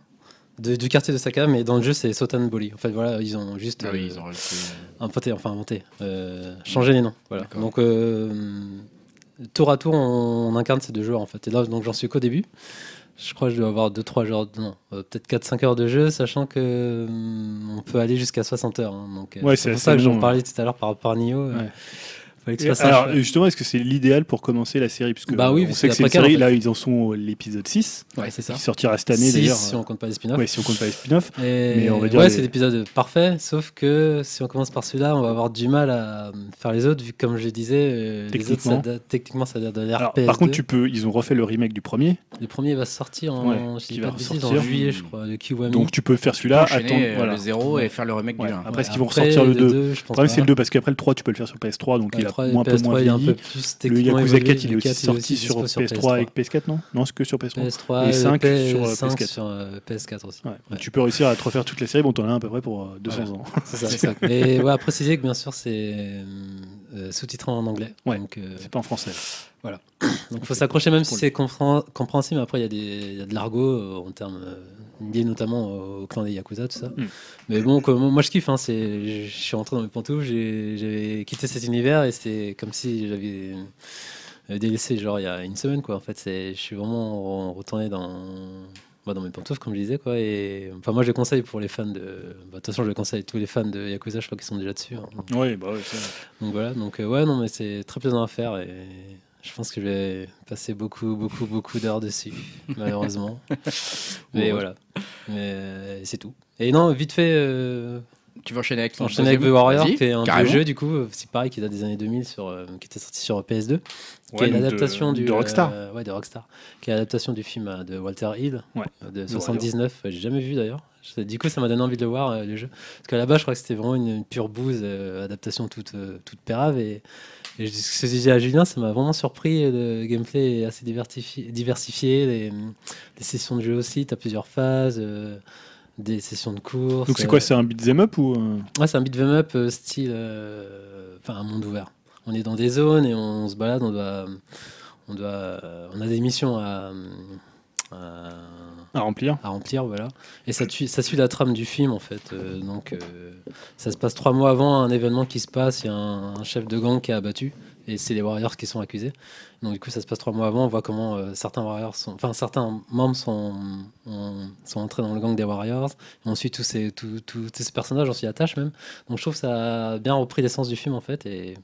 De- du quartier d'Osaka, mais dans le jeu, c'est Sotanbori. En fait, voilà, ils ont juste Ah oui, euh, ils ont rajouté, euh, inventé, enfin inventé, euh, changer les noms. Voilà. Donc euh, tour à tour, on, on incarne ces deux joueurs en fait. Et là, donc j'en suis qu'au début. Je crois que je dois avoir 2-3 heures, non, euh, peut-être 4-5 heures de jeu, sachant que hum, on peut aller jusqu'à 60 heures. hein. donc euh, Ouais, c'est pour ça que j'en ouais. parlais tout à l'heure par rapport à Nioh. euh, Ouais. Fallait que Et je fasse un alors justement, est-ce que c'est l'idéal pour commencer la série? Puisque Bah oui, on parce sait que c'est la une série, en fait. là ils en sont l'épisode 6, Ouais, c'est ça. qui sortira cette année d'ailleurs. si on compte pas les spin-offs. Ouais, si on compte pas les spin-offs. Et Mais on va dire ouais, les- c'est l'épisode parfait, sauf que si on commence par celui-là, on va avoir du mal à faire les autres, vu que comme je disais, euh, les autres, ça Techniquement. date- techniquement, ça date de Alors, l'RPS. par contre, tu peux, ils ont refait le remake du premier, Le premier va sortir en, Ouais, je qui dis va pas de bêtises, en ressortir. juillet, je crois, de Kiwami. donc tu peux faire celui-là, attendre. euh, Voilà. le 0 Ouais. et faire le remake Ouais. du 1. Après, est-ce qu'ils vont ressortir le 2 je Le pense problème, c'est le 2 parce qu'après le 3, tu peux le faire sur PS3, donc il a PS3, moins- un peu moins PS3 il est un vieilli. peu plus Le Yakuza évolué. 4, il est aussi 4, sorti sur dispo PS3 avec PS4, non Non, c'est que sur PS3. PS3 Et 5 PS5 sur, euh, sur, PS4. sur euh, PS4 aussi. Ouais. Ouais. Tu peux réussir à te refaire toute la série, bon, t'en as à peu près pour euh, 200 ans. C'est ça. Et ouais, à préciser que bien sûr c'est euh, sous-titré en anglais. Ouais. Euh, C'est pas en français. donc faut s'accrocher même si c'est compréhen- compréhensible. Après il y a il de l'argot euh, en termes liés notamment au clan des yakuza tout ça. Mm. Mais bon moi je kiffe. Hein, c'est je suis rentré dans mes pantoufles, j'avais quitté cet univers et c'était comme si j'avais euh, délaissé genre il y a une semaine quoi. En fait c'est je suis vraiment retourné dans bah, dans mes pantoufles, comme je disais, quoi. Et enfin, moi, je le conseille pour les fans de. bah, De toute façon, je le conseille à tous les fans de Yakuza, je crois qu'ils sont déjà dessus. hein. Oui, bah c'est- Donc voilà, donc euh, ouais, non, mais c'est très plaisant à faire et je pense que je vais passer beaucoup, beaucoup, beaucoup d'heures dessus, malheureusement. mais voilà, mais euh, c'est tout. Et non, vite fait, euh, Tu vas enchaîner avec ton enchaîner avec The Warrior, qui est un vieux jeu, du coup, c'est pareil, qui date des années 2000, sur, euh, qui était sorti sur PS2, qui Ouais, est l'adaptation de, du. de Rockstar. euh, ouais, de Rockstar, qui est l'adaptation du film de Walter Hill, Ouais, de The 79, euh, j'ai jamais vu d'ailleurs. Du coup, ça m'a donné envie de le voir, le jeu. Parce qu'à la base, je crois que c'était vraiment une, une pure bouse, adaptation toute, toute pérave. Et, et je- ce que je disais à Julien, ça m'a vraiment surpris. euh, Le gameplay est assez diversifié, diversifié les, les sessions de jeu aussi, tu as plusieurs phases, euh, des sessions de course. Donc c'est euh, quoi C'est un beat'em up ou euh, Ouais, c'est un beat'em up euh, style. euh, Enfin, un monde ouvert. On est dans des zones et on se balade, on doit. On, doit, euh, on a des missions à, à, à remplir à remplir, voilà. Et ça, suit- ça suit la trame du film, en fait. Euh, donc, euh, ça se passe trois mois avant un événement qui se passe. Il y a un, un chef de gang qui est abattu. Et c'est les Warriors qui sont accusés. Donc, du coup, ça se passe trois mois avant. On voit comment euh, certains Warriors sont. Enfin, certains membres sont, ont- sont entrés dans le gang des Warriors. Et on suit tous ces, tous, tous ces personnages, on s'y attache même. Donc, je trouve que ça a bien repris l'essence du film, en fait. Et,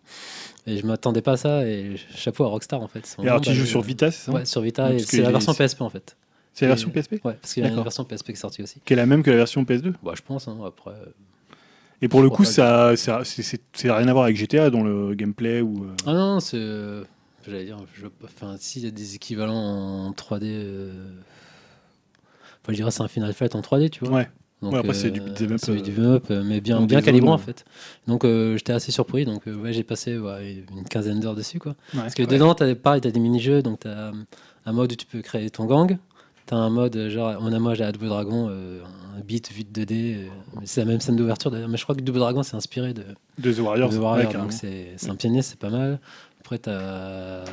et je m'attendais pas à ça. Et chapeau à Rockstar, en fait. Et alors tu joues sur Vita, c'est ça? Ouais, sur Vita. Ouais, et c'est la version PSP, en fait. C'est la version PSP Ouais, parce qu'il y a une D'accord. version PSP qui est sortie aussi. Qui est la même que la version PS2 Bah, je pense, hein, après. euh. Et pour le coup, ça, ça c'est- c'est c'est rien à voir avec GTA dans le gameplay ou. euh, Ah non, c'est. euh, J'allais dire, je, enfin, s'il y a des équivalents en 3D. euh, Enfin, je dirais c'est un Final Fight en 3D, tu vois. Ouais. Donc, Ouais, après, c'est du beat'em up, c'est du euh, beat'em up, euh, mais bien, dans bien des calibré zones, en fait. Donc euh, j'étais assez surpris. Donc euh, ouais, j'ai passé ouais, une quinzaine d'heures dessus. Quoi. Parce que dedans, tu as, pareil, as des mini-jeux. Donc tu as un mode où tu peux créer ton gang. Tu as un mode euh, genre en hommage à Double Dragon, euh, un beat vite 2D. euh, mais c'est la même scène d'ouverture d'ailleurs. Mais je crois que Double Dragon s'est inspiré de, De The Warriors. Ouais, Warrior, carrément. donc c'est c'est un pianiste, c'est pas mal. Après, tu as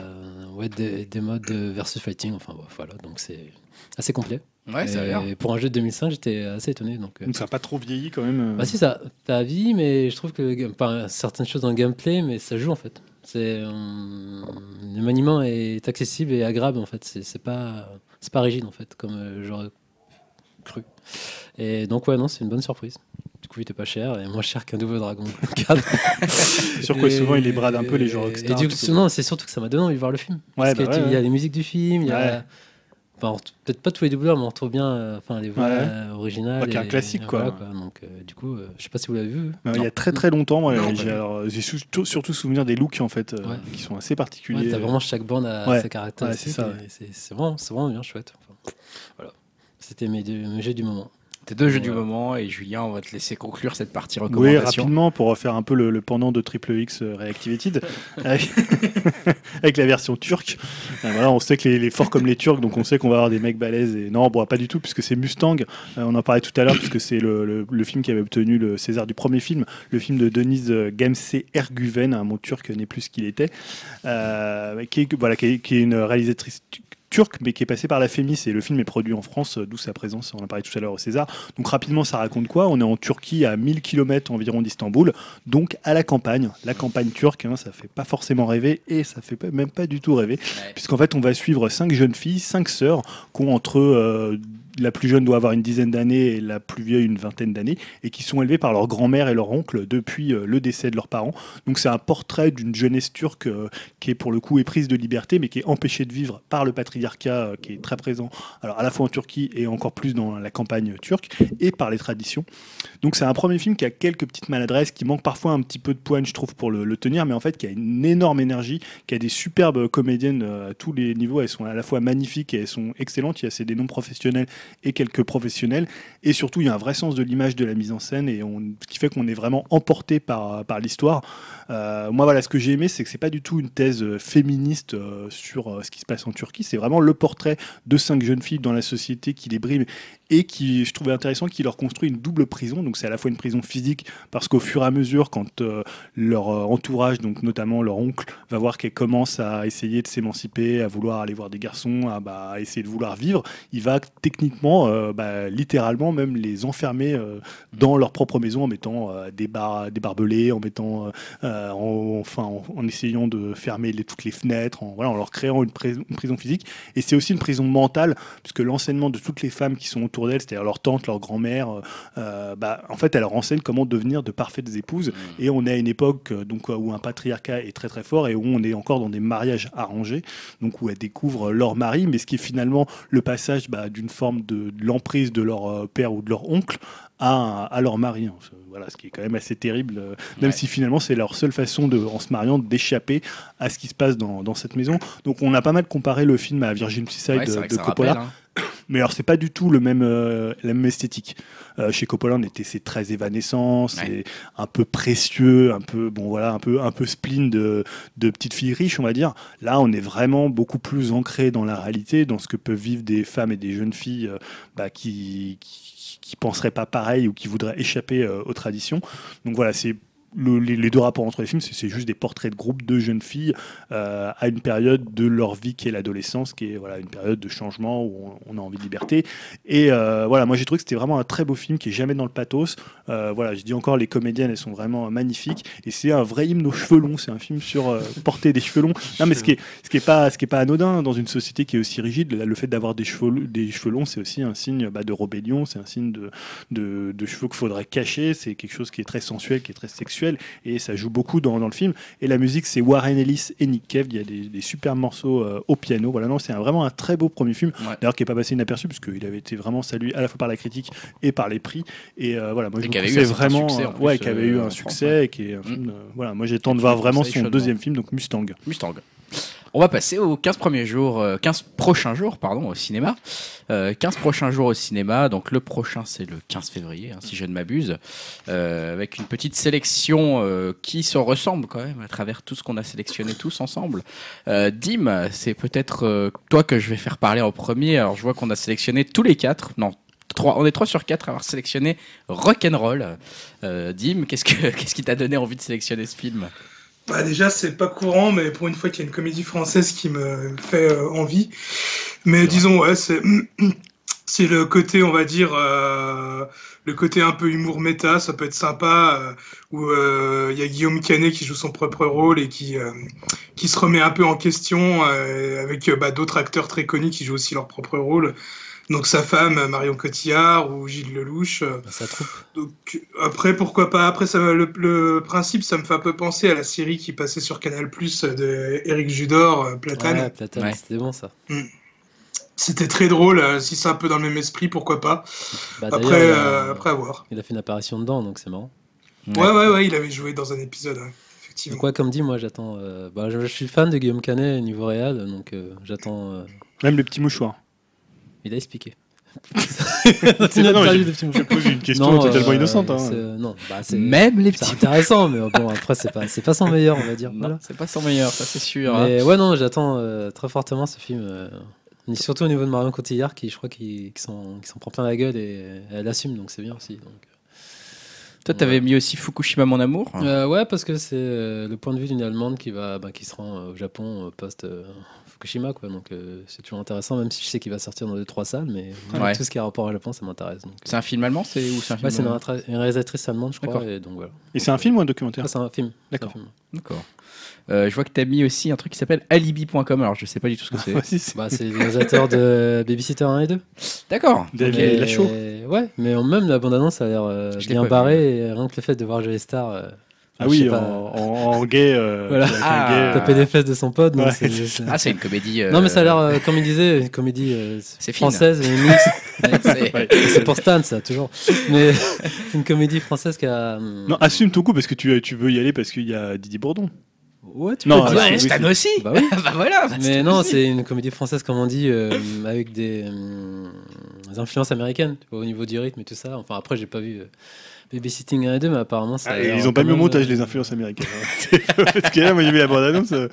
ouais, des, des modes de versus fighting, enfin bon, voilà, donc c'est assez complet. Ouais, ça a Et pour un jeu de 2005, j'étais assez étonné. Donc, euh, Donc ça n'a pas trop vieilli quand même. euh. bah si, ça t'as vie, mais je trouve que le game- pas certaines choses dans le gameplay, mais ça joue en fait. C'est euh, le maniement est accessible et agréable en fait. C'est c'est pas c'est pas rigide en fait, comme euh, j'aurais cru. Et donc ouais non, c'est une bonne surprise. Du coup, il était pas cher et moins cher qu'un Double Dragon 4. C'est sûr que souvent, il les brade un peu les Et Rockstar. du un coup, non, c'est surtout que ça m'a donné envie de voir le film. Ouais, Parce bah que ouais, tu- il y a les musiques du film, il y a. Enfin, peut-être pas tous les doubleurs, mais on retrouve bien euh, enfin, les voix Ouais. euh, originales. Ouais, qui est un et- classique, et quoi. voilà, Donc, euh, du coup, euh, je sais pas si vous l'avez vu. Il y a très très longtemps, moi, Non, j'ai pas alors, j'ai surtout, surtout souvenir des looks en fait, euh, Ouais. qui sont assez Ouais, particuliers. t'as vraiment chaque bande à Ouais. ses caractéristiques. Ouais, c'est ça, et c'est c'est vraiment, c'est vraiment bien chouette. Enfin, voilà. C'était mes, deux, mes jeux du moment. Tes deux jeux du moment et Julien, on va te laisser conclure cette partie Oui, recommandation. rapidement pour faire un peu le, le pendant de Triple X euh, Reactivated avec, avec la version turque. Euh, voilà, on sait que les, les forts comme les Turcs, donc on sait qu'on va avoir des mecs balèzes. Et non, bon, pas du tout, puisque c'est Mustang. Euh, on en parlait tout à l'heure, puisque c'est le, le- le film qui avait obtenu le César du premier film, le film de Denise Gamse Erguven, un mot turc n'est plus ce qu'il était, euh, qui, est, voilà, qui, est, qui est une réalisatrice tu- turque, mais qui est passée par la Fémis, et le film est produit en France, euh, d'où sa présence, on en parlait tout à l'heure au César. Donc rapidement, ça raconte quoi? On est en Turquie, à 1000 km environ d'Istanbul, donc à la campagne. La campagne turque, hein, ça fait pas forcément rêver, et ça fait pas- même pas du tout rêver, Ouais. puisqu'en fait, on va suivre cinq jeunes filles, cinq sœurs, qui ont entre... euh, la plus jeune doit avoir une dizaine d'années et la plus vieille une vingtaine d'années, et qui sont élevées par leur grand-mère et leur oncle depuis euh, le décès de leurs parents. Donc c'est un portrait d'une jeunesse turque euh, qui est pour le coup éprise de liberté, mais qui est empêchée de vivre par le patriarcat euh, qui est très présent, alors à la fois en Turquie et encore plus dans la campagne turque, et par les traditions. Donc c'est un premier film qui a quelques petites maladresses, qui manque parfois un petit peu de poigne, je trouve, pour le, le tenir, mais en fait qui a une énorme énergie, qui a des superbes comédiennes à tous les niveaux. Elles sont à la fois magnifiques et elles sont excellentes. Il y a c'est des noms professionnels et quelques professionnels. Et surtout, il y a un vrai sens de l'image, de la mise en scène, et ce qui fait qu'on est vraiment emporté par, par l'histoire. Euh, moi, voilà, ce que j'ai aimé, c'est que c'est pas du tout une thèse euh, féministe euh, sur ce qui se passe en Turquie. C'est vraiment le portrait de cinq jeunes filles dans la société qui les brime et qui, je trouvais intéressant, qui leur construit une double prison. Donc, c'est à la fois une prison physique, parce qu'au fur et à mesure, quand euh, leur euh, entourage, donc notamment leur oncle, va voir qu'elle commence à essayer de s'émanciper, à vouloir aller voir des garçons, à, bah, essayer de vouloir vivre, il va techniquement, euh, bah, littéralement même les enfermer dans leur propre maison en mettant des, bar des barbelés, en mettant, en, enfin, en, essayant de fermer toutes les fenêtres, en, leur créant une, pris- une prison physique. Et c'est aussi une prison mentale, puisque l'enseignement de toutes les femmes qui sont autour d'elle, c'est-à-dire leur tante, leur grand-mère, euh, euh, bah, en fait, elle leur enseigne comment devenir de parfaites épouses. Et on est à une époque euh, donc, où un patriarcat est très très fort et où on est encore dans des mariages arrangés, donc où elles découvrent leur mari, mais ce qui est finalement le passage bah, d'une forme de, de l'emprise de leur père ou de leur oncle à, à leur mari. hein. Voilà, ce qui est quand même assez terrible, euh, même Ouais. si finalement c'est leur seule façon, de, en se mariant, d'échapper à ce qui se passe dans, dans cette maison. Donc on a pas mal comparé le film à Virgin Suicide Ouais, de, de Coppola. rappelle, hein. Mais alors, c'est pas du tout le même, euh, la même esthétique. Euh, chez Coppola, on était, c'est très évanescent, c'est Ouais. un peu précieux, un peu, bon voilà, un peu, un peu spleen de, de petites filles riches, on va dire. Là, on est vraiment beaucoup plus ancré dans la réalité, dans ce que peuvent vivre des femmes et des jeunes filles euh, bah, qui, qui, qui penseraient pas pareil ou qui voudraient échapper euh, aux traditions. Donc voilà, c'est le- les, deux rapports entre les films, c'est juste des portraits de groupes de jeunes filles euh, à une période de leur vie qui est l'adolescence, qui est voilà, une période de changement où on, a envie de liberté. Et euh, voilà, moi j'ai trouvé que c'était vraiment un très beau film qui est jamais dans le pathos. Euh, voilà, je dis encore, les comédiennes, elles sont vraiment magnifiques. Et c'est un vrai hymne aux cheveux longs. C'est un film sur porter des cheveux longs. Non, mais ce qui est, ce qui est pas, pas anodin dans une société qui est aussi rigide. Le fait d'avoir des cheveux, des cheveux longs, c'est aussi un signe bah, de rébellion. C'est un signe de, de cheveux qu'il faudrait cacher. C'est quelque chose qui est très sensuel, qui est très sexuel. Et ça joue beaucoup dans, dans le film. Et la musique, c'est Warren Ellis et Nick Cave. Il y a des, des super morceaux euh, au piano. Voilà, non, c'est vraiment un très beau premier film. Ouais. D'ailleurs, qui n'est pas passé inaperçu, puisqu'il avait été vraiment salué à la fois par la critique et par les prix. Et euh, voilà, moi, je vous vraiment. succès, plus, ouais, qui avait eu un succès. France, Et qui est un Mm. film, euh, voilà, moi, j'attends de voir vraiment son deuxième film, donc Mustang. Mustang. On va passer aux 15 premiers jours, euh, 15 prochains jours, pardon, au cinéma. Euh, 15 prochains jours au cinéma. Donc le prochain, c'est le 15 février, hein, si je ne m'abuse, euh, avec une petite sélection euh, qui se ressemble quand même à travers tout ce qu'on a sélectionné tous ensemble. Euh, Dim, c'est peut-être euh, toi que je vais faire parler en premier. Alors je vois qu'on a sélectionné tous les quatre. Non. On est 3 sur 4 à avoir sélectionné Rock'n'Roll. Euh, Dim, qu'est-ce, que, qu'est-ce qui t'a donné envie de sélectionner ce film? Bah déjà, c'est pas courant, mais pour une fois qu'il y a une comédie française qui me fait euh, envie. Mais disons, ouais, c'est c'est le côté, on va dire, euh, le côté un peu humour méta, ça peut être sympa, euh, où euh, il y a Guillaume Canet qui joue son propre rôle et qui, qui se remet un peu en question avec bah, d'autres acteurs très connus qui jouent aussi leur propre rôle. Donc sa femme, Marion Cotillard ou Gilles Lelouch. euh, Bah, ça troupe. donc après pourquoi pas? Après ça le, le principe ça me fait un peu penser à la série qui passait sur Canal Plus de Eric Judor euh, Platane Ouais, Platane, Ouais. c'était bon ça. c'était très drôle euh, si c'est un peu dans le même esprit pourquoi pas? Bah, après euh, a, après avoir il a fait une apparition dedans, donc c'est marrant. ouais. ouais ouais il avait joué dans un épisode ouais, effectivement Donc, quoi, comme dit, moi j'attends. euh, bah, je, je suis fan de Guillaume Canet niveau réel, donc euh, j'attends. euh, Même le petit mouchoir. Il a expliqué. C'est non, film. J'ai posé une question Non, totalement euh, innocente. hein. c'est- Non, bah, c'est Même les c'est petits. intéressant, mais bon, après, c'est pas, c'est pas son meilleur, on va dire. Non, Voilà. c'est pas son meilleur, ça c'est sûr. hein. Mais ouais, non, j'attends euh, très fortement ce film. euh, surtout au niveau de Marion Cotillard, qui je crois qui, qui s'en prend plein la gueule et elle assume, donc c'est bien aussi. Donc. Toi, t'avais mis aussi Fukushima, mon amour. Euh, ouais, parce que c'est euh, le point de vue d'une Allemande qui, va, bah, qui se rend euh, au Japon euh, post euh, Fukushima, quoi. Donc euh, c'est toujours intéressant, même si je sais qu'il va sortir dans deux trois salles, mais Ouais. tout ce qui a rapport au Japon, ça m'intéresse. Donc, C'est un film allemand, c'est ou c'est un film ouais, c'est une, euh, une réalisatrice allemande, je crois, et donc voilà. Et c'est un film ou un documentaire Ah, c'est un film. D'accord. D'accord. Euh, je vois que t'as mis aussi un truc qui s'appelle Alibi.com. Alors je sais pas du tout ce que c'est. C'est- Bah, c'est les réalisateurs de Babysitter 1 et 2. D'accord. David Mais- Lachaud. Ouais, mais même la bande-annonce a l'air euh, bien barrée, et rien que le fait de voir Joey Star. Euh, Ah oui, en, pas, en- en gay. euh, Voilà. Ah. gay, euh, taper les fesses de son pote. Ouais. c'est- c'est- Ah, c'est une comédie. euh, Non, mais ça a l'air, euh, comme il disait, une comédie euh, C'est fine. française et mixte. c'est- Ouais. c'est pour Stan, ça, toujours. Mais c'est une comédie française qui a. hum, Non, assume ton coup parce que tu, tu veux y aller parce qu'il y a Didier Bourdon. Ouais, tu Non, peux ah dire. bah, oui, Stan aussi. Bah oui. bah voilà. bah, Mais Stan non, aussi. c'est une comédie française, comme on dit, euh, avec des, hum, des influences américaines tu vois, au niveau du rythme et tout ça. Enfin, après, j'ai pas vu euh, Babysitting 1 et 2, mais apparemment, ça. a Ah, ils ont pas mis au montage euh, les influences américaines. hein. Parce que là, moi j'ai vu la bande-annonce. euh,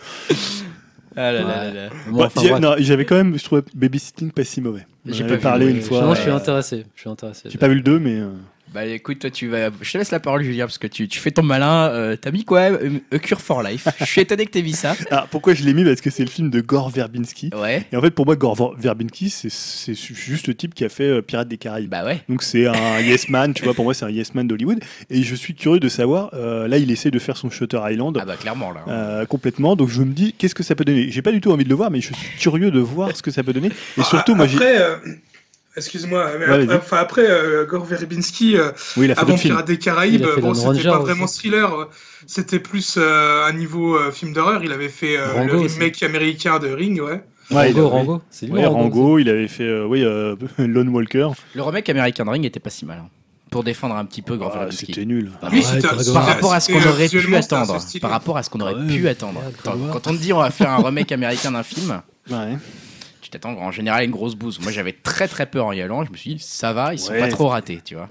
Ah là là là là. Bon, bah, enfin, non, J'avais quand même, je trouvais Babysitting pas si mauvais. J'ai J'en avais vu, parlé une fois. Sinon, je suis euh, intéressé. Je suis intéressé. J'ai pas vu le 2, mais. Bah écoute, toi tu vas. Je te laisse la parole, Julien, parce que tu, tu fais ton malin. Euh, T'as mis quoi euh, A Cure for Life? Je suis étonné que t'aies mis ça. Ah, pourquoi je l'ai mis? Parce que c'est le film de Gore Verbinski. Ouais. Et en fait, pour moi, Gore Ver- Verbinski, c'est- c'est juste le type qui a fait euh, Pirates des Caraïbes. Bah ouais. Donc c'est un yes man, tu vois, pour moi c'est un yes man d'Hollywood. Et je suis curieux de savoir, euh, là il essaie de faire son Shutter Island Ah bah clairement là. euh, complètement, donc je me dis qu'est-ce que ça peut donner? J'ai pas du tout envie de le voir, mais je suis curieux de voir ce que ça peut donner. Et surtout, moi j'ai... Excuse-moi, mais Ouais, après, après euh, Gore Verbinski, euh, Oui, il a fait avant. Pirates des Caraïbes, bon, c'était pas aussi. vraiment thriller, euh, c'était plus euh, un niveau euh, film d'horreur. Il avait fait euh, Rango le aussi. remake américain de Ring, ouais. Ouais, il Rango, Rango. C'est lui, Ouais, Rango. Rango, il avait fait euh, oui, euh, Lone Walker. Le remake American Ring était pas si mal. hein. Pour défendre un petit peu Gore Ah, Verbinski. c'était nul. Ah, Oui, ouais. c'était- Par rapport à ce qu'on aurait pu attendre. Par rapport à ce qu'on aurait pu attendre. Quand on te dit on va faire un remake américain d'un film, Ouais. T'attends en général à une grosse bouse. Moi j'avais très très peur en y allant. Je me suis dit ça va, ils sont Ouais. pas trop ratés, tu vois.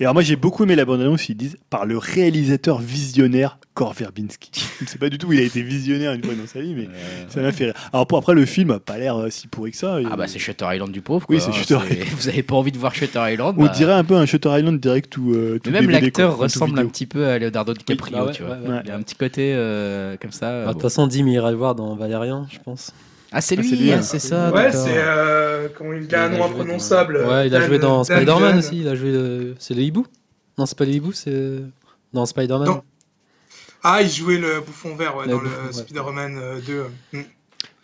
Et alors moi j'ai beaucoup aimé la bande-annonce, ils disent par le réalisateur visionnaire Gore Verbinski. Je ne sais pas du tout où il a été visionnaire une fois dans sa vie, mais ça m'a fait rire. Alors pour après le film a pas l'air euh, si pourri que ça. Ah bah c'est Shutter Island du pauvre. Oui, quoi, c'est hein, Shutter c'est- Vous avez pas envie de voir Shutter Island On bah, dirait un peu un Shutter Island direct ou euh, tout Mais même DVD, l'acteur quoi, tout ressemble un vidéo. petit peu à Leonardo DiCaprio, bah ouais, tu vois. ouais, ouais. Il a un petit côté euh, comme ça. Bah, De bon. toute façon, Dim ira le voir dans Valérian, je pense. Ah c'est Ah, lui, c'est hein. c'est ça. ouais, c'est euh, comment il a un nom imprononçable. dans- Ouais, il a Dan- joué dans Dan Spider-Man aussi. Il a joué. le- C'est le hibou? Non, c'est pas le hibou, c'est. Dans Spider-Man. Ah, il jouait le bouffon vert ouais, Le dans bouffon, le ouais. Spider-Man euh, 2. Mm.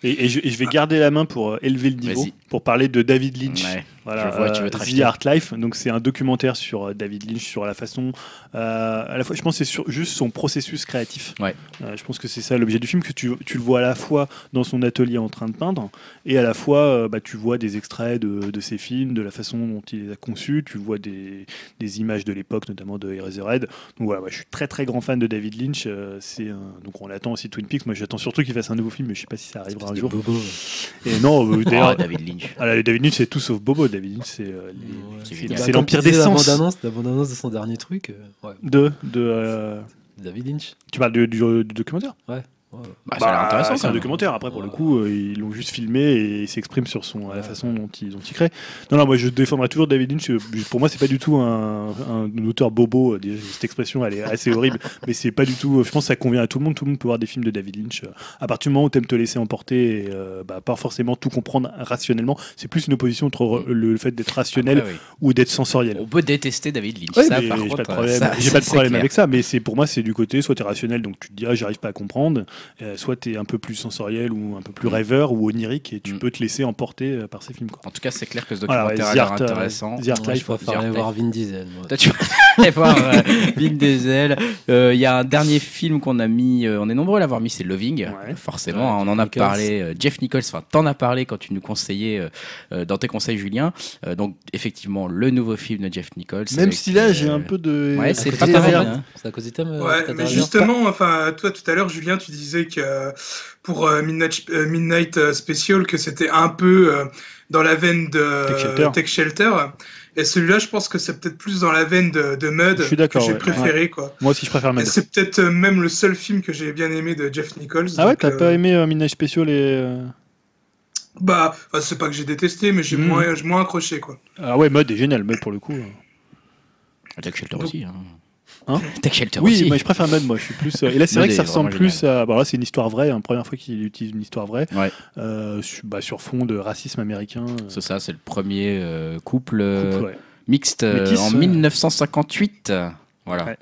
Et, et je, et je vais garder la main pour euh, élever le niveau, pour parler de David Lynch. Ouais. Voilà, Je vois, tu veux euh, The. Art Life. Donc c'est un documentaire sur euh, David Lynch, sur la façon, euh, à la fois, je pense que c'est sur juste son processus créatif. Ouais. Je pense que c'est ça l'objet du film, que tu, tu le vois à la fois dans son atelier en train de peindre, et à la fois bah, tu vois des extraits de, de ses films, de la façon dont il les a conçus, tu vois des, des images de l'époque, notamment de Eraserhead. Donc voilà, je suis très très grand fan de David Lynch. c'est un- donc on l'attend aussi Twin Peaks. Moi j'attends surtout qu'il fasse un nouveau film, mais je sais pas si ça arrivera un jour. Et non, d'ailleurs. David Lynch. Ah, là, David Lynch, c'est tout sauf Bobo. David Lynch, c'est euh, les- Ouais. l'empire des sens. La bande-annonce, la bande-annonce de son dernier truc. euh, ouais. De, de euh, David Lynch. tu parles du, du- du documentaire? Ouais. Bah, ça a l'air intéressant. c'est un documentaire. Après, pour le coup, euh, ils l'ont juste filmé et il s'exprime sur son, à la façon dont il, dont il crée. Non, non, moi je défendrai toujours David Lynch. Euh, Pour moi, c'est pas du tout un, un auteur bobo. Euh, déjà, Cette expression, elle est assez horrible, mais c'est pas du tout. Je pense que ça convient à tout le monde. Tout le monde peut voir des films de David Lynch. À partir du moment où t'aimes te laisser emporter, et, euh, bah, pas forcément tout comprendre rationnellement. C'est plus une opposition entre re- le fait d'être rationnel Après, oui. ou d'être sensoriel. On peut détester David Lynch. Ouais, ça, par j'ai contre, pas de problème, ça, pas de problème avec ça, mais c'est pour moi c'est du côté soit tu es rationnel donc tu te dis ah j'arrive pas à comprendre, euh, soit tu es un peu plus sensoriel ou un peu plus rêveur ou onirique et tu Mm. peux te laisser emporter euh, par ces films quoi. En tout cas, c'est clair que ce Voilà, documentaire ouais, The Art, euh, intéressant. The Art Moi, Life, je préfère The Art aller voir Vin Diesel. Toi, tu vas aller voir euh, Vin Diesel. Euh, Il y a un dernier film qu'on a mis, euh, on est nombreux à l'avoir mis, c'est Loving. Ouais. Forcément, Ouais, on en a Nichols. parlé. euh, Jeff Nichols, enfin, t'en as parlé quand tu nous conseillais euh, euh, dans tes conseils, Julien. Euh, donc, effectivement, le nouveau film de Jeff Nichols. Même si là euh, j'ai un peu de Ouais, c'est pas pareil. hein. C'est à cause du thème. euh, Ouais, mais justement, enfin, toi tout à l'heure, Julien, tu disais que euh, pour euh, Midnight, euh, Midnight Special, que c'était un peu dans la veine de Tech Shelter. Tech Shelter. Et celui-là, je pense que c'est peut-être plus dans la veine de, de Mud Je suis d'accord, j'ai ouais. préféré. Quoi. moi aussi je préfère Mad. c'est peut-être même le seul film que j'ai bien aimé de Jeff Nichols. Ah ouais, t'as pas aimé Midnight Special et Bah, c'est pas que j'ai détesté, mais j'ai Mm. moins, moins accroché. Quoi. Ah ouais, Mud est génial, Mud pour le coup. Tech Shelter Donc- aussi. Hein. Hein Tech Shelter Oui, aussi. mais je préfère Mud moi, je suis plus euh, Et là c'est Mud vrai que ça ressemble vraiment plus à bon là c'est une histoire vraie, hein, première fois qu'il utilise une histoire vraie Ouais. euh, sur, bah, sur fond de racisme américain. euh, C'est ça, c'est le premier euh, couple, euh, couple, ouais. mixte euh, Métis, en ouais. 1958. Voilà. Ouais.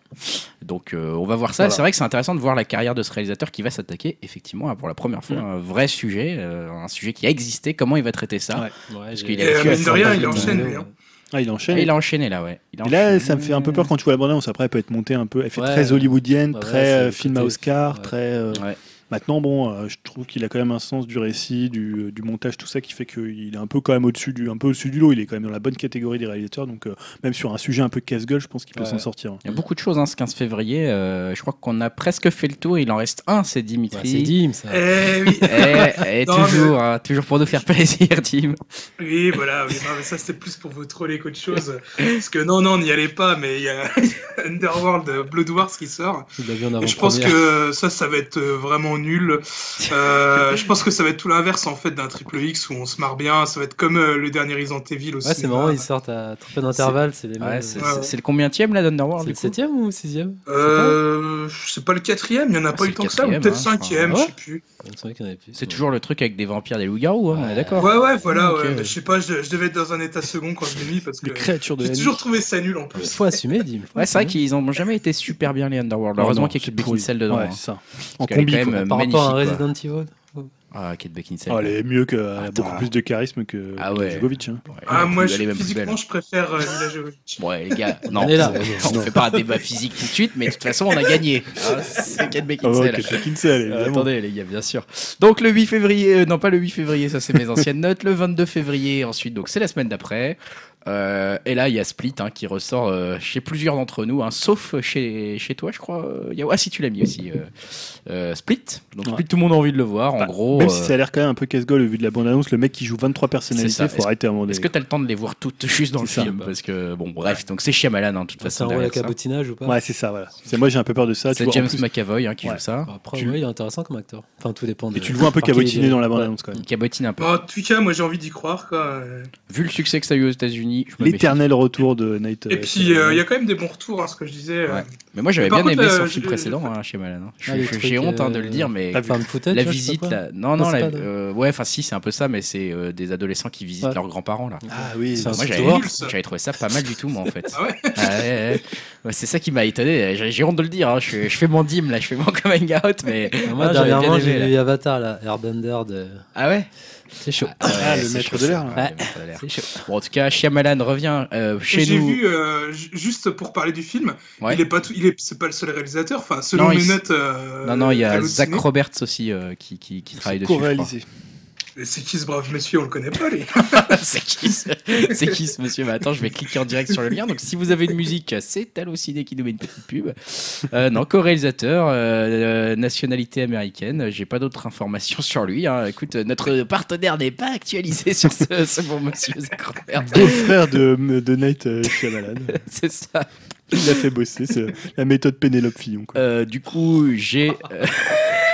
Donc euh, on va voir ça. Voilà. C'est vrai que c'est intéressant de voir la carrière de ce réalisateur qui va s'attaquer effectivement à, pour la première fois un vrai sujet, euh, un sujet qui a existé. Comment il va traiter ça? Ouais. Ouais, Parce qu'il Et, a euh, vécu à mine de rien, il enchaîne, euh, lui. hein. Ah, il enchaîne. Il a enchaîné là, ouais. Il a Et là, enchaîné. ça me fait un peu peur quand tu vois la bande-annonce. Après, elle peut être montée un peu. Elle fait Ouais. très hollywoodienne, Ouais, très c'est euh, le film côté- à Oscar, ouais. très. euh, Ouais. Maintenant, bon, euh, je trouve qu'il a quand même un sens du récit, du, du montage, tout ça, qui fait qu'il est un peu quand même au-dessus du, un peu au-dessus du lot. Il est quand même dans la bonne catégorie des réalisateurs, donc euh, même sur un sujet un peu casse-gueule, je pense qu'il peut Ouais. s'en sortir. Il y a beaucoup de choses hein, ce 15 février. euh, je crois qu'on a presque fait le tour. Il en reste un, c'est Ouais, Dimitri. c'est Dim, ça. Eh oui, Eh, eh, Non, toujours, hein, toujours pour nous faire plaisir, Tim. oui, voilà, oui, non, mais ça c'était plus pour vous troller qu'autre chose. Parce que non, non, n'y allez pas, mais il y a Underworld euh, Blood Wars qui sort. Et je pense que ça, ça va être euh, nul. Euh, je pense que ça va être tout l'inverse en fait d'un triple X où on se marre bien. Ça va être comme euh, le dernier Resident Evil aussi. Ouais, c'est marrant, ils sortent à très peu d'intervalle. C'est les mêmes. Ouais, euh, c'est Ouais, ouais. c'est le combienième là d'Underworld C'est le septième ou sixième? Euh, c'est pas le quatrième, il y en a Ah, pas eu tant que ça, ou peut-être hein, cinquième, je sais plus. C'est toujours le truc avec des vampires, des loups-garous, hein, on est Ouais. d'accord. Ouais, ouais, voilà, ouais. je sais pas, je, je devais être dans un état second quand je l'ai mis parce que Les créatures de j'ai toujours trouvé ça nul en plus. Faut assumer, Dim. Ouais, c'est vrai qu'ils ont jamais été super bien les Underworld. Heureusement qu'il y a Kate. Beckinsale dedans. Ouais, hein. c'est ça. En combi, quand quoi. même, Par rapport à. Resident Evil. Ah, Kate Beckinsale. Oh, elle est mieux que elle a Attends. beaucoup plus de charisme que Ah ouais. Djokovic. hein. Ouais, Ah, moi, plus- je, physiquement, je préfère euh, Mila Jovovich. Ouais, les gars, non, On est là. on ne fait pas un débat physique tout de suite, mais de toute façon, on a gagné. Ah, c'est Kate ouais, Beckinsale. Kate Beckinsale, Euh, attendez les gars, bien sûr. Donc le 8 février, euh, non pas le 8 février, ça c'est mes anciennes notes. Le 22 février ensuite, donc c'est la semaine d'après. Euh, et là il y a Split hein, qui ressort euh, chez plusieurs d'entre nous, hein, sauf chez, chez toi je crois. Euh, il y a... Ah si tu l'as mis aussi. euh, euh, Split. Donc Ouais. Split, tout le monde a envie de le voir. En Bah, gros, Même euh, si ça a l'air quand même un peu casse-gueule au vu de la bande-annonce, le mec qui joue 23 C'est personnalités, ça. faut arrêter à un moment donné. est-ce que tu as le temps de les voir toutes juste dans le C'est ça, film bah. Parce que bon bref, donc c'est Shyamalan hein, de toute C'est façon. un rôle à derrière ça. cabotinage ou pas Ouais, c'est ça, voilà. C'est moi j'ai un peu peur de ça. C'est James plus- McAvoy hein, qui Ouais. joue ça. Bah, Après, Tu- ouais, il est intéressant comme acteur. Enfin, tout dépend de. Et tu le vois un peu il cabotiner dans la bande-annonce quand même. Il cabotine un peu. En tout cas, moi j'ai envie d'y croire. Quoi. Vu le succès que ça a eu aux États-unis, L'éternel retour de Night. Et puis, euh, il y a quand même des bons retours, hein, ce que je disais. euh. Ouais. Mais moi j'avais bien contre, aimé euh, son film précédent hein, chez Malan. hein. Ah, J'ai honte hein, de euh, le dire, mais footage, la visite, là- non, non, la- de- euh, ouais, enfin si, c'est un peu ça, mais c'est euh, des adolescents qui visitent Ouais. leurs grands-parents là. Ah oui, C'est un Moi j'avais trouvé ça pas mal du tout, moi en fait. Ah ouais Ah ouais, ouais. Ouais, c'est ça qui m'a étonné. J'ai honte de le dire. Je, fais mon dîme là, je fais mon coming out, mais Moi, dernièrement, j'ai vu Avatar, là, Airbender de. ah ouais? C'est chaud. Ah, le c'est maître chaud, de l'air. Ouais, le. C'est chaud. Bon, en tout cas, Shyamalan revient euh, chez J'ai nous. vu, euh, ju- juste pour parler du film, Ouais. il est pas tout, il est, c'est pas le seul réalisateur. Enfin, selon Non, mes il- notes. euh, Non, non, il y a. Zach Roberts aussi euh, qui, qui, qui travaille dessus. co-réalisé. C'est qui ce brave monsieur On le connaît pas, les. c'est qui ce... c'est qui ce monsieur? Mais attends, je vais cliquer en direct sur le lien. Donc, si vous avez une musique, c'est Allociné qui nous met une petite pub. Euh, non, co-réalisateur, euh, euh, nationalité américaine. J'ai pas d'autres informations sur lui. hein. Écoute, notre partenaire n'est pas actualisé sur ce, ce bon monsieur Roberts. Beau-frère de, de Night euh, Shyamalan. c'est ça. Il l'a fait bosser, c'est la méthode Pénélope Fillon. quoi. Euh, du coup, j'ai.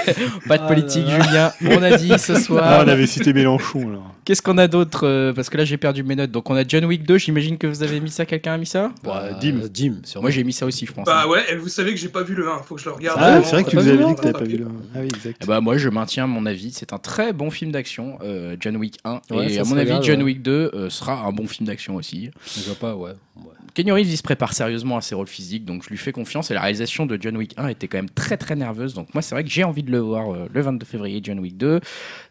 Euh, pas de Ah politique, là là. Julien. On a dit ce Ah, soir. on avait cité Mélenchon. Qu'est-ce qu'on a d'autre euh, Parce que là, j'ai perdu mes notes. Donc, on a John Wick 2. J'imagine que vous avez mis ça. Quelqu'un a mis ça Bah, Dim. Dim, sûrement. Moi, j'ai mis ça aussi, je pense. Bah ouais, et vous savez que j'ai pas vu le 1, faut que je le regarde. Ah, c'est vrai que tu nous avais dit que t'avais pas vu le. Ah oui, exact. Eh bah, moi, je maintiens mon avis. C'est un très bon film d'action, euh, John Wick 1. Ouais, et à mon avis, John ouais. Wick 2 euh, sera un bon film d'action aussi. Je vois pas, ouais. ouais. Kenny Reeves, il se prépare sérieusement à ses rôles physiques, donc je lui fais confiance. Et la réalisation de John Wick 1 était quand même très très nerveuse. Donc moi, c'est vrai que j'ai envie de le voir euh, le 22 février, John Wick 2.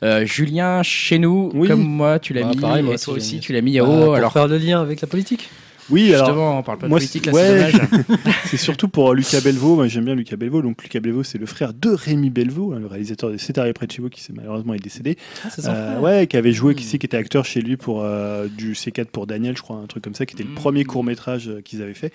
Euh, Julien, chez nous, Oui. comme moi, tu l'as Bah, mis. pareil, moi et aussi, toi tu l'as mis. Bah, Oh, pour alors faire le lien avec la politique. Oui, alors on parle pas de moi, politique là, c'est ouais. c'est surtout pour Lucas Belvaux. Moi, j'aime bien Lucas Belvaux. Donc, Lucas Belvaux, c'est le frère de Rémi Belvaux, hein, le réalisateur de C'est arrivé près de chez vous, qui s'est malheureusement est décédé. Ah, c'est son Euh, ouais, qui avait joué, Hmm. qui, sait, qui était acteur chez lui pour euh, du C4 pour Daniel, je crois, un truc comme ça, qui était le Hmm. premier court métrage qu'ils avaient fait.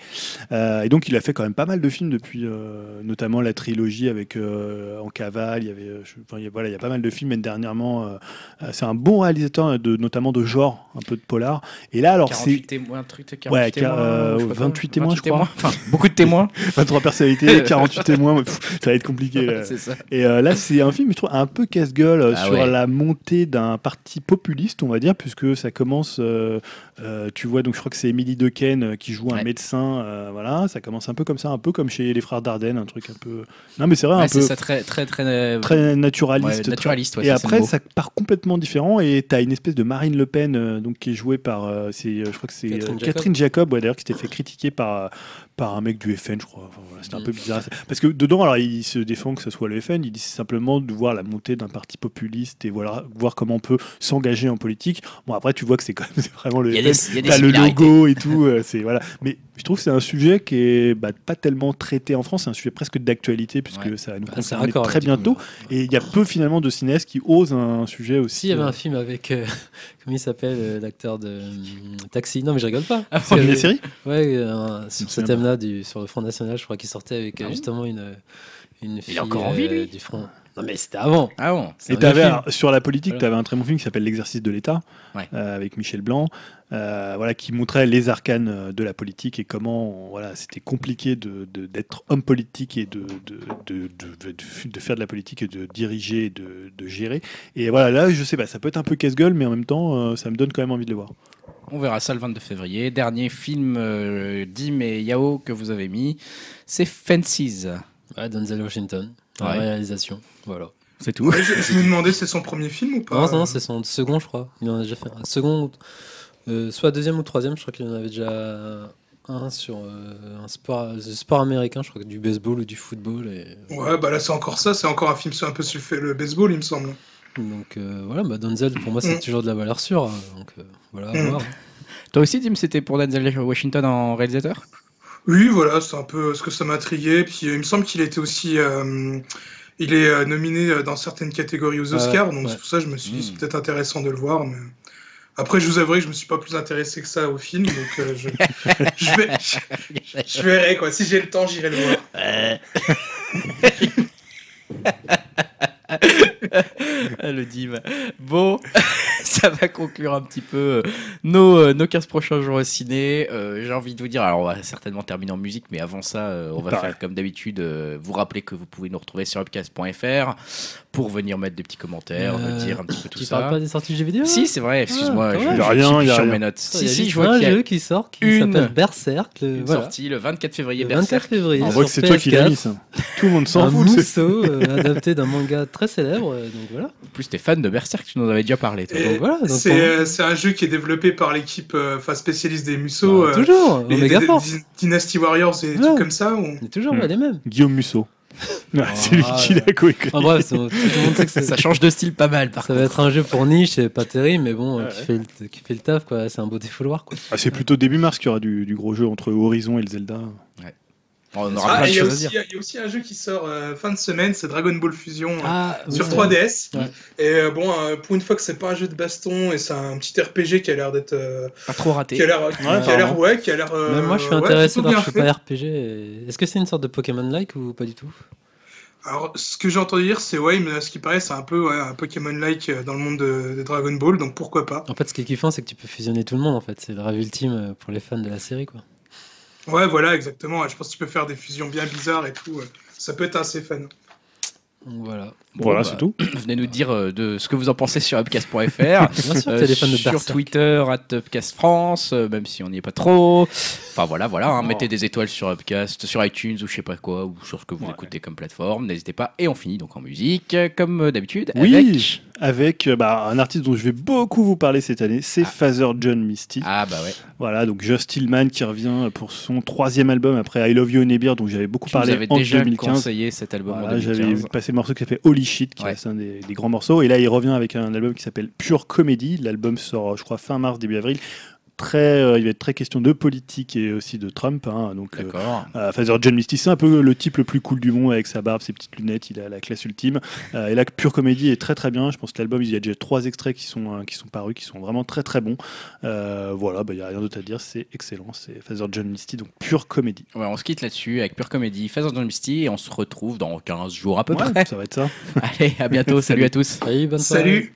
Euh, et donc, il a fait quand même pas mal de films depuis, euh, notamment la trilogie avec euh, En cavale. Il y avait, euh, je- enfin, il y a- voilà, il y a pas mal de films. Même dernièrement, euh, euh, c'est un bon réalisateur, de, notamment de genre, un peu de polar. Et là, alors, 48 c'est témoins, un truc de 48 Ouais, témoins. euh, je. 28 crois. Enfin, beaucoup de témoins. 23 personnalités, 48 témoins. pff, ça va être compliqué. là. c'est ça. Et euh, là, c'est un film, je trouve, un peu casse-gueule euh, Ah sur ouais. la montée d'un parti populiste, on va dire, puisque ça commence. euh, tu vois, donc je crois que c'est Émilie Dequesne qui joue un Ouais. médecin. voilà, ça commence un peu comme ça, un peu comme chez les frères Dardenne, un truc un peu. Non, mais c'est vrai, Ouais, un c'est peu ça, très, très, très. très naturaliste. et après, ça part complètement différent. Et tu as une espèce de Marine Le Pen, donc qui est jouée par, je crois que c'est Catherine Jacob. Jacob, d'ailleurs, qui s'était fait critiquer par par un mec du FN, je crois. Enfin, voilà, C'était un Mm. peu bizarre. Parce que dedans, alors, il se défend que ce soit le FN, il dit simplement de voir la montée d'un parti populiste et voilà, voir comment on peut s'engager en politique. Bon, après, tu vois que c'est quand même vraiment le Il y a FN. T'as le logo et tout, euh, c'est voilà. Mais je trouve que c'est un sujet qui est bah, pas tellement traité en France, c'est un sujet presque d'actualité puisque Ouais. ça va nous Bah, raccord très bientôt. Et il y a peu finalement de cinéastes qui osent un sujet aussi. Si, il y avait euh, un film avec. euh, comment il s'appelle, euh, l'acteur de euh, Taxi Non, mais je rigole pas. Ah, une série Ouais, euh, sur ce souviens du- sur le Front National, je crois qu'il sortait avec euh, Ah oui justement une, une fille est encore en vie, euh, lui du Front. Non, mais c'était avant. Ah bon Et un alors, sur la politique, Voilà. tu avais un très bon film qui s'appelle L'exercice de l'État, Ouais. euh, avec Michel Blanc, euh, voilà, qui montrait les arcanes euh, de la politique et comment voilà, c'était compliqué de, de- d'être homme politique et de, de, de, de- de- de faire de la politique et de diriger et de, de gérer. Et voilà, là, je sais pas, ça peut être un peu casse-gueule, mais en même temps, euh, ça me donne quand même envie de le voir. On verra ça le 22 février. Dernier film euh, Dim et Yao que vous avez mis, c'est Fences. Ouais, Denzel Washington, Ouais. réalisation. Voilà. C'est tout. Ouais, je, je me demandais, c'est son premier film ou pas Non, non, c'est son second, je crois. Il en a déjà fait un second, euh, soit deuxième ou troisième. Je crois qu'il en avait déjà un sur euh, un sport, le sport américain, je crois que du baseball ou du football. Et... Ouais, bah là c'est encore ça, c'est encore un film sur un peu sur le- le baseball, il me semble. Donc euh, voilà, bah, Denzel, pour moi, c'est Mm. toujours de la valeur sûre. hein. Donc euh, voilà, à Mm. voir. Toi aussi, Dim, c'était pour Denzel Washington en réalisateur? Oui, voilà, c'est un peu ce que ça m'a intrigué. Puis il me semble qu'il était aussi. euh, il est nominé dans certaines catégories aux Ouais, Oscars, donc ouais. c'est pour ça que je me suis dit Mm. c'est peut-être intéressant de le voir. Mais... Après, je vous avouerai que je me suis pas plus intéressé que ça au film, donc euh, je, je, vais, je, je verrai quoi. Si j'ai le temps, j'irai le voir. Le Dim. Bon, ça va conclure un petit peu euh, nos, euh, nos 15 prochains jours au ciné. Euh, J'ai envie de vous dire, alors on va certainement terminer en musique, mais avant ça, on va Pareil. faire comme d'habitude, vous rappeler que vous pouvez nous retrouver sur upcast.fr pour venir mettre des petits commentaires, Euh, nous dire un petit peu tout Tu ça. parles pas des sorties de jeux vidéo Si, c'est vrai, excuse-moi, Ah, je, je- rien, je sur rien. mes notes. Attends, Si, si, je vois un qu'il y a jeu qui sort qui une- s'appelle Berserk. Le, une voilà. sortie le 24 février. Le Berserk. 24 février. On voit que c'est toi qui l'as PS4. mis, ça. Tout le monde s'en un fout. c'est- mousseau euh, adapté d'un manga très célèbre. euh, donc voilà. En plus, t'es fan de Berserk, tu nous en avais déjà parlé. voilà, c'est euh, un jeu qui est développé par l'équipe euh, enfin spécialiste des Musso, euh, toujours, les, Omega Force. Dynasty Warriors et des trucs comme ça. toujours Hmm. les mêmes. Guillaume Musso. Ouais, c'est lui Ah, qui l'a coécrit. En bref, tout le monde sait que Ça change de style pas mal, par ça va être un jeu pour niche, c'est pas terrible, mais bon, euh, Ouais, qui, ouais. fait le, qui fait le taf, quoi. C'est un beau défouloir, quoi. Ah, c'est plutôt début mars qu'il y aura du, du gros jeu entre Horizon et le Zelda. On aura Ah, plein et de il y, a à aussi- dire. il y a aussi un jeu qui sort euh, fin de semaine, c'est Dragon Ball Fusion euh, Ah, sur 3DS. Ouais. Et euh, bon, euh, pour une fois que c'est pas un jeu de baston et c'est un petit RPG qui a l'air d'être, euh, Pas trop qui raté. a l'air, qui a l'air, ouais, qui a l'air. euh, Même moi, je suis ouais, intéressé par bien je suis fait. pas RPG. et- Est-ce que c'est une sorte de Pokémon-like ou pas du tout? Alors, ce que j'ai entendu dire, c'est ouais, mais à ce qui paraît, c'est un peu ouais, un Pokémon-like dans le monde de, de Dragon Ball, donc pourquoi pas. En fait, ce qui est kiffant, c'est que tu peux fusionner tout le monde, en fait. C'est le rêve ultime pour les fans de la série, quoi. Ouais, voilà, exactement. Je pense que tu peux faire des fusions bien bizarres et tout. euh, Ça peut être assez fun. Voilà. Bon, voilà, bah, c'est tout. Venez nous dire euh, de ce que vous en pensez sur upcast.fr. Euh, sur. Twitter, at Upcast France, euh, même si on n'y est pas trop. Enfin voilà, voilà, hein, Oh. mettez des étoiles sur Upcast, sur iTunes ou je sais pas quoi, ou sur ce que vous Ouais. écoutez comme plateforme. N'hésitez pas. Et on finit donc en musique, comme d'habitude. Oui, avec- avec, bah, un artiste dont je vais beaucoup vous parler cette année, c'est Ah. Father John Misty. Ah bah ouais. Voilà, donc Just Tillman qui revient pour son troisième album après I Love You Nebir, dont j'avais beaucoup Tu nous parlé avais en déjà 2015. conseillé cet album Voilà, J'avais 2015. passé le morceau qui s'appelle Holy Shit, qui Ouais. reste un des, des grands morceaux. Et là, il revient avec un album qui s'appelle Pure Comedy. L'album sort, je crois, fin mars, début avril. Très, euh, il va être très question de politique et aussi de Trump. hein, donc, euh, D'accord. euh, Father John Misty, c'est un peu le type le plus cool du monde avec sa barbe, ses petites lunettes, il a la classe ultime. Euh, et là, Pure Comedy est très très bien. Je pense que l'album, il y a déjà trois extraits qui sont, euh, qui sont parus, qui sont vraiment très très bons. Euh, voilà, bah, il n'y a rien d'autre à dire, c'est excellent. C'est Father John Misty, donc Pure Comedy. Ouais, on se quitte là-dessus avec Pure Comédie, Phase of Misty, et on se retrouve dans 15 jours à peu Ouais, près. ça va être ça. Allez, à bientôt. salut à tous. Salut, bonne soirée. Salut!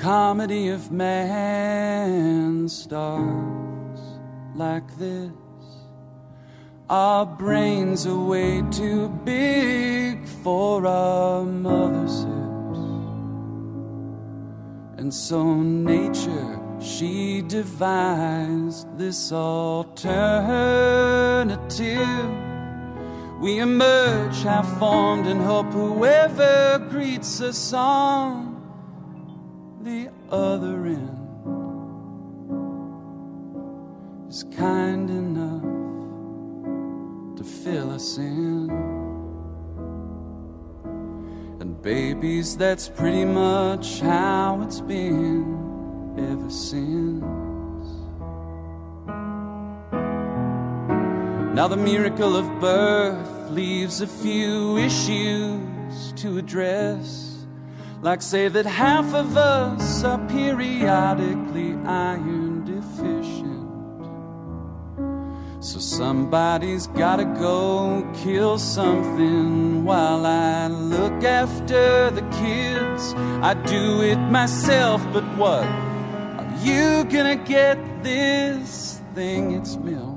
Comedy of man starts like this. Our brains are way too big for our mother's hips. And so nature she devised this alternative. We emerge half formed and hope whoever greets us on the other end is kind enough to fill us in. And babies, that's pretty much how it's been ever since. Now, the miracle of birth leaves a few issues to address. Like, say that half of us are periodically iron deficient. So, somebody's gotta go kill something while I look after the kids. I do it myself, but what? Are you gonna get this thing? It's milk.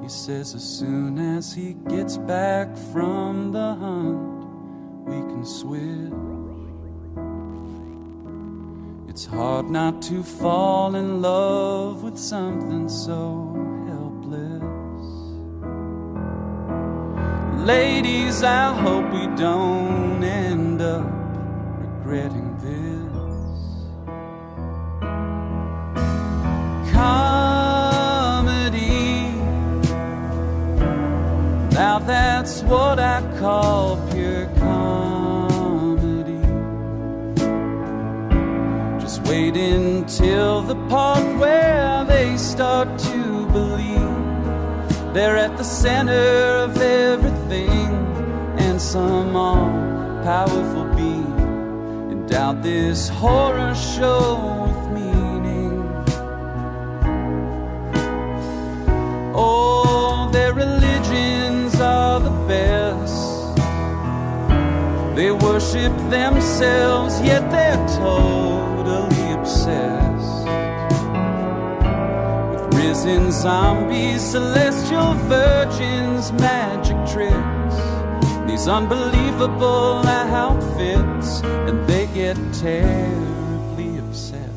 He says as soon as he gets back from the hunt, we can switch. It's hard not to fall in love with something so helpless. Ladies, I hope we don't end up regretting this. Comedy. Now that's what I call pure Just wait until the part where they start to believe they're at the center of everything, and some all powerful being endowed this horror show with meaning. Oh, their religions are the best. They worship themselves, yet they're totally risen zombies, celestial virgins, magic tricks. These unbelievable outfits, and they get terribly upset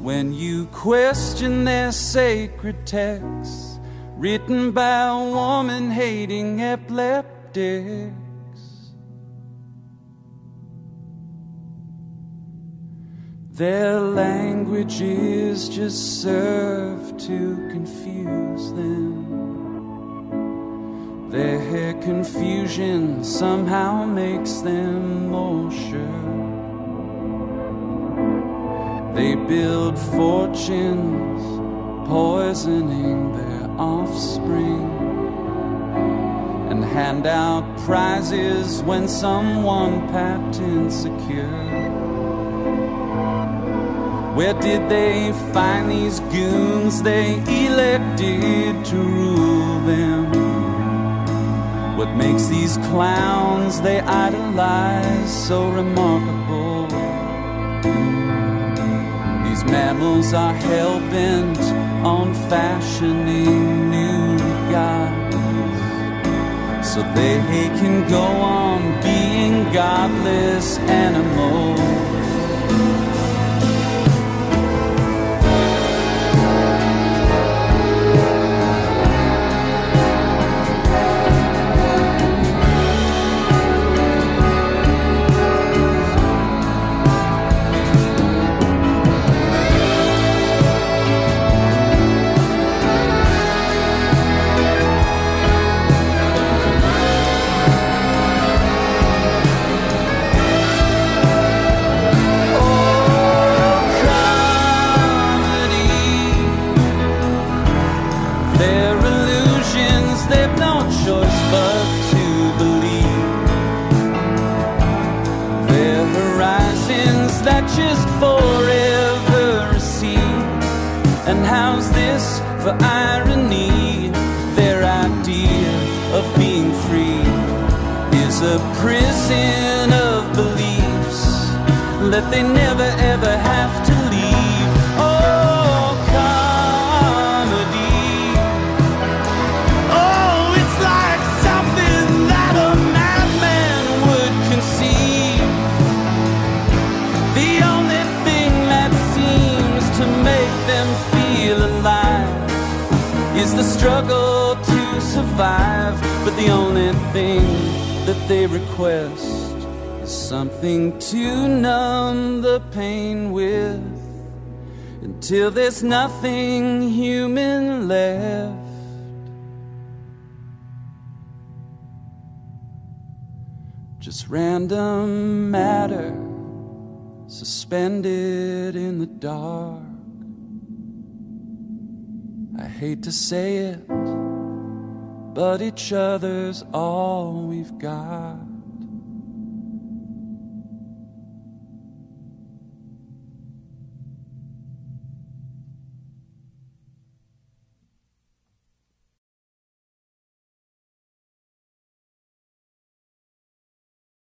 when you question their sacred texts written by a woman hating epileptics. Their languages just serve to confuse them. Their confusion somehow makes them more sure. They build fortunes, poisoning their offspring, and hand out prizes when someone patent secure. Where did they find these goons they elected to rule them? What makes these clowns they idolize so remarkable? These mammals are hell bent on fashioning new gods so they can go on being godless animals. sin of beliefs that they never ever have to leave. Oh, comedy. Oh, it's like something that a madman would conceive. The only thing that seems to make them feel alive is the struggle to survive, but the only thing that they request is something to numb the pain with until there's nothing human left. Just random matter suspended in the dark. I hate to say it, but each other's all we've got.